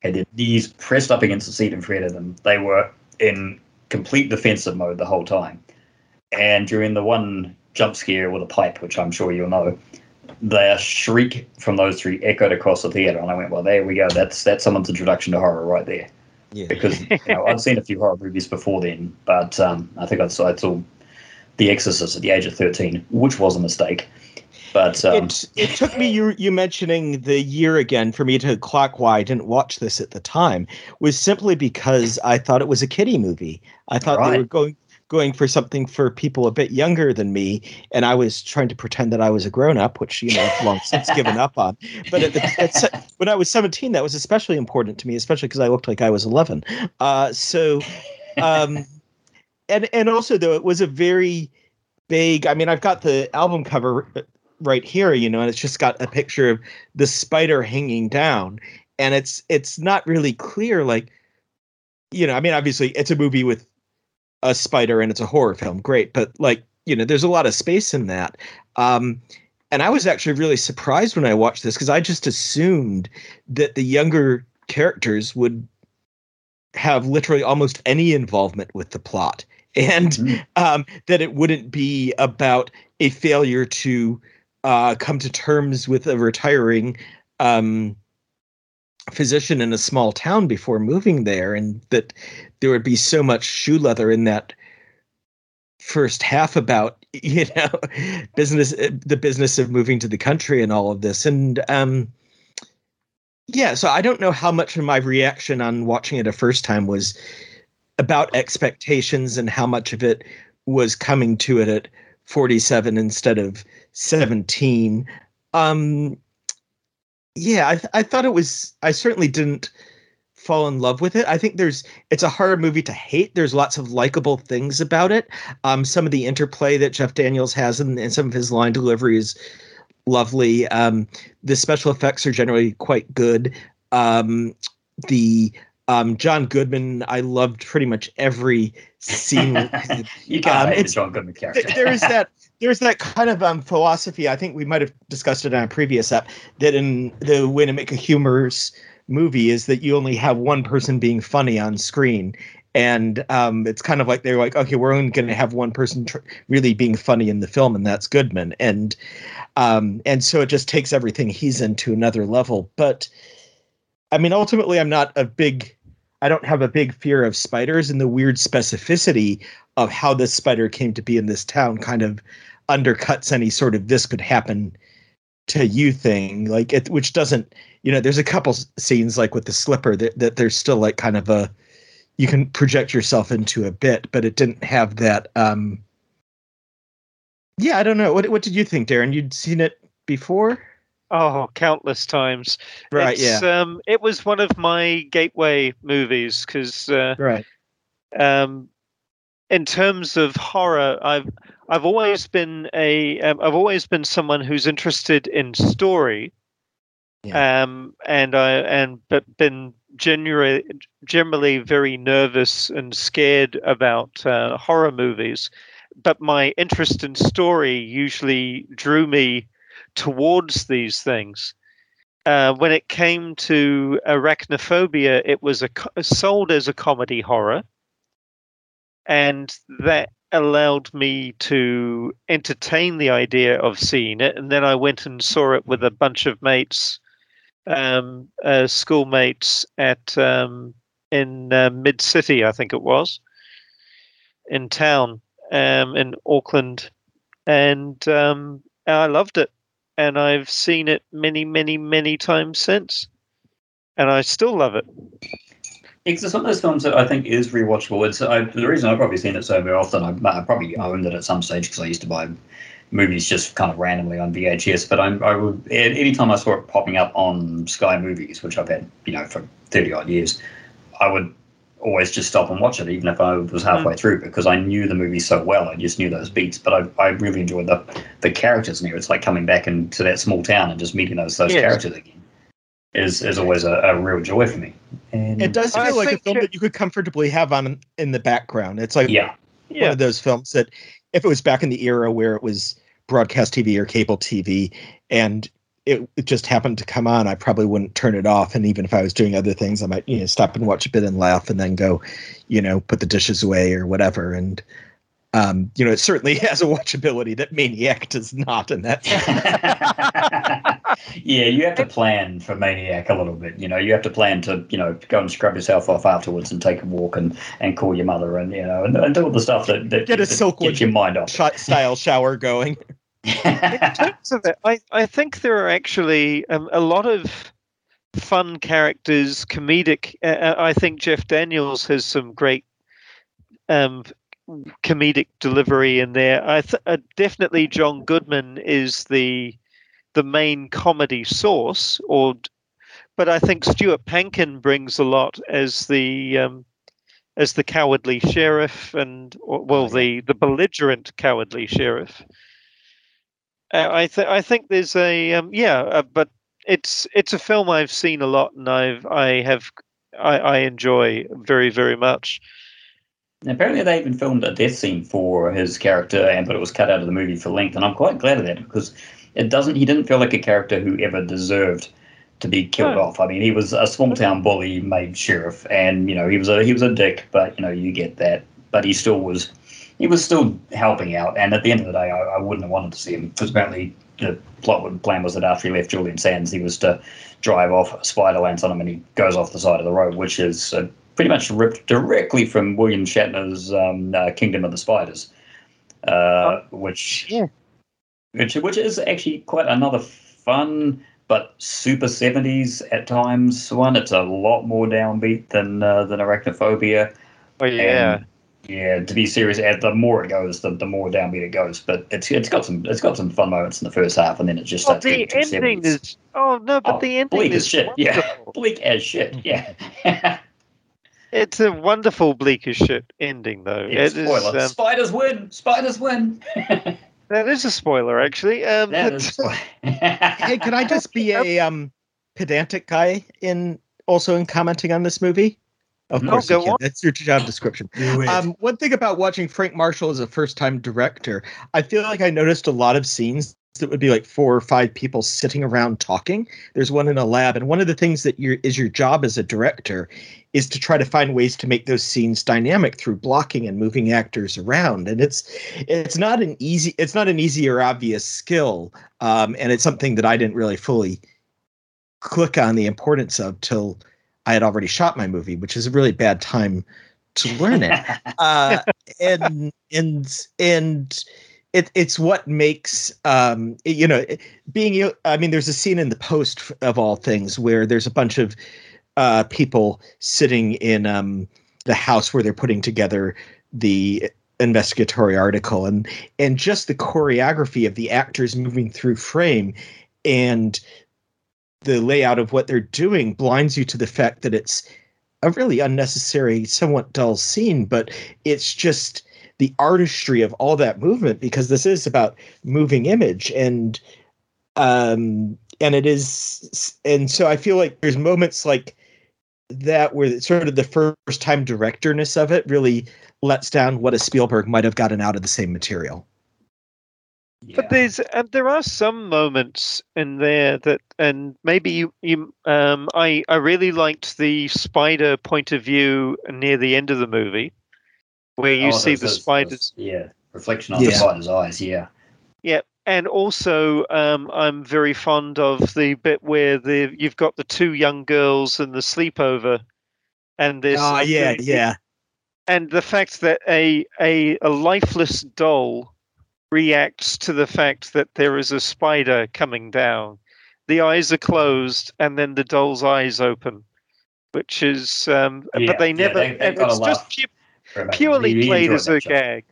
had their knees pressed up against the seat in front of them. They were in complete defensive mode the whole time. And during the one jump scare with a pipe, which I'm sure you'll know, their shriek from those three echoed across the theater. And I went, well, there we go. That's that's someone's introduction to horror right there. Yeah. Because you know, I'd seen a few horror movies before then, but um, I think I saw, I saw The Exorcist at the age of 13, which was a mistake. But um, it, it took me you you mentioning the year again for me to clock why I didn't watch this at the time was simply because I thought it was a kiddie movie. I thought right. they were going going for something for people a bit younger than me, and I was trying to pretend that I was a grown up, which you know I've long since given up on. But at the, at, when I was seventeen, that was especially important to me, especially because I looked like I was eleven. Uh, so, um, and and also though it was a very big. I mean, I've got the album cover right here, you know, and it's just got a picture of the spider hanging down, and it's it's not really clear, like you know, I mean, obviously it's a movie with a spider and it's a horror film, great. But like, you know, there's a lot of space in that. Um, and I was actually really surprised when I watched this because I just assumed that the younger characters would have literally almost any involvement with the plot and mm-hmm. um, that it wouldn't be about a failure to uh, come to terms with a retiring um, physician in a small town before moving there, and that there would be so much shoe leather in that first half about you know business the business of moving to the country and all of this. And um yeah so i don't know how much of my reaction on watching it a first time was about expectations and how much of it was coming to it at 47 instead of 17 um yeah i i thought it was i certainly didn't fall in love with it. I think there's it's a hard movie to hate. There's lots of likable things about it. Um some of the interplay that jeff daniels has and, and some of his line delivery is lovely. Um the special effects are generally quite good. Um the um, John Goodman, I loved pretty much every scene. you can't um, hate the John Goodman character. there is that there's that kind of um, philosophy. I think we might have discussed it on a previous app that in the way to make a humorous movie is that you only have one person being funny on screen. And um, it's kind of like they're like, okay, we're only going to have one person tr- really being funny in the film, and that's Goodman. And um, and so it just takes everything he's into another level. But I mean, ultimately, I'm not a big, I don't have a big fear of spiders, and the weird specificity of how this spider came to be in this town kind of undercuts any sort of this could happen to you thing. Like it, which doesn't, you know, there's a couple scenes like with the slipper that that there's still like kind of a, you can project yourself into a bit, but it didn't have that. um Yeah, I don't know. What what did you think, Darren? You'd seen it before? Oh, countless times. Right. It's, yeah. Um, it was one of my gateway movies because. Uh, right. Um, in terms of horror, I've I've always been a have um, always been someone who's interested in story. Yeah. Um, and I and but been generally generally very nervous and scared about uh, horror movies. But my interest in story usually drew me towards these things. Uh, when it came to arachnophobia, it was a, sold as a comedy horror, and that allowed me to entertain the idea of seeing it. And then I went and saw it with a bunch of mates, um, uh, schoolmates at um, in uh, Mid City, I think it was, in town, um, in Auckland, and um, I loved it and I've seen it many, many, many times since, and I still love it. It's one of those films that I think is rewatchable. It's I, the reason I've probably seen it so very often. I, I probably owned it at some stage because I used to buy movies just kind of randomly on VHS. But I'm, I would anytime I saw it popping up on Sky Movies, which I've had you know for thirty odd years, I would always just stop and watch it, even if I was halfway mm. through, because I knew the movie so well. I just knew those beats. But I, I really enjoyed the the characters in here. It's like coming back into that small town and just meeting those those characters again. Is is always a, a real joy for me. And it does feel like a film that you could comfortably have on in the background. It's like yeah. one of those films that if it was back in the era where it was broadcast TV or cable TV and it, it, just happened to come on, I probably wouldn't turn it off. And even if I was doing other things, I might, you know, stop and watch a bit and laugh and then go, you know, put the dishes away or whatever. And, um, you know, it certainly has a watchability that Maniac does not. And that. yeah, you have to plan for Maniac a little bit. You know, you have to plan to, you know, go and scrub yourself off afterwards and take a walk and, and call your mother and, you know, and, and do all the stuff that, that get a silkwood your mind off. style shower going in terms of it, I, I think there are actually um, a lot of fun characters, comedic. Uh, uh, I think Jeff Daniels has some great um, comedic delivery in there. I th- uh, definitely John Goodman is the the main comedy source, or but I think Stuart Pankin brings a lot as the um, as the cowardly sheriff and well the the belligerent cowardly sheriff. Uh, I think I think there's a um, yeah, uh, but it's it's a film I've seen a lot and I've I have I, I enjoy very very much. Apparently, they even filmed a death scene for his character, and but it was cut out of the movie for length, and I'm quite glad of that because it doesn't. He didn't feel like a character who ever deserved to be killed off. I mean, he was a small town bully made sheriff, and you know he was a he was a dick, but you know you get that. But he still was he was still helping out. And at the end of the day, I, I wouldn't have wanted to see him because apparently the plot plan was that after he left Julian Sands, he was to drive off. A spider lands on him, and he goes off the side of the road, which is uh, pretty much ripped directly from William Shatner's um, uh, Kingdom of the Spiders, uh, oh, which yeah. which which is actually quite another fun but super 70s at times one. It's a lot more downbeat than uh, than Arachnophobia. Oh yeah. And, yeah, to be serious, the more it goes, the, the more downbeat it goes. But it's it's got some it's got some fun moments in the first half, and then it just oh, starts. The ending 70s. is oh no, but oh, the ending bleak is as shit. Wonderful. Yeah, bleak as shit. Yeah. it's a wonderful bleak as shit ending, though. Yeah, spoiler: is, um, spiders win. Spiders win. that is a spoiler, actually. Um, that is hey, can I just be a um pedantic guy in also in commenting on this movie? Of no, course, you can. that's your job description. Um, one thing about watching Frank Marshall as a first-time director, I feel like I noticed a lot of scenes that would be like four or five people sitting around talking. There's one in a lab, and one of the things that your is your job as a director is to try to find ways to make those scenes dynamic through blocking and moving actors around. And it's it's not an easy it's not an easy or obvious skill, um, and it's something that I didn't really fully click on the importance of till I had already shot my movie, which is a really bad time to learn it. uh, and and and it, it's what makes um, you know being i mean there's a scene in the post of all things where there's a bunch of uh, people sitting in um, the house where they're putting together the investigatory article and and just the choreography of the actors moving through frame and the layout of what they're doing blinds you to the fact that it's a really unnecessary, somewhat dull scene, but it's just the artistry of all that movement because this is about moving image and um and it is and so I feel like there's moments like that where sort of the first time directorness of it really lets down what a Spielberg might have gotten out of the same material. But there's and there are some moments in there that and maybe you you um I I really liked the spider point of view near the end of the movie where you oh, see the spiders yeah reflection on yeah. the spider's eyes yeah yeah and also um, I'm very fond of the bit where the you've got the two young girls and the sleepover and this oh yeah the, yeah and the fact that a a, a lifeless doll reacts to the fact that there is a spider coming down. The eyes are closed, and then the doll's eyes open, which is, um, yeah, but they never. Yeah, they, and it's just pu- purely really played as a shot. gag.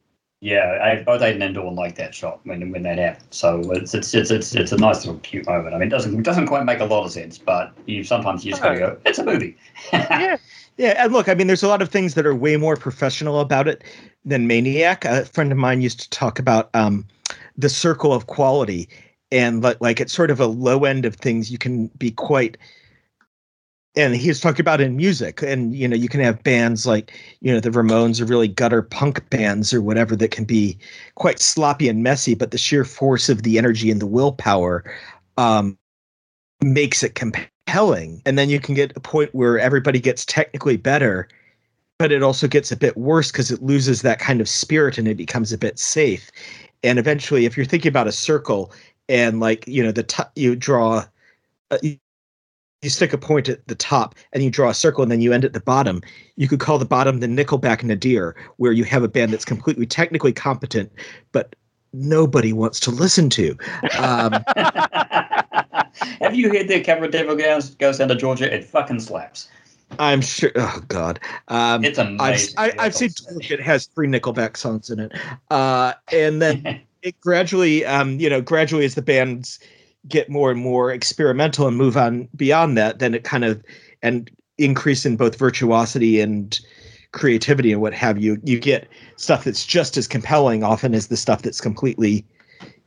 Yeah, I, both Aidan and Dawn like that shot when when that happened. So it's it's it's it's, it's a nice little cute moment. I mean, it doesn't it doesn't quite make a lot of sense, but you sometimes you just gotta go. It's a movie. yeah, yeah, and look, I mean, there's a lot of things that are way more professional about it than Maniac. A friend of mine used to talk about um, the circle of quality, and like, like it's sort of a low end of things you can be quite. And he's talking about in music, and you know, you can have bands like you know the Ramones or really gutter punk bands or whatever that can be quite sloppy and messy, but the sheer force of the energy and the willpower um, makes it compelling. And then you can get a point where everybody gets technically better but it also gets a bit worse because it loses that kind of spirit and it becomes a bit safe. And eventually if you're thinking about a circle and like you know the top you draw uh, you, stick a point at the top and you draw a circle and then you end at the bottom you could call the bottom the nickelback nadir where you have a band that's completely technically competent but nobody wants to listen to um, Have you heard their cover of Devil Goes, Goes Down to Georgia? It fucking slaps. I'm sure. Oh God, um, it's amazing. I've, I, have seen it has three Nickelback songs in it, uh, and then it gradually, um, you know, gradually as the bands get more and more experimental and move on beyond that, then it kind of and increase in both virtuosity and creativity and what have you. You get stuff that's just as compelling often as the stuff that's completely,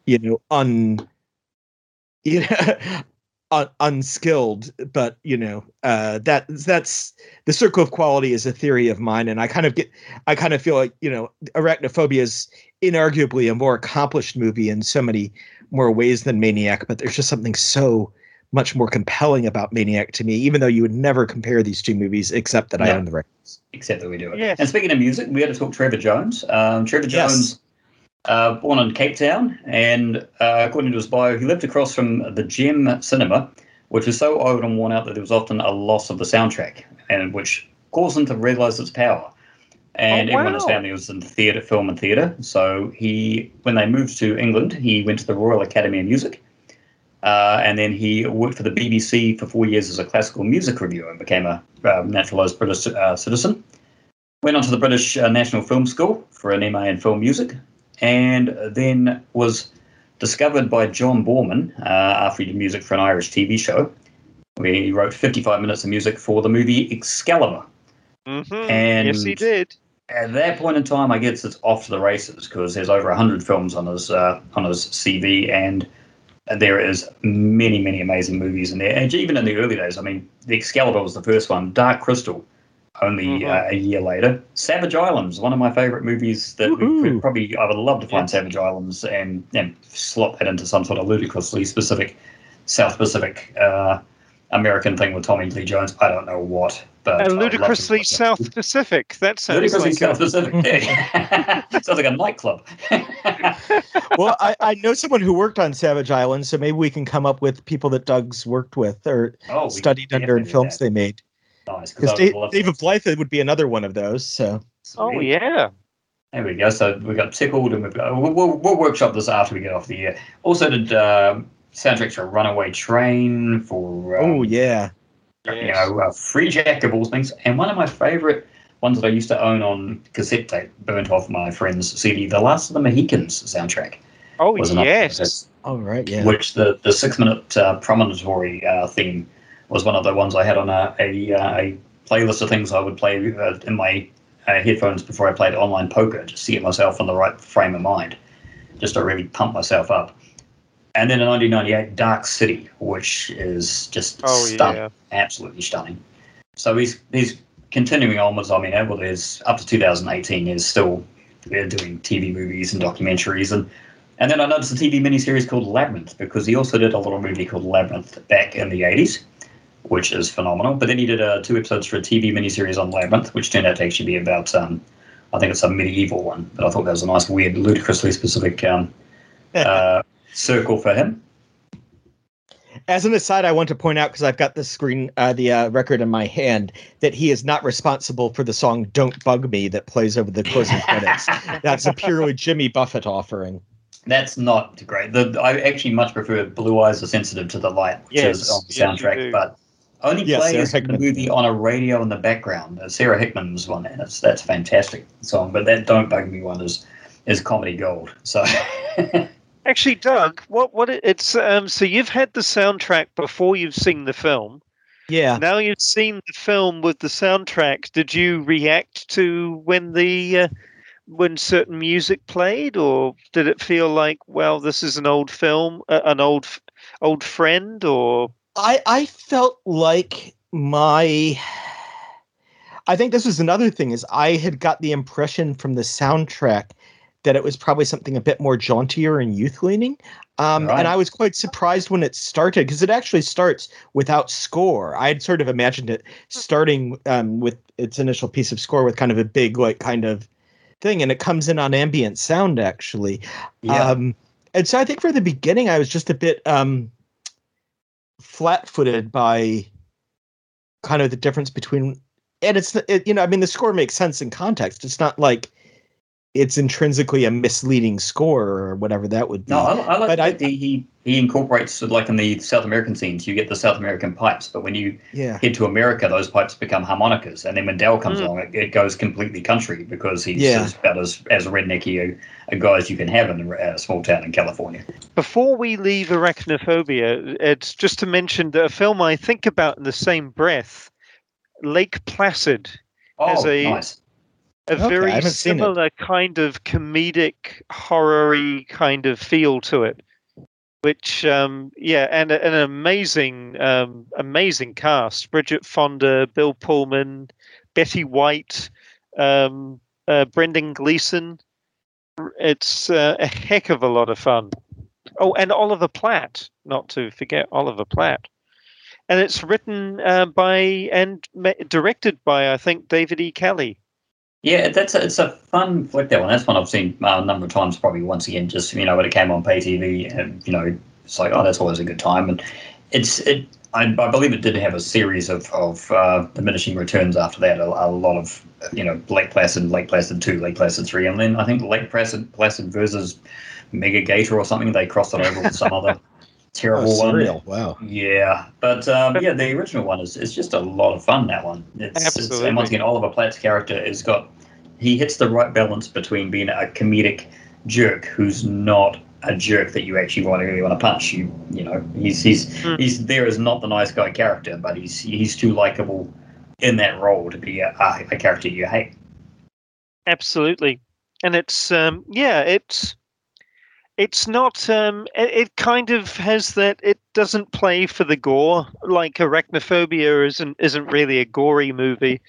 you know, un you know, un- unskilled, but you know, uh, that that's the circle of quality is a theory of mine, and I kind of get, I kind of feel like you know, Arachnophobia is inarguably a more accomplished movie in so many more ways than Maniac, but there's just something so much more compelling about Maniac to me, even though you would never compare these two movies, except that no. I own the rights. Except that we do it. Yes. And speaking of music, we had to talk Trevor Jones. Um, Trevor Jones, yes. uh, born in Cape Town, and uh, according to his bio, he lived across from the Gem Cinema, which was so old and worn out that there was often a loss of the soundtrack, and which caused him to realize its power. And oh, wow. everyone in his family was in theatre, film, and theatre. So he, when they moved to England, he went to the Royal Academy of Music uh, and then he worked for the BBC for four years as a classical music reviewer and became a uh, naturalised British uh, citizen. Went on to the British uh, National Film School for an MA in film music, and then was discovered by John Boorman uh, after he did music for an Irish TV show, where he wrote 55 minutes of music for the movie Excalibur. Mm-hmm. And yes, he did. At that point in time, I guess it's off to the races because there's over 100 films on his uh, on his CV and there is many, many amazing movies in there. And even in the early days, I mean, the Excalibur was the first one. Dark Crystal, only mm-hmm. uh, a year later. Savage Islands, one of my favorite movies that we probably I would love to find yeah. Savage Islands and, and slot that into some sort of ludicrously specific South Pacific uh, American thing with Tommy Lee Jones. I don't know what. But and ludicrously South Pacific. That sounds ludicrously like South a... Pacific. sounds like a nightclub. well, I, I know someone who worked on Savage Island, so maybe we can come up with people that Doug's worked with or oh, studied under in films that. they made. Nice, because Dave, David Blythe would be another one of those. So. Oh yeah. There we go. So we've got tickled, and we've got we'll, we'll, we'll workshop this after we get off the air. Also did um, soundtracks for Runaway Train for. Um, oh yeah you know, uh, Freejack of all things. And one of my favorite ones that I used to own on cassette tape, burnt off my friend's CD, The Last of the Mohicans soundtrack. Oh, yes. Oh, right, yeah. Which the, the six minute uh, promontory uh, theme was one of the ones I had on a, a, uh, a playlist of things I would play uh, in my uh, headphones before I played online poker, just to get myself in the right frame of mind, just to really pump myself up. And then in 1998, Dark City, which is just oh, stunning, yeah. absolutely stunning. So he's he's continuing onwards. I mean, well, there's up to 2018. Is still they're doing TV movies and documentaries, and and then I noticed a TV miniseries called Labyrinth because he also did a little movie called Labyrinth back in the 80s, which is phenomenal. But then he did uh, two episodes for a TV miniseries on Labyrinth, which turned out to actually be about um, I think it's a medieval one. But I thought that was a nice, weird, ludicrously specific um, uh, circle for him. As an aside, I want to point out because I've got the screen, uh, the uh, record in my hand, that he is not responsible for the song "Don't Bug Me" that plays over the closing credits. That's a purely Jimmy Buffett offering. That's not great. The, I actually much prefer "Blue Eyes Are Sensitive to the Light," which yes, is on the soundtrack, but only yes, plays the movie on a radio in the background. Uh, Sara Hickman's one, and it's that's a fantastic song. But that "Don't Bug Me" one is is comedy gold. So. Actually, Doug, what what it's um so you've had the soundtrack before you've seen the film. Yeah. Now you've seen the film with the soundtrack. Did you react to when the uh, when certain music played, or did it feel like, well, this is an old film, uh, an old old friend, or? I I felt like my. I think this was another thing is I had got the impression from the soundtrack that it was probably something a bit more jauntier and youth leaning. Um, right. And I was quite surprised when it started because it actually starts without score. I had sort of imagined it starting um, with its initial piece of score with kind of a big, like, kind of thing. And it comes in on ambient sound, actually. Yeah. Um, and so I think for the beginning, I was just a bit um, flat footed by kind of the difference between. And it's, it, you know, I mean, the score makes sense in context. It's not like it's intrinsically a misleading score or whatever that would be. No, I, I like but that I, he he incorporates like in the South American scenes, you get the South American pipes, but when you yeah. head to America, those pipes become harmonicas, and then when Dell comes mm. along, it, it, goes completely country because he's yeah. about as as rednecky a, a guy as you can have in a, a small town in California. Before we leave arachnophobia, it's just to mention that a film I think about in the same breath, Lake Placid, oh, has a nice a okay, very similar kind of comedic horror kind of feel to it which um, yeah and an amazing um, amazing cast. Bridget fonda bill pullman betty white um, uh, brendan gleeson. It's uh, a heck of a lot of fun. Oh and oliver platt not to forget oliver platt. And it's written uh, by and directed by I think David E. Kelley. Yeah, that's a, it's a fun flick that one. That's one I've seen uh, a number of times. Probably once again, just you know when it came on pay TV, and you know it's like oh that's always a good time. And it's it. I, I believe it did have a series of of uh, diminishing returns after that. A, a, lot of you know Lake Placid, Lake Placid two, Lake Placid three, and then I think Lake Placid Placid versus Mega Gator or something. They crossed it over with some other terrible oh, one. Wow. Yeah, but um, yeah, the original one is, is just a lot of fun. That one. It's, Absolutely. It's, and once again, Oliver Platt's character has got he hits the right balance between being a comedic jerk who's not a jerk that you actually want to really want to punch. You you know he's he's mm. he's there as not the nice guy character, but he's he's too likable in that role to be a, a, a character you hate. Absolutely, and it's um, yeah it's it's not um it, it, kind of has that it doesn't play for the gore. Like arachnophobia isn't isn't really a gory movie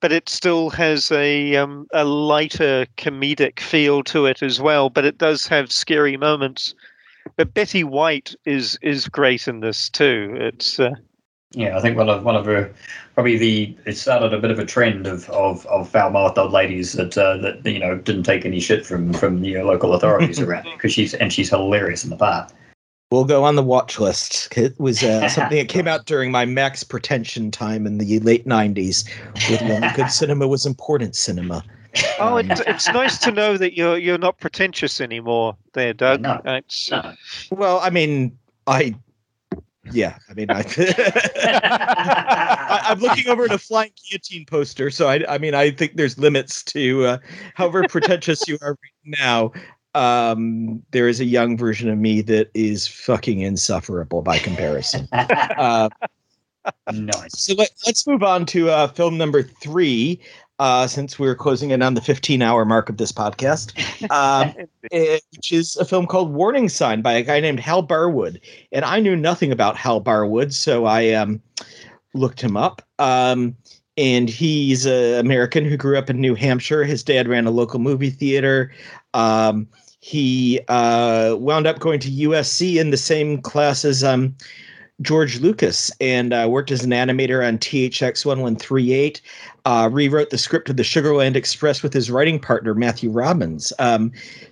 but it still has a um, a lighter comedic feel to it as well but it does have scary moments. But betty white is is great in this too. It's uh, yeah, I think one of one of her probably the it started a bit of a trend of of, of foul mouthed old ladies that uh, that you know didn't take any shit from from you know, local authorities around because she's and she's hilarious in the part. We'll go on the watch list. It was uh, something that came out during my max pretension time in the late '90s, when good cinema was important cinema. Oh, it's, it's nice to know that you're you're not pretentious anymore, there, Doug. No, no. Well, I mean, I yeah, I mean, I, I, am looking over at a flying guillotine poster, so I, I mean, I think there's limits to uh, however pretentious you are right now. Um, there is a young version of me that is fucking insufferable by comparison. Uh, nice. So let, us move on to uh, film number three uh, since we're closing in on the 15 hour mark of this podcast, um, it, which is a film called Warning Sign by a guy named Hal Barwood. And I knew nothing about Hal Barwood, so I um, looked him up. Um, and he's an American who grew up in New Hampshire. His dad ran a local movie theater. Um, he uh, wound up going to USC in the same class as um, George Lucas and uh, worked as an animator on THX 1138. Uh, rewrote the script of the Sugarland Express with his writing partner, Matthew Robbins. Um,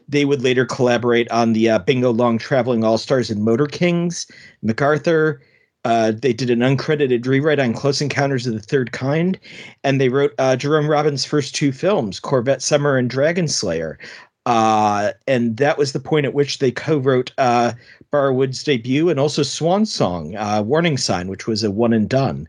they would later collaborate on the uh, Bingo Long Traveling All Stars and Motor Kings, MacArthur. Uh, they did an uncredited rewrite on Close Encounters of the Third Kind, and they wrote uh, Jerome Robbins' first two films, Corvette Summer and Dragon Slayer. Uh, and that was the point at which they co-wrote uh, Barwood's debut and also Swan Song, Warning Sign, which was a one and done.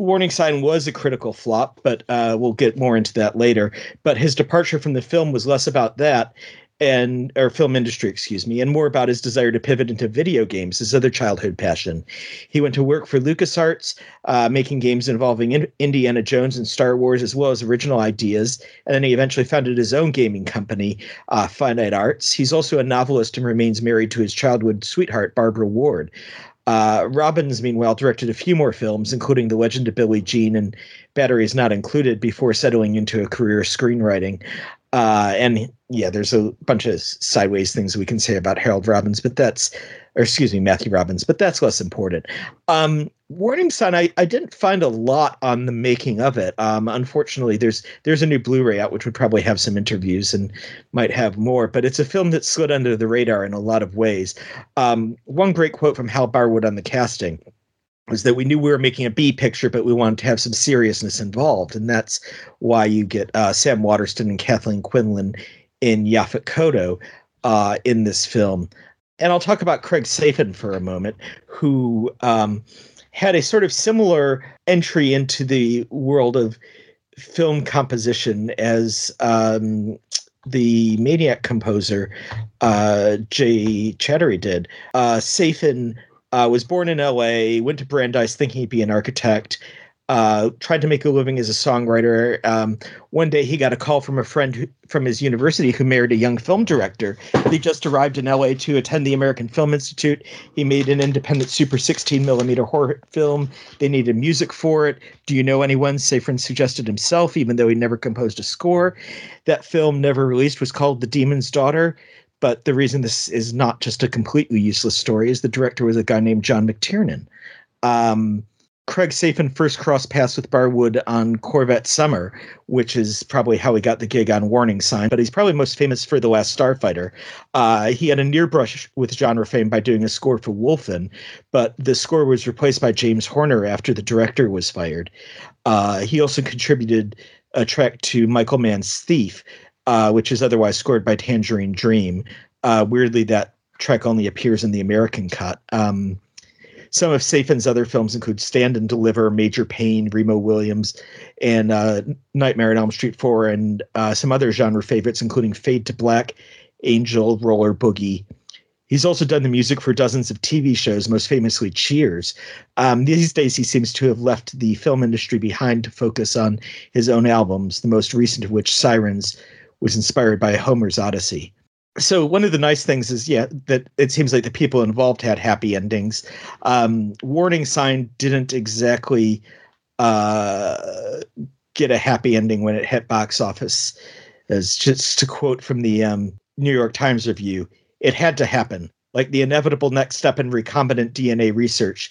Warning Sign was a critical flop, but uh, we'll get more into that later. But his departure from the film was less about that and or film industry, excuse me, and more about his desire to pivot into video games, his other childhood passion. He went to work for LucasArts, uh, making games involving in- Indiana Jones and Star Wars, as well as original ideas. And then he eventually founded his own gaming company, uh, Finite Arts. He's also a novelist and remains married to his childhood sweetheart, Barbara Ward. Uh, Robbins, meanwhile, directed a few more films, including The Legend of Billie Jean and Batteries Not Included, before settling into a career screenwriting. Uh, and yeah, there's a bunch of sideways things we can say about Harold Robbins, but that's, or excuse me, Matthew Robbins, but that's less important. Um, Warning Sign, I, I didn't find a lot on the making of it. Um, unfortunately, there's there's a new Blu-ray out which would probably have some interviews and might have more, but it's a film that slid under the radar in a lot of ways. Um, one great quote from Hal Barwood on the casting was that we knew we were making a B picture, but we wanted to have some seriousness involved, and that's why you get uh, Sam Waterston and Kathleen Quinlan in Yaphet Kotto uh, in this film. And I'll talk about Craig Safan for a moment, who um, had a sort of similar entry into the world of film composition as um, the Maniac composer uh, Jay Chattaway did. Uh, Safan uh, was born in LA, went to Brandeis thinking he'd be an architect, uh, tried to make a living as a songwriter. Um, one day he got a call from a friend who, from his university who married a young film director. He just arrived in LA to attend the American Film Institute. He made an independent Super 16 millimeter horror film. They needed music for it. Do you know anyone? Safan suggested himself, even though he never composed a score. That film, never released, was called The Demon's Daughter but the reason this is not just a completely useless story is the director was a guy named John McTiernan. Um, Craig Safan first crossed paths with Barwood on Corvette Summer, which is probably how he got the gig on Warning Sign, but he's probably most famous for The Last Starfighter. Uh, he had a near brush with genre fame by doing a score for Wolfen, but the score was replaced by James Horner after the director was fired. Uh, he also contributed a track to Michael Mann's Thief, uh, which is otherwise scored by Tangerine Dream. Uh, weirdly, that track only appears in the American cut. Um, some of Safan's other films include Stand and Deliver, Major Payne, Remo Williams, and uh, Nightmare on Elm Street 4, and uh, some other genre favorites, including Fade to Black, Angel, Roller Boogie. He's also done the music for dozens of TV shows, most famously Cheers. Um, these days, he seems to have left the film industry behind to focus on his own albums, the most recent of which, Sirens, was inspired by Homer's Odyssey so one of the nice things is yeah that it seems like the people involved had happy endings. Um, warning sign didn't exactly uh, get a happy ending when it hit box office. As just to quote from the um, new york times review it had to happen like the inevitable next step in recombinant dna research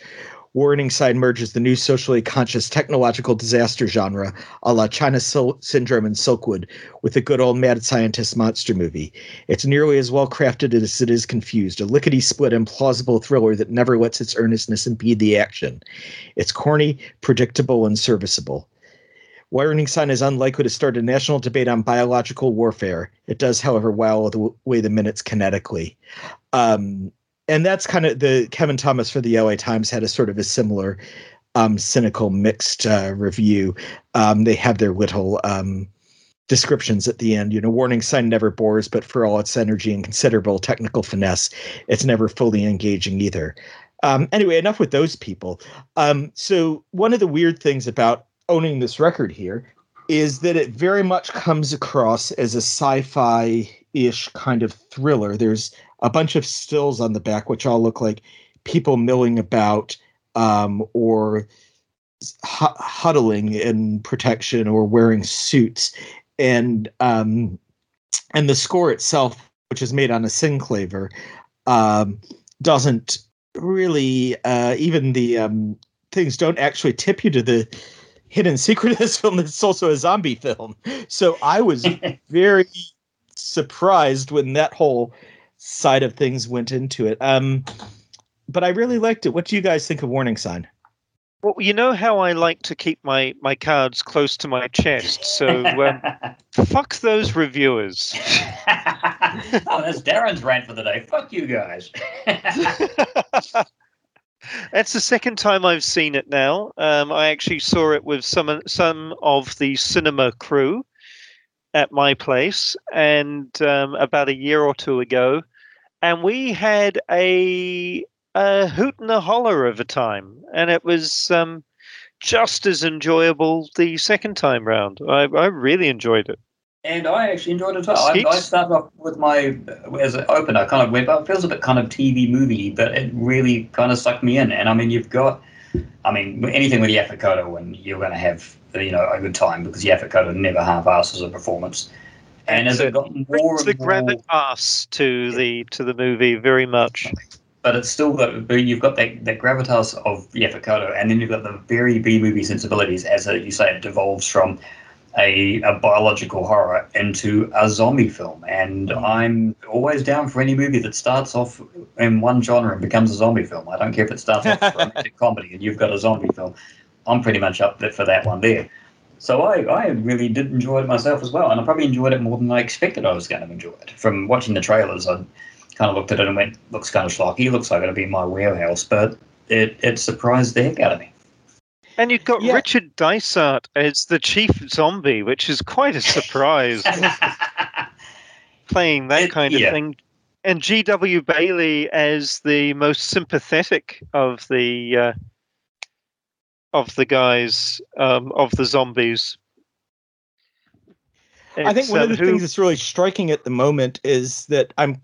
Warning Sign merges the new socially conscious technological disaster genre, a la China Syndrome and Silkwood, with the good old mad scientist monster movie. It's nearly as well crafted as it is confused, a lickety split implausible thriller that never lets its earnestness impede the action. It's corny, predictable, and serviceable. Warning Sign is unlikely to start a national debate on biological warfare. It does, however, while away the minutes kinetically. Um, and that's kind of the Kevin Thomas for the LA Times had a sort of a similar um, cynical mixed uh, review. Um, they have their little um, descriptions at the end. You know, warning sign never bores, but for all its energy and considerable technical finesse, it's never fully engaging either. Um, anyway, enough with those people. Um, so one of the weird things about owning this record here is that it very much comes across as a sci-fi ish kind of thriller. There's a bunch of stills on the back, which all look like people milling about um, or huddling in protection or wearing suits, and um, and the score itself, which is made on a synclavier, um, doesn't really uh, even the um, things don't actually tip you to the hidden secret of this film. It's also a zombie film, so I was very surprised when that whole side of things went into it. Um, but I really liked it. What do you guys think of Warning Sign? Well, you know how I like to keep my, my cards close to my chest. So um, fuck those reviewers. oh, that's Darren's rant for the day. Fuck you guys. That's the second time I've seen it now. Um, I actually saw it with some some of the cinema crew at my place, and um, about a year or two ago, and we had a, a hoot and a holler of a time, and it was um, just as enjoyable the second time round. I, I really enjoyed it. And I actually enjoyed it as well. I, I, started off with my as an opener, kind of went, oh, it feels a bit kind of TV movie, but it really kind of sucked me in. And I mean, you've got, I mean, anything with Yaphet Kotto, and you're going to have you know a good time because Yaphet Kotto never half-asses a performance. And as it got more of the gravitas to the to the movie very much. But it's still got you've got that, that gravitas of Yaphet Kotto, and then you've got the very B movie sensibilities as uh, you say it devolves from a, a biological horror into a zombie film. And mm. I'm always down for any movie that starts off in one genre and becomes a zombie film. I don't care if it starts off as romantic comedy and you've got a zombie film. I'm pretty much up for that one there. So I, I really did enjoy it myself as well, and I probably enjoyed it more than I expected I was going to enjoy it. From watching the trailers, I kind of looked at it and went, "Looks kind of schlocky. Looks like it'll be my warehouse," but it it surprised the heck out of me. And you've got yeah. Richard Dysart as the chief zombie, which is quite a surprise. Playing that it, kind of yeah. thing. And G.W. Bailey as the most sympathetic of the uh, of the guys um, of the zombies. It's, I think one of the who... things that's really striking at the moment is that I'm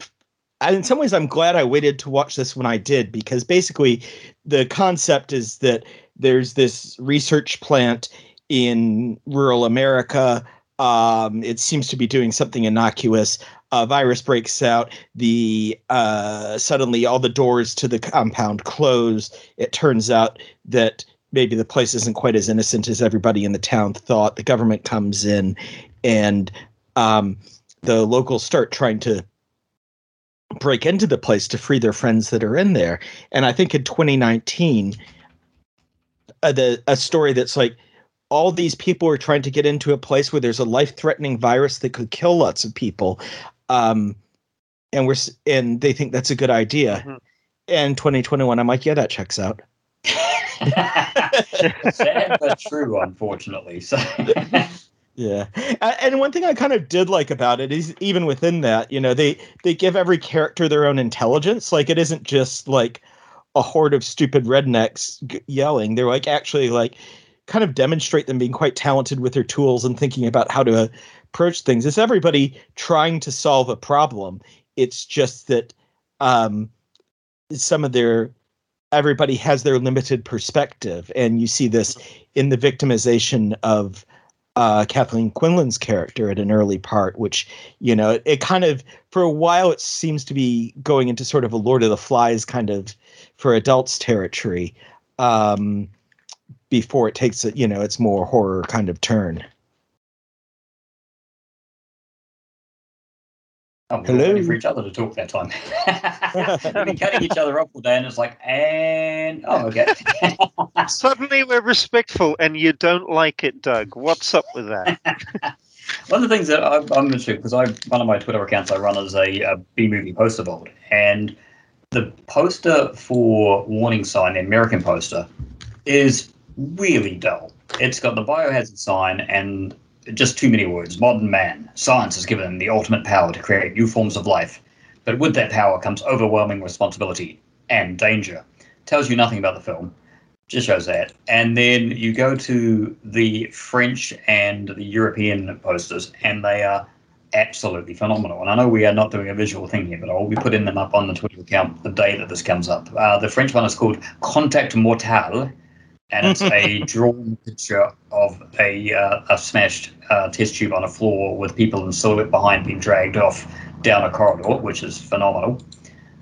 in some ways I'm glad I waited to watch this when I did because basically the concept is that there's this research plant in rural America. Um, it seems to be doing something innocuous. a virus breaks out. The uh, suddenly all the doors to the compound close. It turns out that maybe the place isn't quite as innocent as everybody in the town thought. The government comes in, and um, the locals start trying to break into the place to free their friends that are in there. And I think in 2019, uh, the a story that's like all these people are trying to get into a place where there's a life-threatening virus that could kill lots of people, um, and we're and they think that's a good idea. Mm-hmm. And 2021, I'm like, yeah, that checks out. Sad but true, unfortunately. So. Yeah, and one thing I kind of did like about it is even within that, you know, they they give every character their own intelligence. Like it isn't just like a horde of stupid rednecks g- yelling. They're like actually like kind of demonstrate them being quite talented with their tools and thinking about how to approach things. It's everybody trying to solve a problem. It's just that um, some of their everybody has their limited perspective, and you see this in the victimization of uh, Kathleen Quinlan's character at an early part, which, you know, it, it, kind of, for a while, it seems to be going into sort of a Lord of the Flies kind of for adults territory um, before it takes, a, you know, its more horror kind of turn. Oh, we Hello. for each other to talk that time. We've been cutting each other off all day, and it's like, and oh, okay. Suddenly we're respectful, and you don't like it, Doug. What's up with that? one of the things that I, I'm interested because I one of my Twitter accounts I run as a, a B movie poster vault, and the poster for Warning Sign, the American poster, is really dull. It's got the biohazard sign and just too many words. Modern man. Science has given the ultimate power to create new forms of life. But with that power comes overwhelming responsibility and danger. Tells you nothing about the film. Just shows that. And then you go to the French and the European posters, and they are absolutely phenomenal. And I know we are not doing a visual thing here, but I will be putting them up on the Twitter account the day that this comes up. Uh, the French one is called Contact Mortal, and it's a drawn picture of a, uh, a smashed uh, test tube on a floor with people in silhouette behind being dragged off down a corridor, which is phenomenal.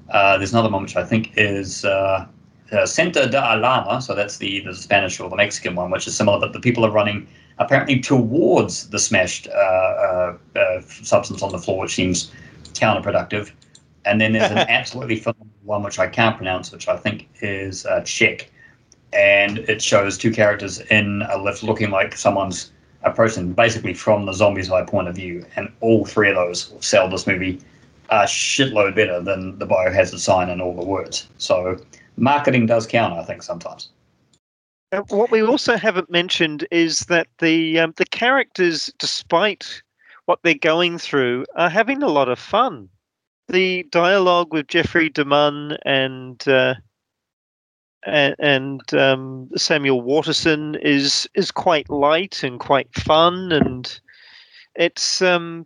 Uh, there's another one which I think is uh, uh, Centro de Alarma, so that's the, the Spanish or the Mexican one, which is similar, but the people are running apparently towards the smashed uh, uh, uh, substance on the floor, which seems counterproductive. And then there's an absolutely phenomenal one which I can't pronounce, which I think is uh, Czech and it shows two characters in a lift looking like someone's approaching basically from the zombie's eye point of view. And all three of those sell this movie a shitload better than the biohazard sign and all the words. So marketing does count, I think, sometimes. Uh, what we also haven't mentioned is that the um, the characters, despite what they're going through, are having a lot of fun. The dialogue with Jeffrey DeMunn and uh, and, um, Samuel Waterston is is quite light and quite fun, and it's um,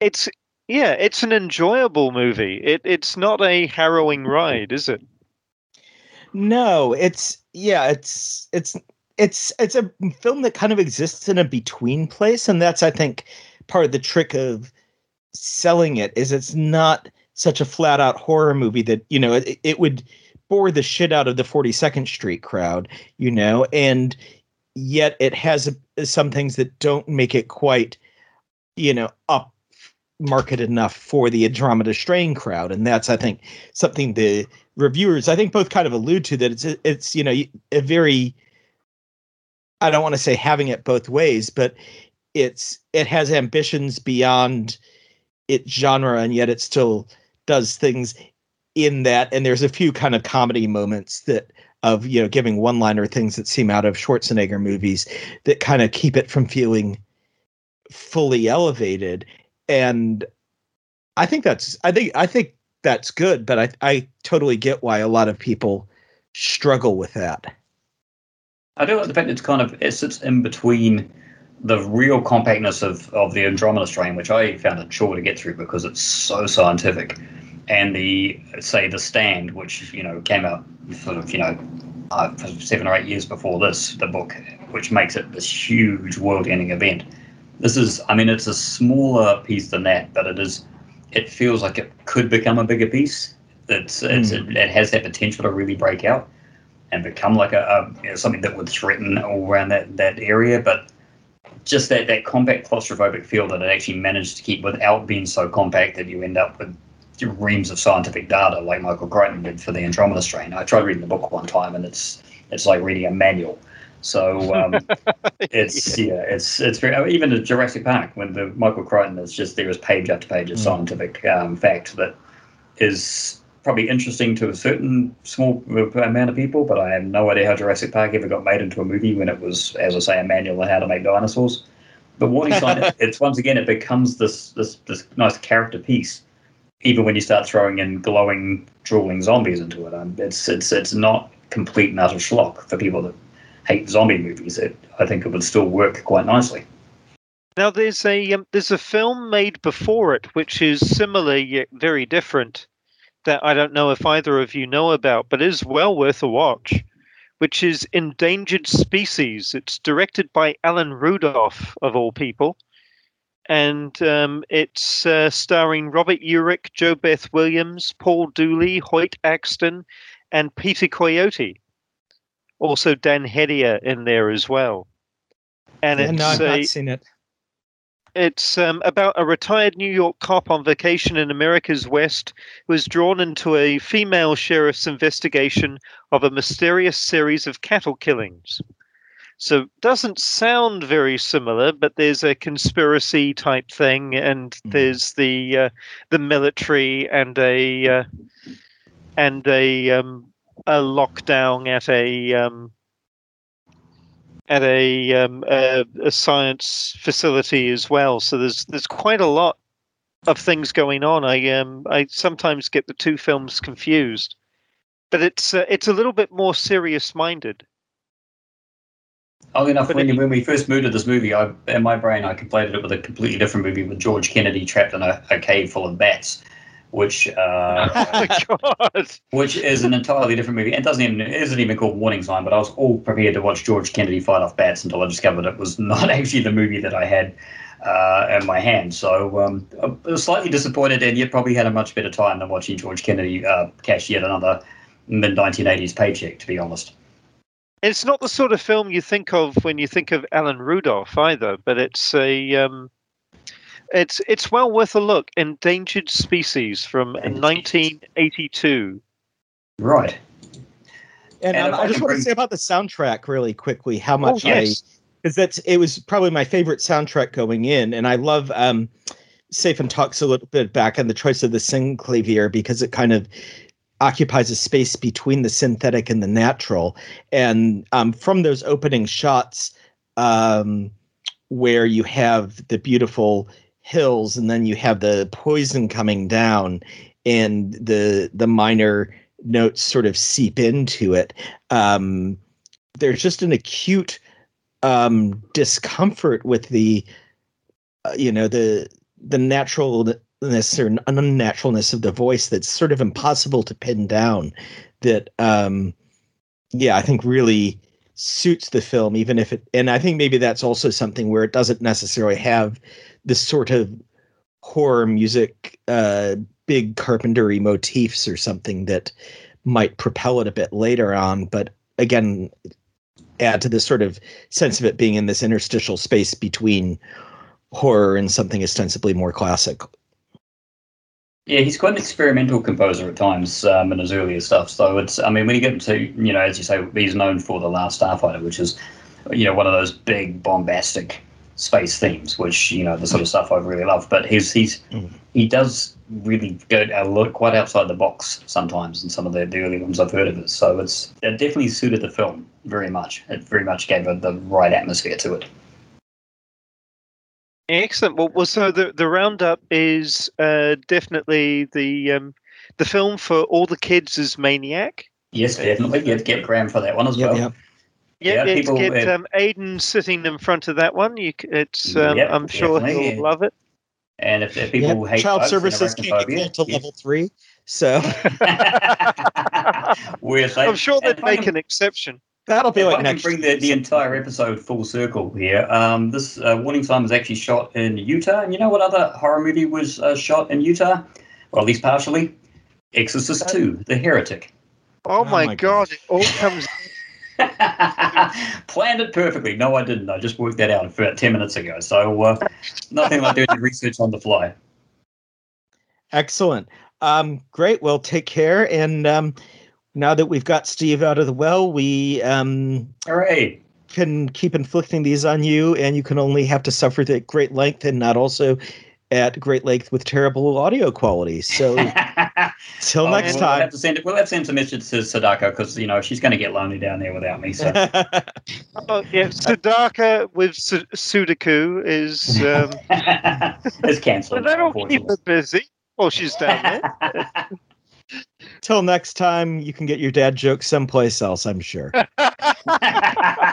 it's yeah, it's an enjoyable movie. It it's not a harrowing ride, is it? No, it's yeah, it's it's it's it's a film that kind of exists in a between place, and that's I think part of the trick of selling it is it's not such a flat out horror movie that you know it, it would bore the shit out of the 42nd Street crowd, you know, and yet it has uh, some things that don't make it quite, you know, up market enough for the Andromeda Strain crowd, and that's I think something the reviewers I think both kind of allude to that it's it's you know a very I don't want to say having it both ways, but it's it has ambitions beyond its genre, and yet it still does things in that and there's a few kind of comedy moments that of you know giving one liner things that seem out of Schwarzenegger movies that kind of keep it from feeling fully elevated and I think that's I think I think that's good but I I totally get why a lot of people struggle with that. I do like the fact it's kind of it sits in between the real compactness of, of the Andromeda strain, which I found a chore to get through because it's so scientific, and the say the stand, which you know came out sort of you know uh, seven or eight years before this, the book, which makes it this huge world-ending event. This is, I mean, it's a smaller piece than that, but it is it feels like it could become a bigger piece. It's, it's Mm. it, it has that potential to really break out and become like a, a you know, something that would threaten all around that, that area. But just that, that compact claustrophobic feel that it actually managed to keep without being so compact that you end up with reams of scientific data like Michael Crichton did for the Andromeda strain. I tried reading the book one time and it's it's like reading a manual. So um, it's yeah, it's it's very even at Jurassic Park when the Michael Crichton is just there is page after page of Mm. scientific um, fact that is probably interesting to a certain small amount of people, but I have no idea how Jurassic Park ever got made into a movie when it was, as I say, a manual on how to make dinosaurs. But Warning sign, it's once again it becomes this this this nice character piece, even when you start throwing in glowing, drooling zombies into it. Um, it's it's it's not complete and utter schlock for people that hate zombie movies. It, I think it would still work quite nicely. Now there's a um, there's a film made before it which is similar yet very different that I don't know if either of you know about, but is well worth a watch. Which is Endangered Species. It's directed by Alan Rudolph of all people, and um, it's uh, starring Robert Urich, JoBeth Williams, Paul Dooley, Hoyt Axton, and Peter Coyote. Also Dan Hedaya in there as well. And Yeah, it's no, I've a- not seen it. it's um, about a retired New York cop on vacation in America's West who is drawn into a female sheriff's investigation of a mysterious series of cattle killings. So doesn't sound very similar, but there's a conspiracy type thing, and Mhm. there's the uh, the military and a uh, and a um, a lockdown at a um, at a, um, a a science facility as well. So there's there's quite a lot of things going on. I um I sometimes get the two films confused, but it's uh, it's a little bit more serious minded. Oddly enough, But when, it- when we first moved to this movie, I, in my brain, I conflated it with a completely different movie with George Kennedy trapped in a, a cave full of bats, which uh, oh which is an entirely different movie. And doesn't even it isn't even called Warning Sign. But I was all prepared to watch George Kennedy fight off bats until I discovered it was not actually the movie that I had uh, in my hand. So um, I was slightly disappointed, and yet probably had a much better time than watching George Kennedy uh, cash yet another mid 1980s paycheck. To be honest. It's not the sort of film you think of when you think of Alan Rudolph either, but it's a um, it's it's well worth a look. Endangered Species from 1982. Right. And, And um, I I just want to say about the soundtrack really quickly how much oh yes, I because that's it was probably my favorite soundtrack going in, and I love um, Safan talks a little bit back on the choice of the synclavier because it kind of occupies a space between the synthetic and the natural, and um, from those opening shots um, where you have the beautiful hills and then you have the poison coming down and the the minor notes sort of seep into it. Um there's just an acute um discomfort with the uh, you know the the naturalness or unnaturalness of the voice that's sort of impossible to pin down that um yeah i think really suits the film even if it and i think maybe that's also something where it doesn't necessarily have this sort of horror music uh big carpentry motifs or something that might propel it a bit later on but again add to this sort of sense of it being in this interstitial space between horror and something ostensibly more classic Yeah, he's quite an experimental composer at times um, in his earlier stuff. So it's, I mean, when you get into, you know, as you say, he's known for The Last Starfighter, which is, you know, one of those big bombastic space themes, which, you know, the sort of stuff I really love. But he's, he's, Mm. he does really go a lot, quite outside the box sometimes in some of the, the early ones I've heard of it. So it's, it definitely suited the film very much. It very much gave it the right atmosphere to it. excellent. Well, well, so the the roundup is uh, definitely the um, the film for all the kids is Maniac. Yes, definitely. Get, get Graham for that one as Yep, well. yep. Yeah, Yeah, it's people, get uh, um, Aiden sitting in front of that one. You, it's um, Yep, I'm sure he'll yeah. love it. And if, if people Yep, hate child bugs services can't get arachnophobia, to level three so We're. I'm sure they'd make an exception. That'll be if like I next. can bring the, the entire episode full circle here. Um, this uh, Warning Sign was actually shot in Utah, and you know what other horror movie was uh, shot in Utah, or at least partially? Exorcist Two: The Heretic. Oh, Oh my, my god! It all comes. Planned it perfectly. No, I didn't. I just worked that out about ten minutes ago. So uh, nothing like doing research on the fly. Excellent. Um, great. Well, take care. And um, now that we've got Steve out of the well, we um, Hooray! can keep inflicting these on you, and you can only have to suffer at great length and not also at great length with terrible audio quality. So, till Oh, next we'll Have time. to send. We'll have to send some messages to Sadako because you know she's going to get lonely down there without me. So. Oh, yeah, Sudaka with Su- Sudoku is. Um, it's cancelled. but that'll keep her busy while she's down there. till next time, you can get your dad jokes someplace else, I'm sure. unfortunately.